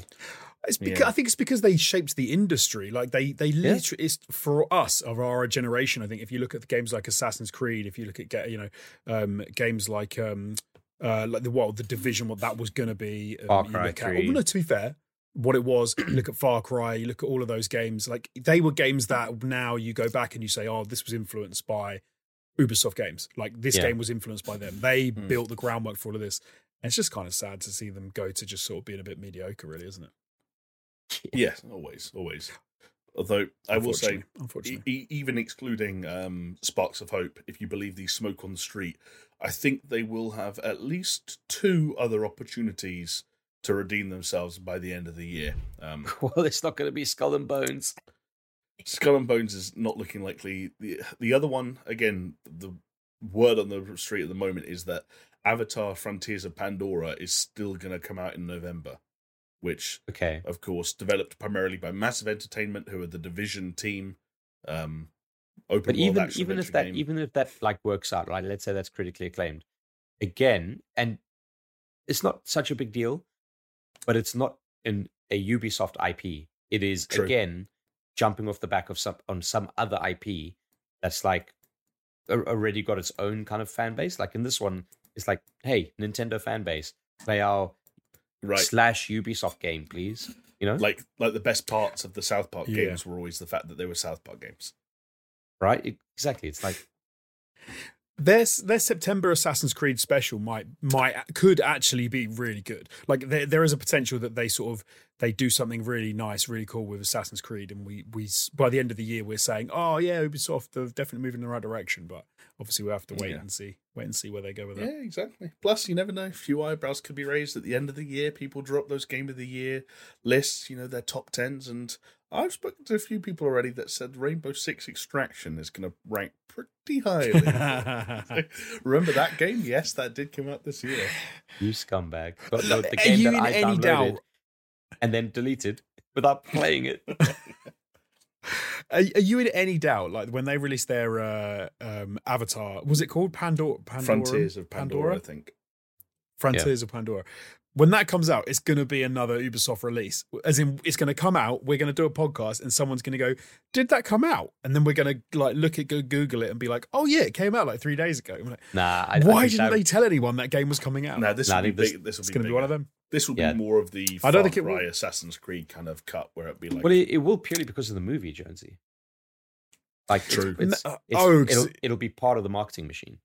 It's because Yeah. I think it's because they shaped the industry. Like they, they literally, it's for us of our generation. I think if you look at the games like Assassin's Creed, if you look at you know um, games like um, uh, like the well, the Division, what that was going to be. Um, Far Cry at- 3. oh, no, to be fair, what it was. *clears throat* Look at Far Cry, you look at all of those games. Like they were games that now you go back and you say, "Oh, this was influenced by Ubisoft games. Like this Yeah. game was influenced by them. They Hmm. built the groundwork for all of this." And it's just kind of sad to see them go to just sort of being a bit mediocre, really, isn't it? Yes, always, always. Although I will say, Unfortunately- e- even excluding um, Sparks of Hope, if you believe the Smoke on the Street, I think they will have at least two other opportunities to redeem themselves by the end of the year. Um, *laughs* Well, it's not going to be Skull and Bones. Skull and Bones is not looking likely. The the other one, again, the word on the street at the moment is that Avatar: Frontiers of Pandora is still going to come out in November, which Okay. of course, developed primarily by Massive Entertainment, who are the Division team. Um, open But even even if that game. even if that like works out, right? Let's say that's critically acclaimed. Again, and it's not such a big deal, but it's not in a Ubisoft IP. It is True. again jumping off the back of some on some other IP that's like already got its own kind of fan base. Like in this one, it's like, hey, Nintendo fan base, play our right, slash Ubisoft game, please. You know, like like the best parts of the South Park Yeah. games were always the fact that they were South Park games. right? It- exactly. It's like *sighs* their their September Assassin's Creed special might might could actually be really good. Like there there is a potential that they sort of they do something really nice, really cool with Assassin's Creed, and we we by the end of the year we're saying, oh yeah, Ubisoft they're definitely moving in the right direction. But obviously we have to wait Yeah. and see wait and see where they go with it. Yeah, exactly. Plus, you never know. A few eyebrows could be raised at the end of the year. People drop those Game of the Year lists, you know, their top tens. And I've spoken to a few people already that said Rainbow Six Extraction is going to rank pretty highly. *laughs* Remember that game? Yes, that did come out this year. You scumbag. But no, the Are game you that in I any downloaded doubt? And then deleted without playing it. *laughs* Are, are you in any doubt? Like when they released their uh, um, Avatar, was it called Pandora? Pandora Frontiers of Pandora, I think. Frontiers of Pandora. When that comes out, it's going to be another Ubisoft release. As in, it's going to come out. We're going to do a podcast, and someone's going to go, "Did that come out?" And then we're going to like look at go Google it and be like, "Oh yeah, it came out like three days ago." Like, Nah, I, I Why think didn't that- they tell anyone that game was coming out? Now, this Nah, will be this- big. This will be, going to be one of them. This will Yeah. be more of the I Far don't think it will- Cry Assassin's Creed kind of cut, where it'd be like, Well, it, it will purely because of the movie, Jonesy. Like, True. It's, No, uh, it's- oh, 'cause it'll, it'll be part of the marketing machine.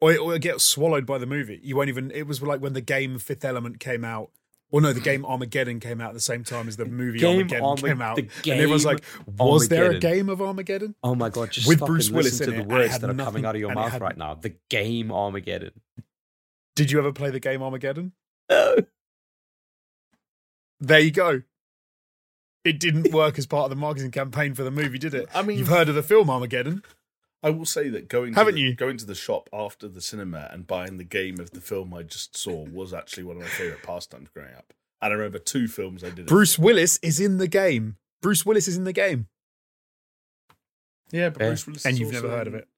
Or it, or it gets swallowed by the movie. You won't even. It was like when the game Fifth Element came out. Or no, the game Armageddon came out at the same time as the movie Game Armageddon Armag- came out, and everyone's like, "Was there a game of Armageddon?" Oh my god! Just With Bruce Willis to the words that are nothing- coming out of your mouth had- right now. The game Armageddon. Did you ever play the game Armageddon? No. There you go. It didn't work as part of the marketing campaign for the movie, did it? I mean- you've heard of the film Armageddon. I will say that going Haven't to the, you? going to the shop after the cinema and buying the game of the film I just saw was actually one of my favorite pastimes growing up. And I remember two films I did. Bruce for. Willis is in the game. Bruce Willis is in the game, yeah, but Yeah. Bruce Willis, and is you've never also heard of it.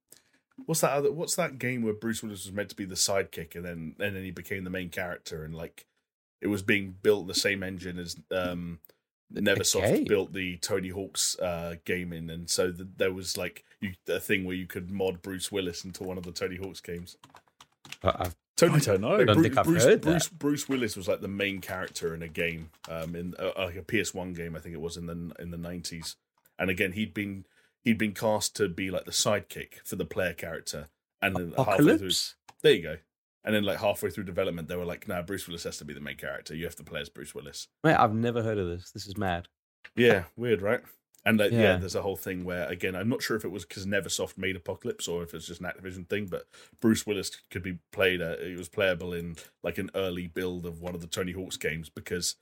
What's that? Other, what's that game where Bruce Willis was meant to be the sidekick, and then and then he became the main character, and like it was being built the same engine as um, Neversoft Okay. built the Tony Hawk's uh, game in, and so the, there was like you, a thing where you could mod Bruce Willis into one of the Tony Hawk's games. But I've, Tony, I don't know. like, Don't Bru- think I've Bruce, heard that. Bruce, Bruce Willis was like the main character in a game, um, in uh, like a PS1 game, I think it was in the in the nineties. And again, he'd been he'd been cast to be like the sidekick for the player character, and then halfway through, there you go. And then like halfway through development, they were like, "No, Bruce Willis has to be the main character. You have to play as Bruce Willis." Mate, I've never heard of this. This is mad. Yeah, weird, right? And like, yeah. Yeah. there's a whole thing where again, I'm not sure if it was because Neversoft made Apocalypse or if it's just an Activision thing, but Bruce Willis could be played. Uh, it was playable in like an early build of one of the Tony Hawk's games because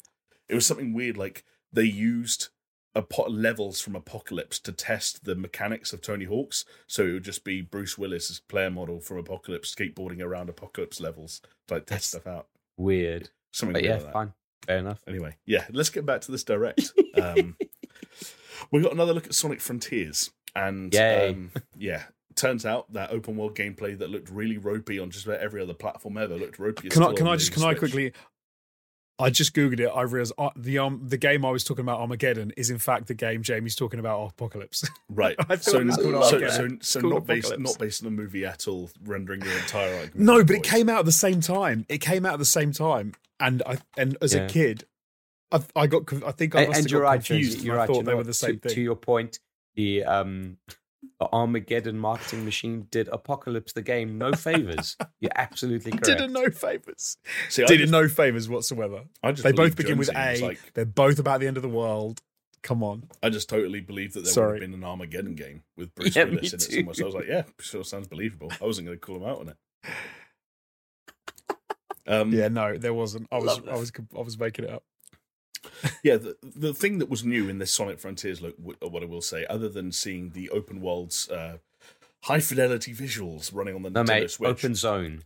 it was something weird. Like they used apo- levels from Apocalypse to test the mechanics of Tony Hawk's, so it would just be Bruce Willis's player model from Apocalypse skateboarding around Apocalypse levels to like test That's- stuff out. Weird. Something But yeah, like that. fine. Fair enough. Anyway, yeah, let's get back to this direct. *laughs* Um, we got another look at Sonic Frontiers, and um, yeah, turns out that open world gameplay that looked really ropey on just about every other platform ever looked ropey. Can I? Can I just? Can I quickly? I just googled it. I realized uh, the um the game I was talking about Armageddon is in fact the game Jamie's talking about Apocalypse. *laughs* Right, I thought so it so, called so, so, not based Apocalypse. not based on a movie at all, rendering your entire argument. no, but it came out at the same time. It came out at the same time, and I and as Yeah. a kid, I, I got. I think I must and have you're got right, confused. and I right. thought you they were the same to, thing. to your point, the um, the Armageddon marketing machine did Apocalypse the game no favors. you're absolutely *laughs* correct. Did it no favors. See, I Did it just- no favors whatsoever. I just They both begin with Jonesy was A. Like, They're both about the end of the world. Come on. I just totally believed that there Sorry. would have been an Armageddon game with *laughs* Bruce Yeah, Willis me in it somewhere. So I was like, yeah, sure sounds believable. I wasn't going to call him out on it. *laughs* Um, Yeah, no, there wasn't. I was, Love I was, I was making it up. Yeah. The, the thing that was new in this Sonic Frontiers look, what I will say, other than seeing the open world's uh, high fidelity visuals running on the No, Nintendo mate. Switch. Open zone.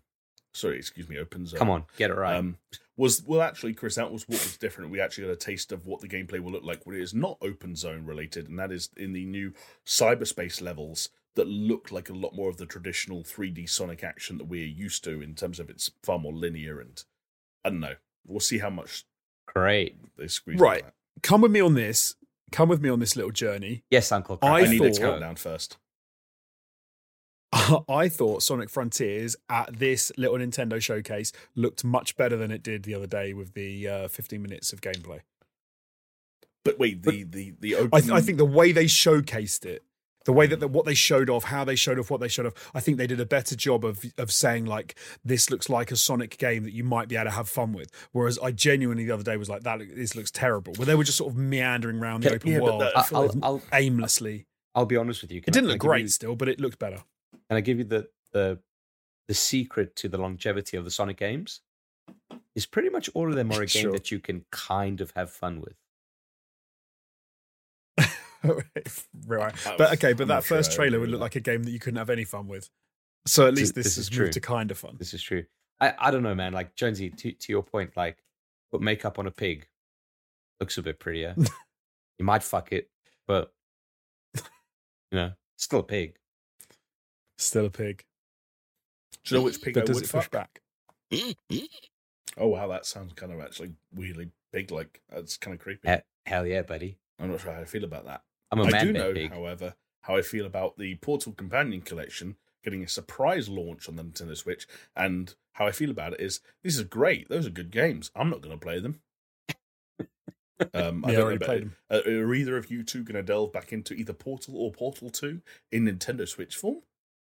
Sorry, excuse me. Open zone. Come on, get it right. Um, was well, actually, Chris, that was what was different. We actually got a taste of what the gameplay will look like when it is not open zone related, and that is in the new cyberspace levels that look like a lot more of the traditional 3D Sonic action that we're used to in terms of it's far more linear and I don't know. We'll see how much Great. they squeeze. Right. Come with me on this. Come with me on this little journey. Yes, Uncle. I Crap. that. I need a thought- countdown first. *laughs* I thought Sonic Frontiers at this little Nintendo showcase looked much better than it did the other day with the uh, 15 minutes of gameplay. But wait, the the the open. I, th- I think the way they showcased it, the way that the, what they showed off, how they showed off what they showed off, I think they did a better job of of saying like this looks like a Sonic game that you might be able to have fun with. Whereas I genuinely the other day was like that. This looks terrible. Where they were just sort of meandering around the open yeah, world that- I I- feel I'll, I'll, aimlessly. I'll be honest with you. It Can I- didn't I look great you- still, but it looked better. Can I give you the the the secret to the longevity of the Sonic games? Is pretty much all of them are a game Sure. that you can kind of have fun with. *laughs* right. But okay, but I'm that not sure first trailer would look that. like a game that you couldn't have any fun with. So at least this, this has is moved true. to kind of fun. This is true. I, I don't know, man. Like Jonesy, to to your point, like put makeup on a pig looks a bit prettier. *laughs* you might fuck it, but you know, still a pig. Still a pig. Do you know which pig I But does would it push back? *laughs* Oh wow, that sounds kind of actually weirdly big. Like that's kind of creepy. Eh, Hell yeah, buddy. I'm not sure how I feel about that. I'm a I man do know, pig. however, how I feel about the Portal Companion Collection getting a surprise launch on the Nintendo Switch, and how I feel about it is this is great. Those are good games. I'm not going to play them. *laughs* Um, I Yeah, don't know already about played them. Uh, are either of you two going to delve back into either Portal or Portal Two in Nintendo Switch form?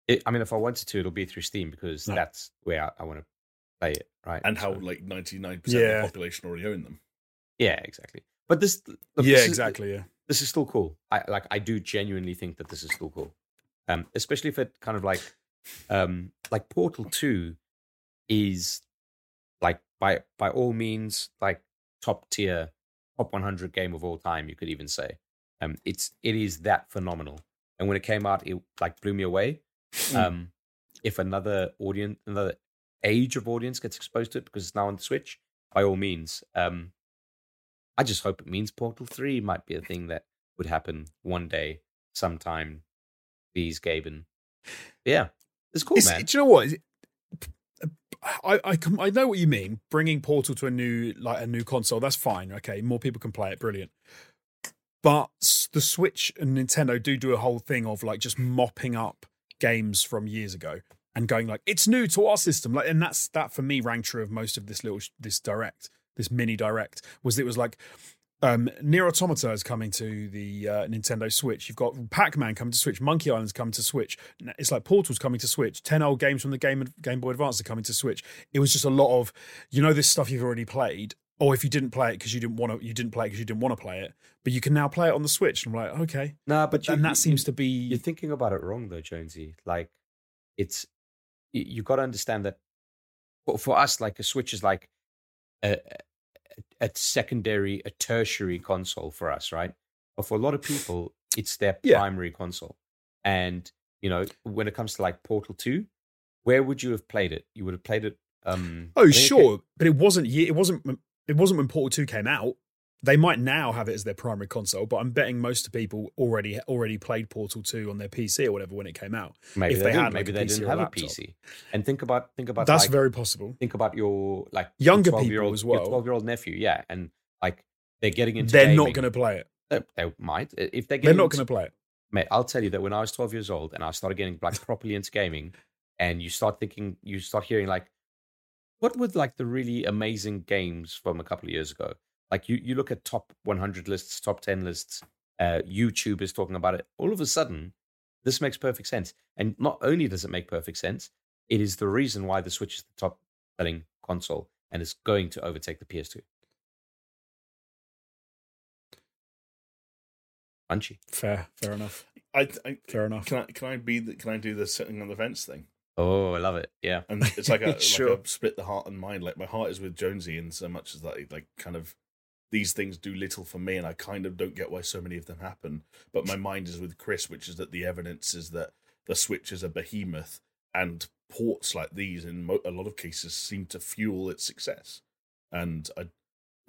It, I mean, if I wanted to, it'll be through Steam because No. that's where I, I want to play it, right? And how like 99 percent of the population already own them. yeah, exactly. But this, look, yeah, this is- exactly. Yeah. This is still cool. I like I do genuinely think that this is still cool. Um, especially if it kind of like um like Portal 2 is like by by all means like top tier, top 100 game of all time, you could even say. Um it's it is that phenomenal. And when it came out it like blew me away. Um if another audience another age of audience gets exposed to it because it's now on the Switch, by all means. Um I just hope it means Portal 3 might be a thing that would happen one day, sometime. These Gaben. Yeah, it's cool, It's- man. Do you know what? I, I I know what you mean. Bringing Portal to a new like a new console, that's fine. Okay, more people can play it. Brilliant. But the Switch and Nintendo do do a whole thing of like just mopping up games from years ago and going like it's new to our system. Like, and that's that for me rang true of most of this little this direct, this mini direct was it was like um NieR Automata is coming to the uh, Nintendo Switch. You've got Pac-Man coming to Switch, Monkey Island's coming to Switch. It's like Portal's coming to Switch. Ten old games from the Game Game Boy Advance are coming to Switch. It was just a lot of, you know, this stuff you've already played, or if you didn't play it because you didn't want to, you didn't play it because you didn't want to play it, but you can now play it on the Switch. And I'm like, okay, nah, but and that seems to be You're thinking about it wrong, though, Jonesy. Like, it's you, you got to understand that for, for us, like a Switch is like a, a, secondary, a tertiary console for us, right? But for a lot of people, it's their Yeah. primary console. And you know, when it comes to like Portal Two, where would you have played it? You would have played it. Um, Oh, think it sure, but it wasn't. It wasn't. It wasn't when Portal Two came out. They might now have it as their primary console, but I'm betting most people already already played Portal Two on their PC or whatever when it came out. Maybe if they, they had, maybe a they PC didn't have a. PC. And think about think about That's like, very possible. think about your like Younger your 12 people year old, as well. Twelve year old nephew, yeah, and like they're getting into. They're not going to play it. They, they might if they're They're not going to play it. Mate, I'll tell you that when I was twelve years old and I started getting like properly into gaming, and you start thinking, you start hearing like, what were like the really amazing games from a couple of years ago? Like you, you look at top 100 lists, top 10 lists. Uh, YouTube is talking about it. All of a sudden, this makes perfect sense. And not only does it make perfect sense, it is the reason why the Switch is the top selling console and is going to overtake the PS2. Punchy. Fair, fair enough. I, I Fair enough. can I can I be the, can I do the sitting on the fence thing? Oh, I love it. Yeah. And it's like a, *laughs* Sure. like a split the heart and mind. Like my heart is with Jonesy in so much as that like kind of these things do little for me, and I kind of don't get why so many of them happen. But my mind is with Chris, which is that the evidence is that the Switch is a behemoth, and ports like these, in mo- a lot of cases, seem to fuel its success. And I,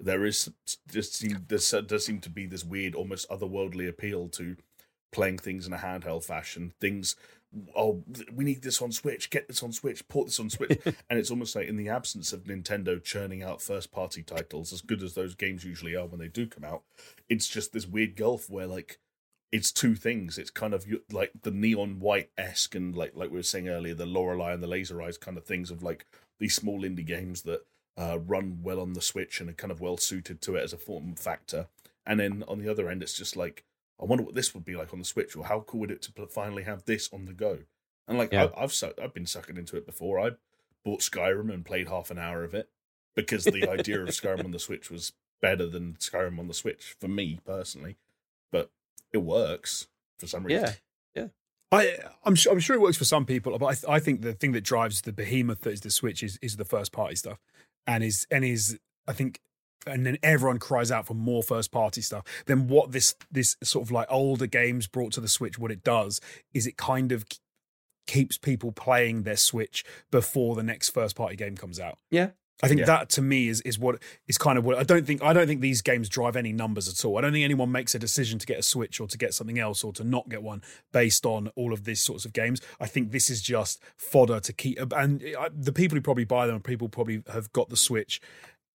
there is just seem there does seem to be this weird, almost otherworldly appeal to playing things in a handheld fashion. Things, oh, we need this on Switch. Get this on Switch. Port this on Switch. *laughs* and it's almost like in the absence of Nintendo churning out first party titles, as good as those games usually are when they do come out, it's just this weird gulf where like it's two things. It's kind of like the neon white esque and like like we were saying earlier, the Lorelei and the Laser Eyes kind of things of like these small indie games that uh, run well on the Switch and are kind of well suited to it as a form factor. And then on the other end, it's just like I wonder what this would be like on the Switch, or how cool would it to finally have this on the go? And like Yeah. I, I've su- I've been sucking into it before. I bought Skyrim and played half an hour of it because the *laughs* idea of Skyrim on the Switch was better than Skyrim on the Switch for me personally. But it works for some reason. Yeah. I, I'm sure, I'm sure it works for some people, but I, th- I think the thing that drives the behemoth that is the Switch is, is the first party stuff, and is and is I think, and then everyone cries out for more first party stuff. Then what this this sort of like older games brought to the Switch, what it does is it kind of keeps people playing their Switch before the next first party game comes out. Yeah. I think Yeah. that to me is is what is kind of what I don't think I don't think these games drive any numbers at all. I don't think anyone makes a decision to get a Switch or to get something else or to not get one based on all of these sorts of games. I think this is just fodder to keep and I- the people who probably buy them, people probably have got the Switch,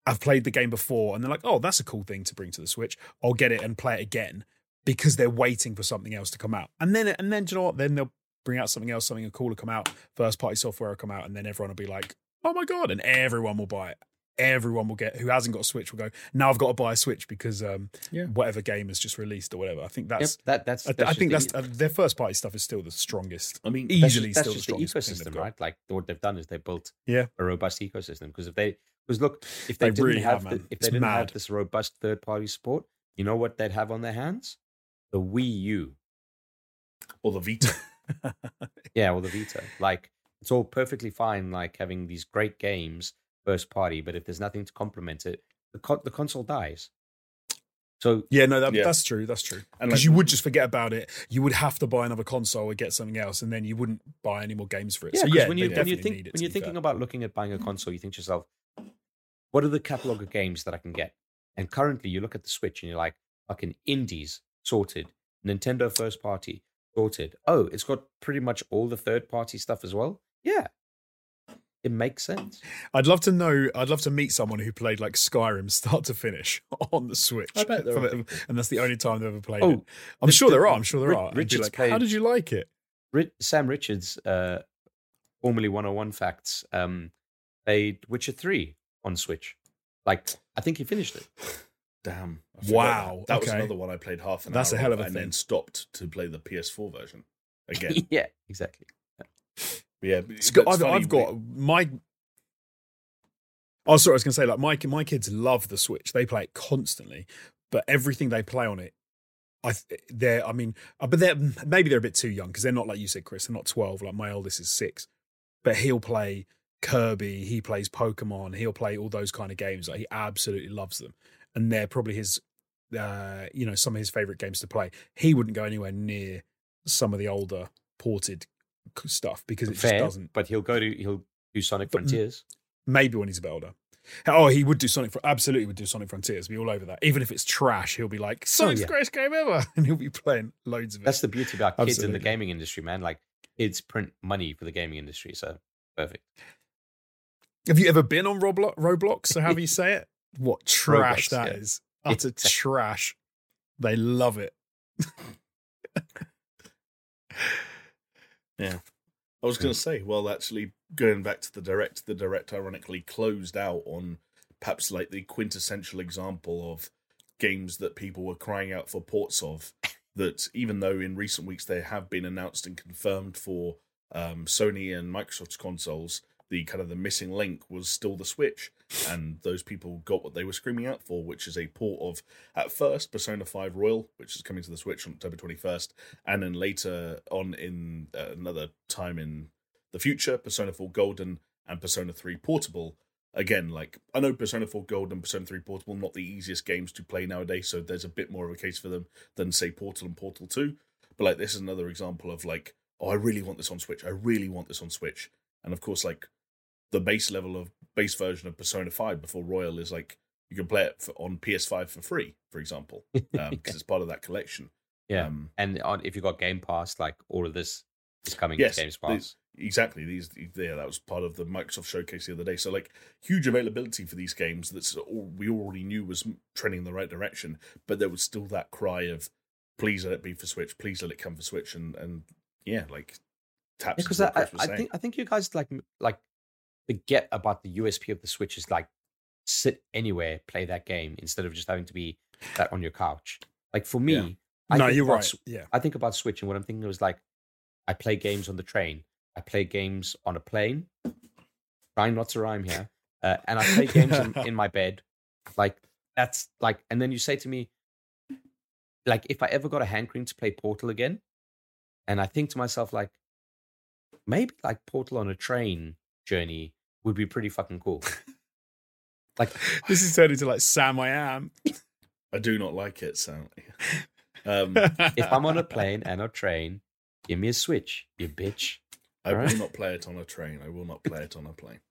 have played the game before, and they're like, "Oh, that's a cool thing to bring to the Switch. I'll get it and play it again." Because they're waiting for something else to come out, and then and then do you know what? Then they'll bring out something else, something cool will come out, first party software will come out, and then everyone will be like, "Oh my god!" and everyone will buy it. Everyone will get who hasn't got a Switch will go. Now I've got to buy a Switch because um, Yeah. whatever game has just released or whatever. I think that's. Yep, that, that's, I, that's I think just that's the- uh, their first party stuff is still the strongest. I mean, Easily just, that's still the just the strongest thing ecosystem, right? Like what they've done is they built Yeah. a robust ecosystem. Because if they, because look, if they, They didn't really have, have, the, if It's they didn't have this robust third party support, you know what they'd have on their hands? The Wii U. or the Vita. *laughs* Yeah, or the Vita. Like it's all perfectly fine, like having these great games first party, but if there's nothing to complement it, the co- the console dies. So Yeah, no, that, Yeah. that's true. That's true. Because like- you would just forget about it. You would have to buy another console or get something else, and then you wouldn't buy any more games for it. yeah, so 'cause yeah, when you, when, you think, it, when you're thinking fair. about looking at buying a console, you think to yourself, what are the catalog of games that I can get? And currently, you look at the Switch and you're like, fucking indies sorted, Nintendo first party sorted. Oh, it's got pretty much all the third party stuff as well. Yeah, it makes sense. I'd love to know. I'd love to meet someone who played like Skyrim *laughs* start to finish on the Switch. I bet there are and that's the only time they've ever played Oh, it. I'm the- sure there are. I'm sure there are. Richard's like, How did you like it? Sam Richards, uh, formerly 101 Facts, um, played Witcher 3 on Switch. Like, I think he finished it. *sighs* Damn. Wow, That, That was another one I played half an That's hour a hell of a and thing. then stopped to play the PS4 version again. *laughs* yeah, exactly. yeah. but- It's got, it's I've, I've got my. Oh, sorry. I was going to say, like my my kids love the Switch. They play it constantly, but everything they play on it, I th- they're. I mean, uh, but they're maybe they're a bit too young because they're not like you said, Chris. They're not twelve. Like my oldest is six, but he'll play Kirby. He plays Pokemon. He'll play all those kind of games. Like he absolutely loves them, and they're probably his. Uh, you know, some of his favorite games to play. He wouldn't go anywhere near some of the older ported stuff because it Fair, just doesn't. but he'll go to he'll do Sonic But- Frontiers. Maybe when he's a bit older. Oh, he would do Sonic. For absolutely, would do Sonic Frontiers. Be all over that. Even if it's trash, he'll be like Sonic's yeah. the greatest game ever, *laughs* and he'll be playing loads of it. That's the beauty about kids in the gaming industry, man. Like, kids print money for the gaming industry, so perfect. Have you ever been on Roblox? Roblox, or however you say it? What trash Roblox, that yeah. is! *laughs* Utter trash. They love it. Yeah. I was going to say, well, actually, going back to the direct, the direct ironically closed out on perhaps like the quintessential example of games that people were crying out for ports of. *laughs* That even though in recent weeks they have been announced and confirmed for um, Sony and Microsoft's consoles, the kind of the missing link was still the Switch, and those people got what they were screaming out for, which is a port of at first Persona Five Royal, which is coming to the Switch on October twenty first, and then later on in uh, another time in the future, Persona Four Golden and Persona Three Portable. Again, like I know Persona 4 Gold and Persona 3 Portable not the easiest games to play nowadays, so there's a bit more of a case for them than say Portal and Portal 2. But like this is another example of like, oh, I really want this on Switch. I really want this on Switch. And of course, like the base level of base version of Persona 5 before Royal is like you can play it for, on PS5 for free, for example, *laughs* because um, it's part of that collection. Yeah, Um, and on, if you've got Game Pass, like all of this is coming Yes, to Games the- Pass. exactly. These, yeah, that was part of the Microsoft showcase the other day. So, like, huge availability for these games that's all we already knew was trending in the right direction, but there was still that cry of, please let it be for Switch, please let it come for Switch, and and yeah, like taps. because what I, I think I think you guys like like forget about the USP of the Switch is like sit anywhere, play that game instead of just having to be that on your couch. Like for me, Yeah. I no, think you're about right. Yeah. I think about Switch and what I'm thinking was like, I play games on the train, I play games on a plane, trying not to rhyme here, uh, and I play games in, *laughs* in my bed. Like that's like, and then you say to me, like, if I ever got a hankering to play Portal again, and I think to myself like, maybe like Portal on a train journey would be pretty fucking cool. like, *laughs* This is turning into like Sam I am. I do not like it. So, *laughs* um, if I'm on a *laughs* plane and a train, give me a Switch, you bitch. I Alright. will not play it on a train. I will not play it on a plane.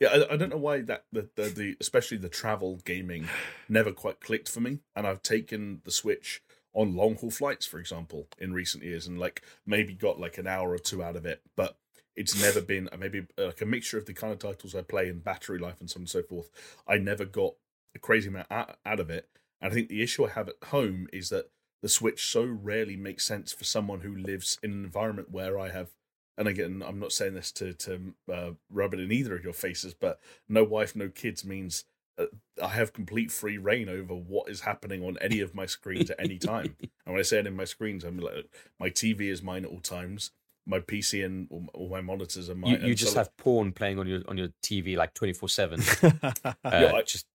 Yeah, I, I don't know why that the, the the especially the travel gaming never quite clicked for me. And I've taken the Switch on long haul flights, for example, in recent years, and like maybe got like an hour or two out of it, but it's never been uh, maybe uh, like a mixture of the kind of titles I play and battery life and so on and so forth. I never got a crazy amount out, out of it. And I think the issue I have at home is that the Switch so rarely makes sense for someone who lives in an environment where I have and again, I'm not saying this to to uh, rub it in either of your faces, but no wife, no kids means uh, I have complete free reign over what is happening on any of my screens at any time. *laughs* and when I say it in my screens, I'm like my TV is mine at all times. My PC and all, all my monitors are mine. You, you and just so, have porn playing on your on your TV like twenty four seven. *laughs* Uh, Yeah, I- Just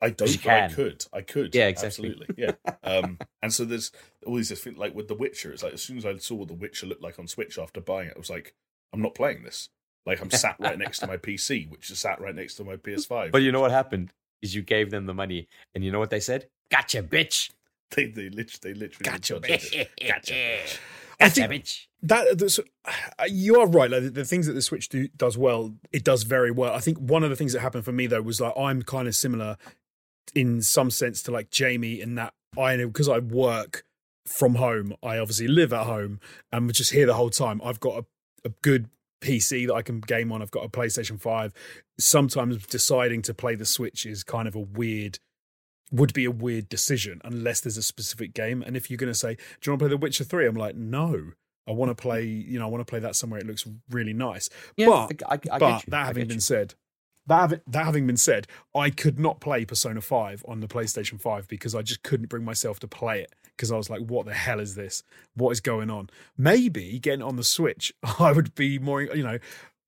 I don't. I could. I could. Yeah, exactly. Absolutely. Yeah. Um, and so there's all these things like with The Witcher. It's like as soon as I saw what The Witcher looked like on Switch after buying it, I was like, I'm not playing this. Like I'm sat right next to my *laughs* PC, which is sat right next to my PS5. But you know what happened? Is you gave them the money, and you know what they said? Gotcha, bitch. they they literally they literally Gotcha, bitch. it. Gotcha. I think- bitch. that *sighs* you are right. Like the, the things that the Switch do, does well, it does very well. I think one of the things that happened for me though was like I'm kind of similar in some sense to like Jamie in that I know because I work from home. I obviously live at home and we're just here the whole time. I've got a, a good PC that I can game on. I've got a PlayStation Five. Sometimes deciding to play the Switch is kind of a weird would be a weird decision unless there's a specific game. And if you're going to say, "Do you want to play The Witcher 3? I'm like, no. I want to mm-hmm. play, you know, I want to play that somewhere it looks really nice. Yeah, but I, I, I but that having been you. said, that having, that having been said, I could not play Persona 5 on the PlayStation 5 because I just couldn't bring myself to play it because I was like, what the hell is this? What is going on? Maybe getting on the Switch, *laughs* I would be more, you know,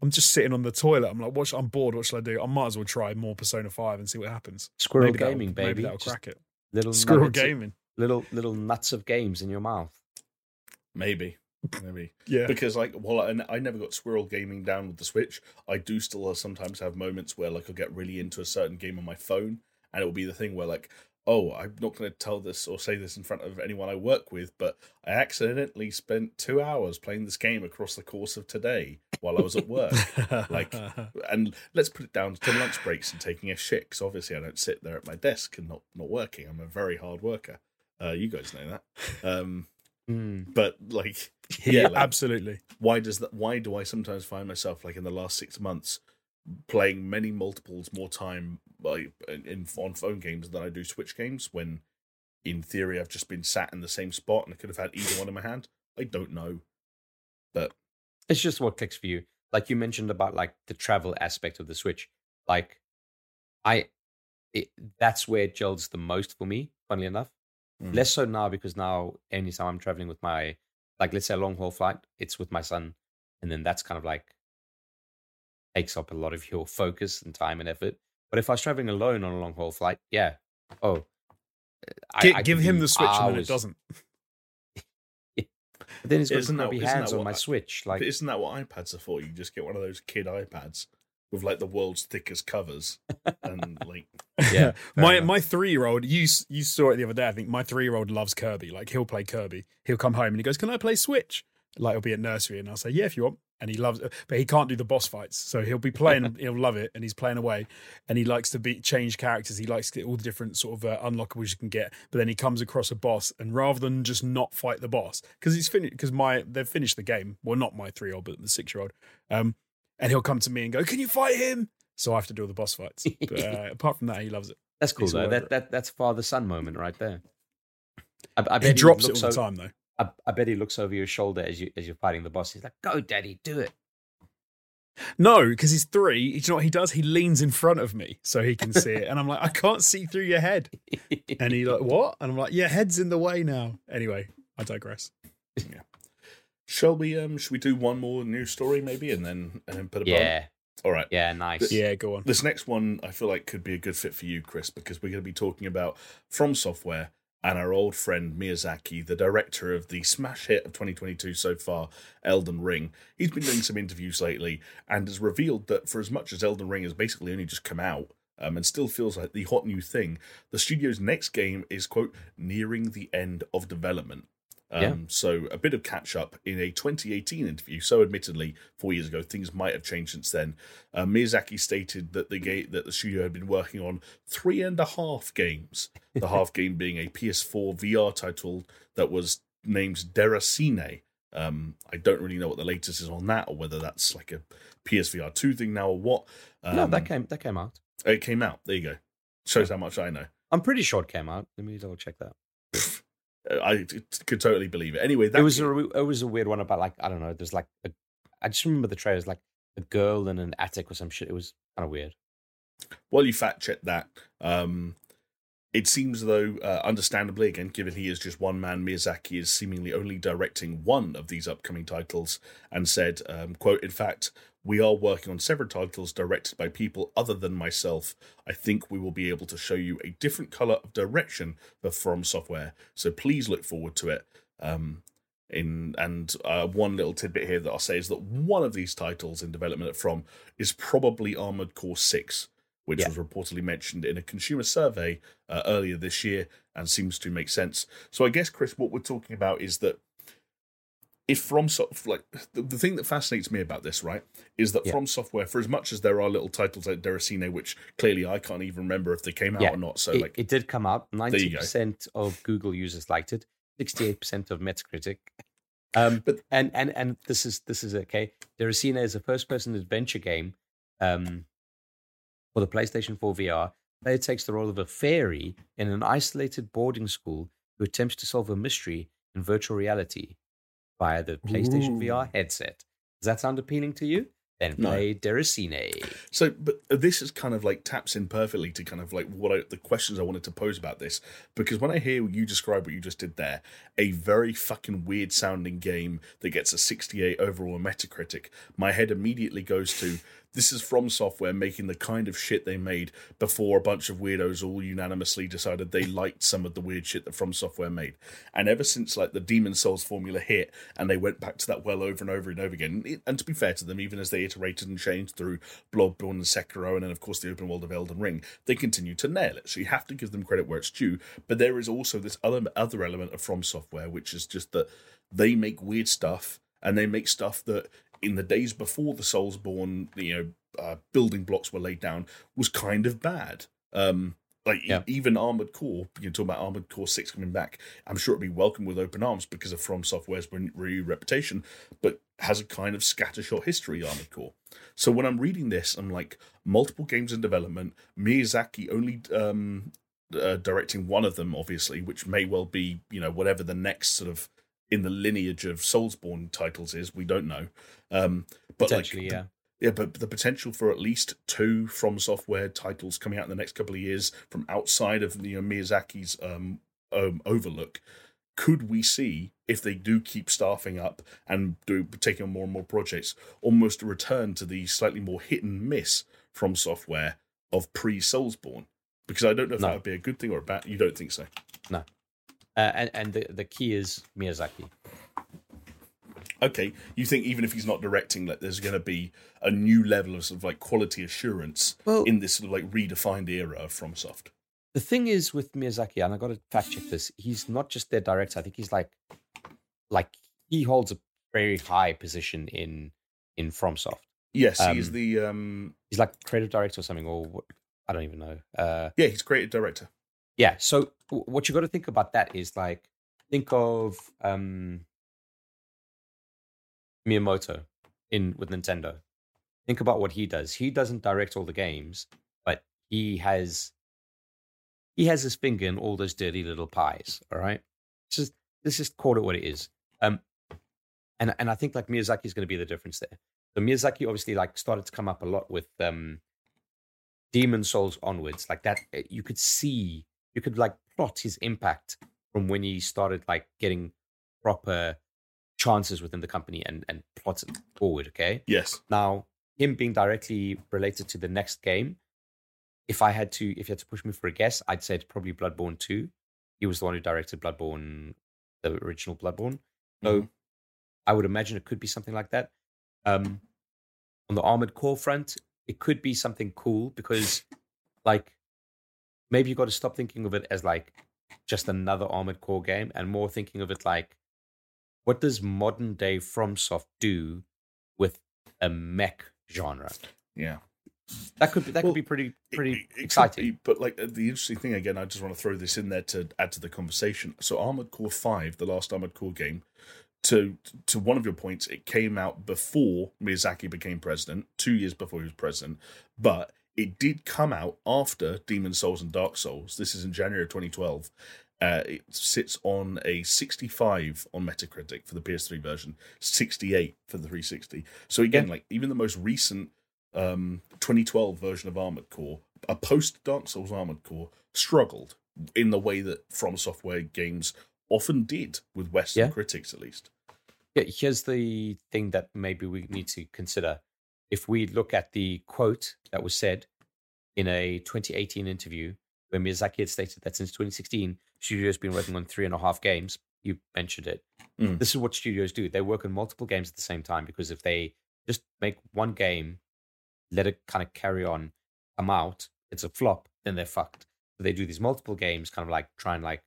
I'm just sitting on the toilet. I'm like, what? sh- I'm bored. What shall I do? I might as well try more Persona 5 and see what happens. Squirrel maybe that'll- gaming, Maybe baby. that'll Just crack it. Little Squirrel nuggets of- gaming. little little nuts of games in your mouth. Maybe, maybe Yeah. because like while I, I never got squirrel gaming down with the Switch, I do still sometimes have moments where like I'll get really into a certain game on my phone, and it will be the thing where like. Oh, I'm not going to tell this or say this in front of anyone I work with, but I accidentally spent two hours playing this game across the course of today while I was at work. like *laughs* and let's put it down to lunch breaks and taking a shit because obviously I don't sit there at my desk and not not working. I'm a very hard worker. Uh, you guys know that. Um, Mm. but like, yeah, like, absolutely. why does that? Why do I sometimes find myself like in the last six months playing many multiples more time like in, in on phone games than I do Switch games when. In theory, I've just been sat in the same spot and I could have had either one in my hand. I don't know, but It's just what clicks for you. Like you mentioned about like the travel aspect of the Switch. Like I it, that's where it gels the most for me. Funnily enough, Mm. less so now because now anytime I'm traveling with my, like let's say a long haul flight, it's with my son, and then that's kind of like takes up a lot of your focus and time and effort. But if I was traveling alone on a long haul flight, yeah, oh, I- I give him the switch and then it doesn't. *laughs* But then got Isn't snobby isn't hands on my I- Switch. Like, but isn't that what iPads are for? You just get one of those kid iPads with like the world's thickest covers and like *laughs* yeah, *laughs* my enough. my three year old, you you saw it the other day. I think my three year old loves Kirby. Like he'll play Kirby. He'll come home and he goes, "Can I play Switch?" Like he'll be at nursery and I'll say, "Yeah, if you want." And he loves but he can't do the boss fights. So he'll be playing. *laughs* he'll love it, and he's playing away. And he likes to be change characters. He likes to get all the different sort of uh, unlockables you can get. But then he comes across a boss, and rather than just not fight the boss, because he's finished, because my they've finished the game. Well, not my three year old, but the six year old. Um, and he'll come to me and go, "Can you fight him?" So I have to do all the boss fights. *laughs* But uh, apart from that, he loves it. that's cool he's though. That that that's father son moment right there. I, I bet He drops it all the time though. I, I bet he looks over your shoulder as you as you're fighting the boss. He's like, "Go, daddy, do it." No, because he's three. You know what he does? He leans in front of me so he can see it, and I'm like, I can't see through your head. And he like, what? And I'm like, your head's in the way now. Anyway, I digress. shall we um should we do one more news story maybe and then and then put a bow? yeah, All right. yeah, nice. Yeah, go on. This next one I feel like could be a good fit for you, Chris, because we're going to be talking about From Software and our old friend Miyazaki, the director of the smash hit of 2022 so far, Elden Ring. He's been doing some interviews lately and has revealed that for as much as Elden Ring has basically only just come out um, and still feels like the hot new thing, the studio's next game is, quote, nearing the end of development. Um, Yeah. So a bit of catch up in a 2018 interview. So admittedly, four years ago, things might have changed since then. Uh, Miyazaki stated that the game that the studio had been working on three and a half games. The half *laughs* game being a PS4 VR title that was named Deracine. Um, I don't really know what the latest is on that, or whether that's like a PSVR two thing now, or what. Um, no, that came that came out. it came out. There you go. Shows how much I know. I'm pretty sure it came out. Let me double check that. I could totally believe it. Anyway, that it was a it was a weird one about like I don't know. There's like a, I just remember the trailers like a girl in an attic or some shit. It was kind of weird. while you fact check that, um, it seems though, uh, understandably, again, given he is just one man, Miyazaki is seemingly only directing one of these upcoming titles, and said, um, "quote In fact, we are working on several titles directed by people other than myself. I think we will be able to show you a different color of direction for From Software. So please look forward to it." Um, in and uh, one little tidbit here that I'll say is that one of these titles in development from is probably Armored Core Six, which Yeah. was reportedly mentioned in a consumer survey uh, earlier this year and seems to make sense. So I guess Chris, what we're talking about is that if From Soft like the, the thing that fascinates me about this, right, is that Yeah. From Software, for as much as there are little titles like Deracine, which clearly I can't even remember if they came out Yeah, or not. So it, like, it did come out. you Ninety go. percent of Google users liked it. Sixty-eight percent of Metacritic. Um, But- and and and this is this is okay. Deracina is a first-person adventure game um, for the PlayStation 4 VR. Player takes the role of a fairy in an isolated boarding school who attempts to solve a mystery in virtual reality via the PlayStation Ooh. VR headset. Does that sound appealing to you? Then No. play Deracine. So, but this is kind of like taps in perfectly to kind of like what I, the questions I wanted to pose about this. Because when I hear you describe what you just did there, a very fucking weird sounding game that gets a 68 overall on Metacritic, my head immediately goes to this is from software making the kind of shit they made before a bunch of weirdos all unanimously decided they liked some of the weird shit that from software made. And ever since like the Demon's Souls formula hit and they went back to that well over and over and over again, and to be fair to them, even as they iterated and changed through Bloodborne and Sekiro and then of course the open world of Elden Ring, they continue to nail it. So you have to give them credit where it's due. But there is also this other other element of From Software, which is just that they make weird stuff and they make stuff that in the days before the Soulsborne, you know, uh, building blocks were laid down was kind of bad. Um, like e- even Armored Core, you talk about Armored Core Six coming back. I'm sure it'd be welcome with open arms because of From Software's re- re- reputation, but has a kind of scattershot history. Armored Core. So when I'm reading this, I'm like multiple games in development. Miyazaki only um, uh, directing one of them, obviously, which may well be you know whatever the next sort of in the lineage of Soulsborne titles is. We don't know. Um, but like Potentially, yeah. Yeah, but the potential for at least two from software titles coming out in the next couple of years from outside of you know Miyazaki's um, um, overlook. Could we see if they do keep staffing up and do taking on more and more projects, almost a return to the slightly more hit and miss from software of pre Soulsborne? Because I don't know if No. that would be a good thing or a bad. You don't think so? Uh, and and the, the key is Miyazaki. okay, you think even if he's not directing, that there's going to be a new level of sort of like quality assurance Well- in this sort of like redefined era of FromSoft. The thing is with Miyazaki, and I got to fact check this. He's not just their director. I think he's like, like he holds a very high position in in FromSoft. Yes, he's Um, the um, He's like creative director or something, or I don't even know. Uh, yeah, he's creative director. Yeah. So what you got to think about that is like, think of um, Miyamoto in with Nintendo. Think about what he does. He doesn't direct all the games, but he has he has his finger in all those dirty little pies. All right, let's just let's just call it what it is. Um, and and I think like Miyazaki is going to be the difference there. So Miyazaki obviously like started to come up a lot with um, Demon's Souls onwards, like that. uh, You could see, you could like plot his impact from when he started like getting proper chances within the company and and plot it forward. Okay, Yes, now, him being directly related to the next game, if I had to, if you had to push me for a guess, I'd say it's probably Bloodborne 2. He was the one who directed Bloodborne, the original Bloodborne. So I would imagine it could be something like that. Um, on the Armored Core front, it could be something cool because, like, maybe you've got to stop thinking of it as like just another Armored Core game and more thinking of it like, what does modern day FromSoft do with a mech genre? yeah. That could be that Well, could be pretty pretty it- it exciting. be, but like the interesting thing again, I just want to throw this in there to add to the conversation. So Armored Core Five, the last Armored Core game, to to one of your points, it came out before Miyazaki became president, two years before he was president, but it did come out after Demon's Souls and Dark Souls. This is in January of 2012. Uh, it sits on a 65 on Metacritic for the PS3 version, 68 for the 360. So again, like even the most recent um, 2012 version of Armored Core, a post Dark Souls Armored Core, struggled in the way that From Software games often did with Western Yeah. critics, at least. Yeah, here's the thing that maybe we need to consider. If we look at the quote that was said in a 2018 interview, where Miyazaki had stated that since 2016, studios have been working on three and a half games. You mentioned it. Mm. This is what studios do. They work on multiple games at the same time because if they just make one game, let it kind of carry on, come out, it's a flop, then they're fucked. So they do these multiple games, kind of like try and like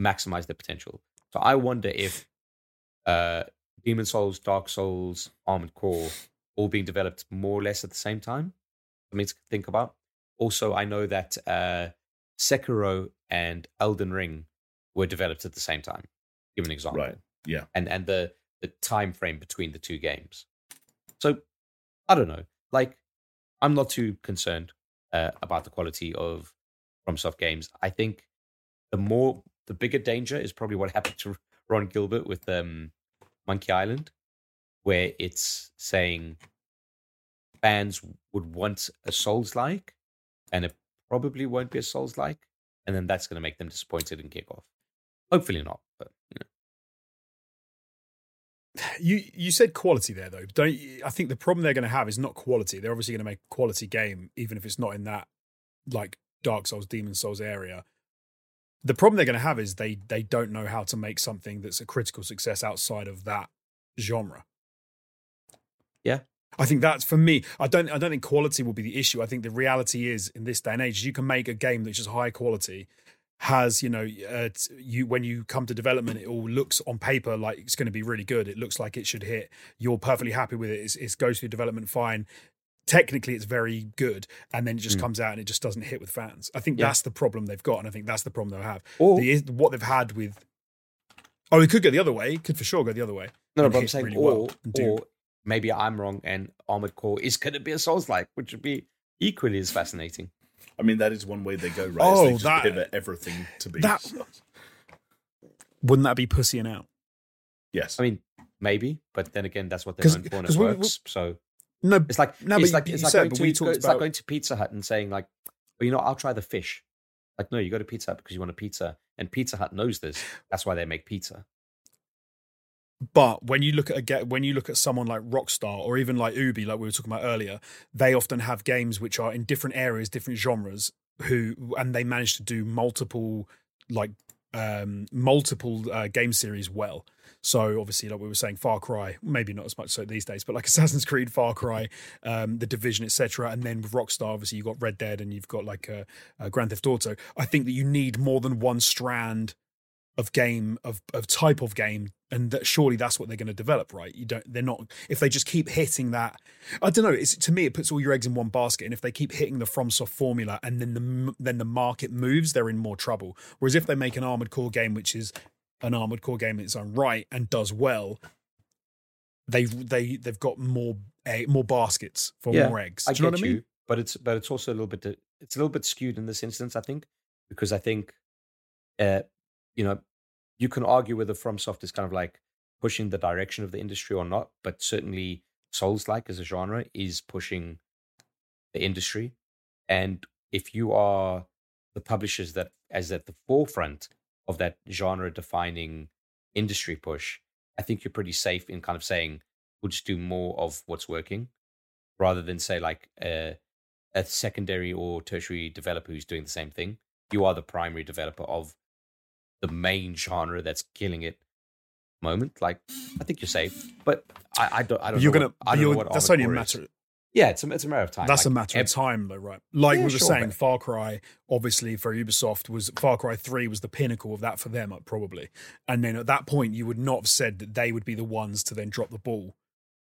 maximize their potential. So I wonder if uh Demon's Souls, Dark Souls, Armored Core, all being developed more or less at the same time. Something to think about. Also, I know that uh, Sekiro and Elden Ring were developed at the same time. Give an example, Right. Yeah. and and the the time frame between the two games. So I don't know. Like, I'm not too concerned uh, about the quality of FromSoft games. I think the more the bigger danger is probably what *laughs* happened to Ron Gilbert with um, Monkey Island, where it's saying fans would want a Souls like, and it probably won't be a Souls like, and then that's going to make them disappointed and kick off. Hopefully not, but you know. *sighs* You you said quality there though. Don't I think the problem they're going to have is not quality. They're obviously going to make a quality game even if it's not in that like Dark Souls, Demon's Souls area. The problem they're going to have is they they don't know how to make something that's a critical success outside of that genre. Yeah. I think that's for me. I don't. I don't think quality will be the issue. I think the reality is in this day and age, you can make a game that's just high quality, has you know, uh, you when you come to development, it all looks on paper like it's going to be really good. It looks like it should hit. You're perfectly happy with it. It's, it goes through development fine. Technically, it's very good, and then it just Mm. comes out and it just doesn't hit with fans. I think Yeah. that's the problem they've got, and I think that's the problem they'll have. Or The, what they've had with. Oh, it could go the other way. It could for sure go the other way. No, no, but I'm saying, really or, well or maybe I'm wrong, and Armored Core is going to be a Souls like, which would be equally as fascinating. I mean, that is one way they go, right? Oh, is they just that- pivot everything to be. that- Wouldn't that be pussying out? yes. I mean, maybe, but then again, that's what they're 'Cause- known for, and 'cause it we- works. So No, It's like No, it's but like it's like said, going to we go- talked it's like about- going to Pizza Hut and saying like, well, you know, I'll try the fish. Like, no, you go to Pizza Hut because you want a pizza, and Pizza Hut knows this. That's why they make pizza. But when you look at a get when you look at someone like Rockstar or even like Ubi, like we were talking about earlier, they often have games which are in different areas, different genres, who and they manage to do multiple like um multiple uh, game series well. So obviously, like we were saying, Far Cry, maybe not as much so these days, but like *laughs* Assassin's Creed, Far Cry, um, The Division, etc. And then with Rockstar, obviously, you've got Red Dead and you've got like a, a Grand Theft Auto. I think that you need more than one strand of game of of type of game and that surely that's what they're going to develop right? You don't they're not if they just keep hitting that i don't know it's to me it puts all your eggs in one basket and if they keep hitting the fromsoft formula and then the then the market moves they're in more trouble. Whereas if they make an armored core game which is an armored core game in its own right and does well they they they've got more egg, more baskets for Yeah, more eggs. I do you know what i mean you, but it's but it's also a little bit it's a little bit skewed in this instance, I think, because I think, uh, you know, you can argue whether FromSoft is kind of like pushing the direction of the industry or not, but certainly Souls-like as a genre is pushing the industry, and if you are the publishers that as at the forefront of that genre-defining industry push, I think you're pretty safe in kind of saying we'll just do more of what's working rather than say like a, a secondary or tertiary developer who's doing the same thing. You are the primary developer of the main genre that's killing it moment. Like I think you're safe, but I, I don't. I don't. you're know gonna what, I don't know what that's only a Core is. matter Yeah, it's a, it's a matter of time. That's Like, a matter of time, though, right? Like Yeah, we were sure, saying, but- Far Cry, obviously for Ubisoft, was Far Cry Three was the pinnacle of that for them, uh, probably. And then at that point, you would not have said that they would be the ones to then drop the ball,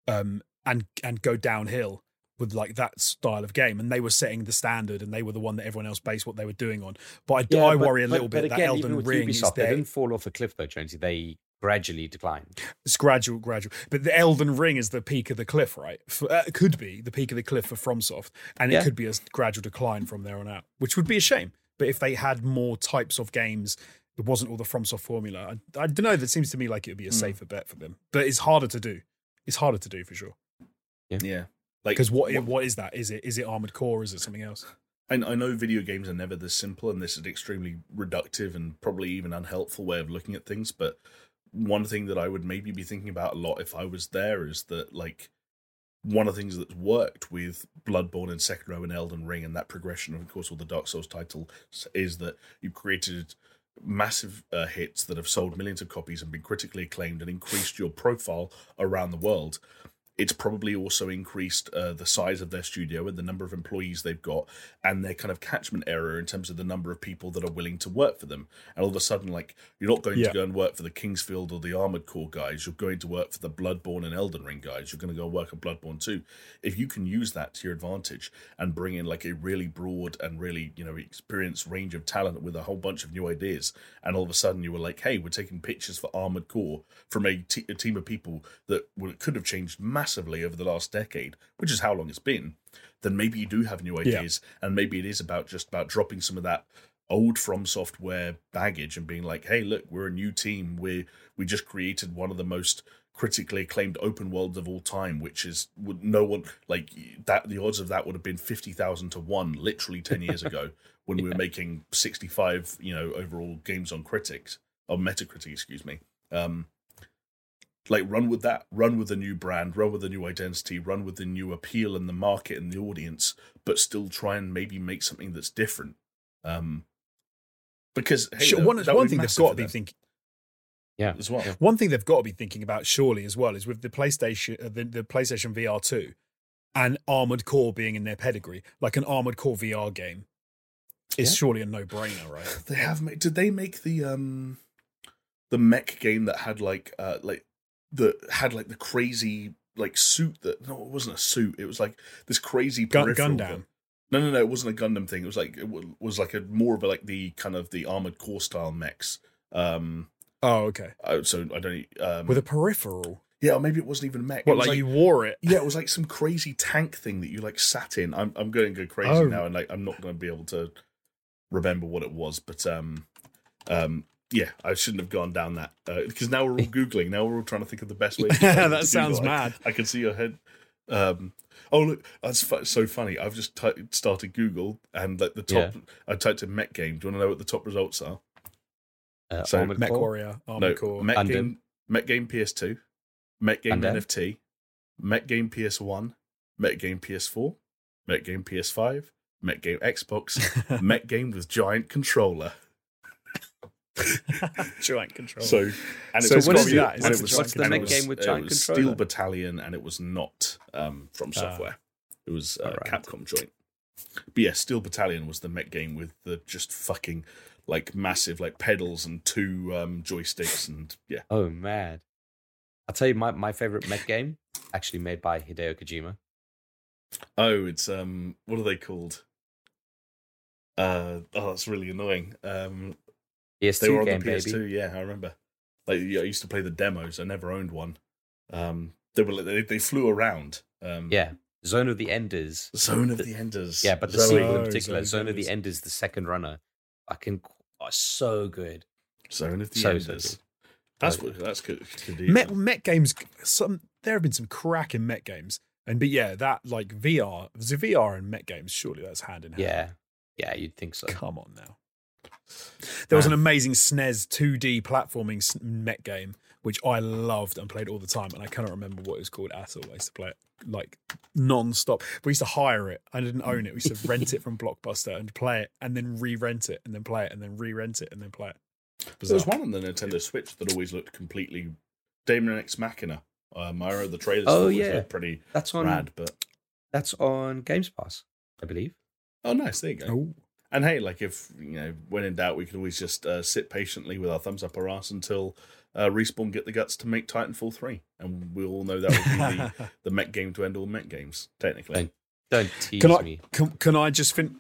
um, and and go downhill with like that style of game. And they were setting the standard, and they were the one that everyone else based what they were doing on. But I, Yeah, I but- worry a little but bit that again, even Elden with Ring is Ubisoft, they there. didn't fall off a cliff though, Jonesy. They gradually decline. It's gradual, gradual. But the Elden Ring is the peak of the cliff, right? For, uh, it could be the peak of the cliff for FromSoft, and it could be a gradual decline from there on out, which would be a shame. But if they had more types of games, it wasn't all the FromSoft formula. I, I don't know. That seems to me like it would be a Mm. safer bet for them, but it's harder to do. It's harder to do for sure. Yeah. Like Because what what is that? Is it is it Armored Core? Is it something else? I, I know video games are never this simple, and this is an extremely reductive and probably even unhelpful way of looking at things. But one thing that I would maybe be thinking about a lot if I was there is that, like, one of the things that's worked with Bloodborne and Sekiro and Elden Ring and that progression, of course, all the Dark Souls title, is that you've created massive uh, hits that have sold millions of copies and been critically acclaimed and increased your profile around the world it's probably also increased uh, the size of their studio and the number of employees they've got and their kind of catchment area in terms of the number of people that are willing to work for them. And all of a sudden, like, you're not going Yeah. to go and work for the King's Field or the Armored Core guys. You're going to work for the Bloodborne and Elden Ring guys. You're going to go work at Bloodborne too. If you can use that to your advantage and bring in like a really broad and really, you know, experienced range of talent with a whole bunch of new ideas, and all of a sudden you were like, hey, we're taking pictures for Armored Core from a, team of people that well, could have changed massively over the last decade, which is how long it's been, then maybe you do have new ideas, and maybe it is about just about dropping some of that old from software baggage and being like, hey, look, we're a new team. We we just created one of the most critically acclaimed open worlds of all time, which is would no one like that. The odds of that would have been fifty thousand to one, literally ten *laughs* years ago, when we were making sixty five, you know, overall games on critics on Metacritic, excuse me. Um, like run with that run with the new brand run with the new identity run with the new appeal in the market and the audience but still try and maybe make something that's different um because hey, Sure, that- one that one thing they've got to be thinking. Yeah. as well One thing they've got to be thinking about surely as well is with the PlayStation, uh, the, the PlayStation VR two, and Armored Core being in their pedigree, like an Armored Core VR game, is Yeah. surely a no brainer, right? *sighs* they have made did they make the um the mech game that had like uh like that had like the crazy like suit that no it wasn't a suit it was like this crazy Gun, Gundam. No, no, no. It wasn't a Gundam thing. It was like it wa- was like a more of a, like the kind of the armored core style mechs. Um, Oh, okay. uh, so I don't. Um, With a peripheral, yeah, or maybe it wasn't even a mech. what was like, you wore it? yeah, it was like some crazy tank thing that you like sat in. I'm I'm going to go crazy Oh. now, and like I'm not going to be able to remember what it was. But um, um, yeah, I shouldn't have gone down that because now we're all *laughs* googling. Now we're all trying to think of the best way. *laughs* To, that to sounds I- mad. I can see your head. Um, oh look, that's fu- so funny. I've just ty- started Google and like the top. I typed in Mech Game. Do you want to know what the top results are? Uh, So, Armored Mech Core? Warrior, Armored no, Core. Mech Gundam. Game, Mech Game PS2, Mech Game Gundam. NFT, Mech Game PS1, Mech Game PS4, Mech Game PS5, Mech Game Xbox, *laughs* Mech Game with giant controller. *laughs* Giant control. So, and So it was what is Steel- that? Is it was- What's the and it Met was- game with it giant was controller? Steel Battalion, and it was not um, from Ah. software. it was uh, Alright. Capcom joint. But yeah, Steel Battalion was the Mech game with the just fucking like massive like pedals and two um, joysticks and yeah. Oh man. I'll tell you my, my favorite mech game, actually made by Hideo Kojima. Oh, it's um, what are they called? Uh, oh, that's really annoying. Um, PS2 they were on game, the PS2. baby. Yeah, I remember. Like yeah, I used to play the demos. I never owned one. Um, they were they, they flew around. Um, Yeah. Zone of the Enders. Zone of the Enders. Yeah, but the Zoe. sequel in particular, Zone Zone of of the the Enders. Enders, the second runner. I can oh, so good. Zone of the So, so Enders. good. that's So what, that's good. good Mech. Mech games. Some there have been some cracking Mech games, and but yeah, that like VR, the VR and Mech games. Surely that's hand in hand. Yeah. Yeah, you'd think so. Come on now. There was an amazing SNES 2D platforming s- Mech game which I loved and played all the time, and I cannot remember what it was called at all. I used to play it like non-stop. We used to hire it. I didn't own it. We used to rent it from *laughs* Blockbuster and play it, and then re-rent it, and then play it, and then re-rent it, and then play it. There was one on the Nintendo Switch that always looked completely Daemon X Machina. Um, I remember the trailers. Oh, for yeah. looked pretty That's on rad. But that's on Games Pass, I believe. oh, nice. There you go. Oh, And hey, like if you know, when in doubt, we could always just uh, sit patiently with our thumbs up our ass until uh, respawn get the guts to make Titanfall three, and we all know that would be the, *laughs* the Mech game to end all Mech games. Technically, Thank- Don't tease can I me. can, can I just fin-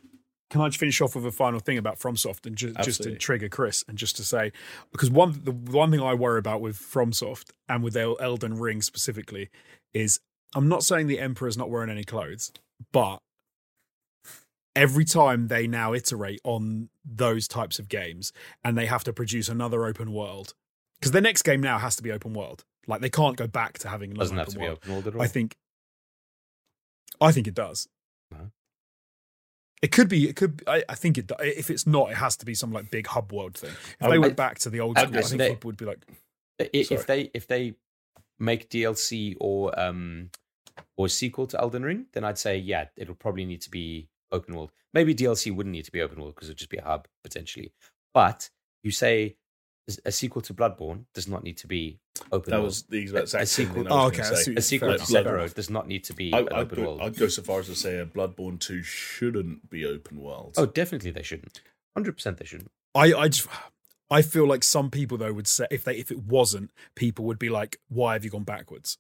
can I just finish off with a final thing about FromSoft and ju- just to trigger Chris and just to say because one the one thing I worry about with FromSoft and with El- Elden Ring specifically is I'm not saying the Emperor's not wearing any clothes, but every time they now iterate on those types of games and they have to produce another open world because their next game now has to be open world. Like they can't go back to having another Doesn't have open to be open world at all. I think. I think it does. No. It could be. It could. I, I think it. If it's not, it has to be some like big hub world thing. If they would- went back to the old I'd school, I go- think they- hub would be like. I- if Sorry. they if they make DLC or um or sequel to Elden Ring, then I'd say yeah, it'll probably need to be open world. Maybe DLC wouldn't need to be open world because it'd just be a hub potentially. But you say a sequel to Bloodborne does not need to be open world. that world. was the exact A- a sequel- thing I was Oh, gonna okay, say. a sequel to enough. Sekiro does not need to be I, an I'd, open go, world. I'd go so far as to say a Bloodborne 2 shouldn't be open world. Oh, definitely they shouldn't. Hundred percent they shouldn't. I. I just. I feel like some people though would say if they if it wasn't, people would be like, "Why have you gone backwards?"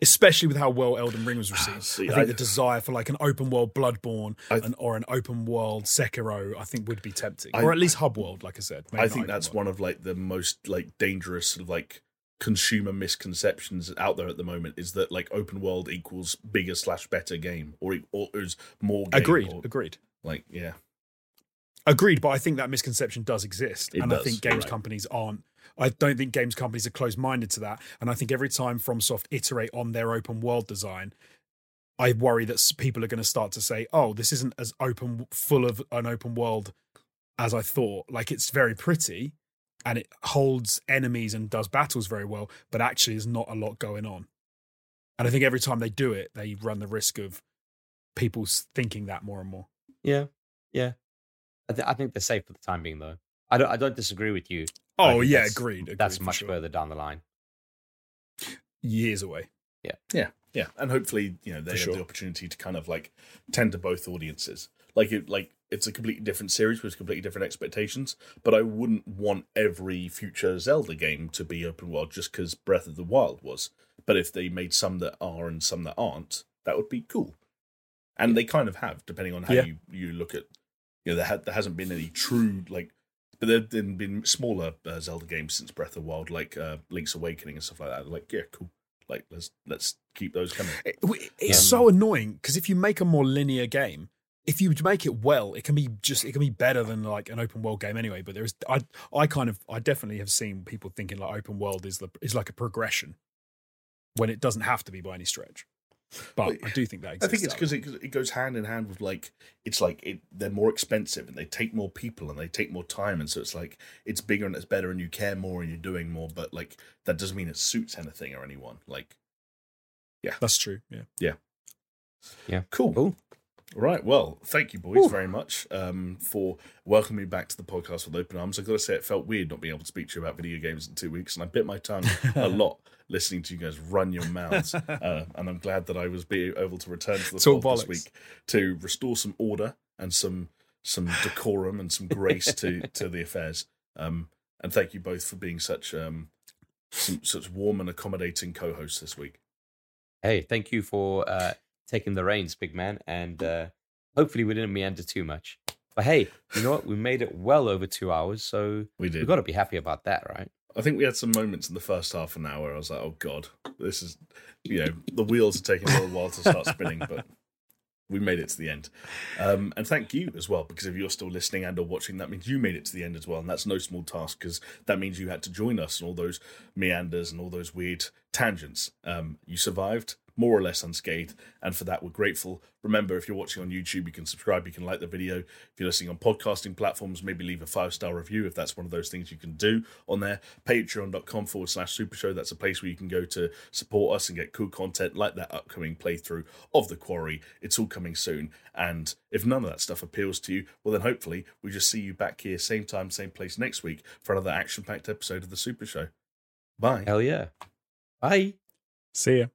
Especially with how well Elden Ring was ah, received. See, I think I- the desire for like an open world Bloodborne I- and, or an open world Sekiro, I think would be tempting, I- or at least hub world, like I said. I think that's world. one of like the most like dangerous sort of like consumer misconceptions out there at the moment is that like open world equals bigger slash better game or or is more game, Agreed. or, Agreed. like yeah Agreed, but I think that misconception does exist, It and I think games right. companies aren't. I don't think games companies are closed-minded to that, and I think every time FromSoft iterate on their open world design, I worry that people are going to start to say, "Oh, this isn't as open, full of an open world as I thought. Like it's very pretty, and it holds enemies and does battles very well, but actually, there's not a lot going on." And I think every time they do it, they run the risk of people thinking that more and more. Yeah, yeah. I, th- I think they're safe for the time being, though. I don't. I don't disagree with you. Oh yeah, that's- agreed. agreed That's much sure. further down the line. years away. Yeah. Yeah. Yeah and hopefully you know they For have sure. the opportunity to kind of like tend to both audiences like it like it's a completely different series with completely different expectations but i wouldn't want every future zelda game to be open world just because breath of the wild was but if they made some that are and some that aren't that would be cool and they kind of have depending on how Yeah. you you look at you know there, ha- there hasn't been any true like but there have been, been smaller uh, zelda games since breath of the wild like uh, link's awakening and stuff like that like yeah cool like let's let's keep those coming It- it's Um, so annoying because if you make a more linear game, if you make it well, it can be just it can be better than like an open world game anyway. But there's I I kind of I definitely have seen people thinking like open world is the is like a progression when it doesn't have to be by any stretch. But I do think that I think it's because it, it goes hand in hand with like it's like it, they're more expensive and they take more people and they take more time and so it's like it's bigger and it's better and you care more and you're doing more but like that doesn't mean it suits anything or anyone like yeah, that's true. Yeah, yeah, yeah. cool Cool. Right well thank you boys very much um for welcoming me back to the podcast with open arms i've got to say it felt weird not being able to speak to you about video games in two weeks and i bit my tongue a *laughs* lot listening to you guys run your mouths *laughs* uh, and i'm glad that i was be able to return to the Talk pod this week to restore some order and some some decorum and some grace to *laughs* to the affairs. Um, and thank you both for being such um some, such warm and accommodating co-hosts this week. Hey, thank you for uh, taking the reins, big man. And uh, hopefully we didn't meander too much. But hey, you know what? We made it well over two hours, so We did. we've got to be happy about that, right? I think we had some moments in the first half an hour where I was like, "Oh God, this is," you know, the wheels are taking a little while to start spinning, but we made it to the end. Um, and thank you as well, because if you're still listening and or watching, that means you made it to the end as well, and that's no small task because that means you had to join us and all those meanders and all those weird tangents. Um, you survived more or less unscathed, and for that we're grateful. Remember, if you're watching on YouTube, you can subscribe, you can like the video. If you're listening on podcasting platforms, maybe leave a five star review if that's one of those things you can do on there. Patreon.com forward slash Super Show. That's a place where you can go to support us and get cool content like that upcoming playthrough of The Quarry. It's all coming soon. And if none of that stuff appeals to you, well, then hopefully we just see you back here, same time, same place next week for another action packed episode of The Super Show. Bye. Hell yeah. Bye. See ya.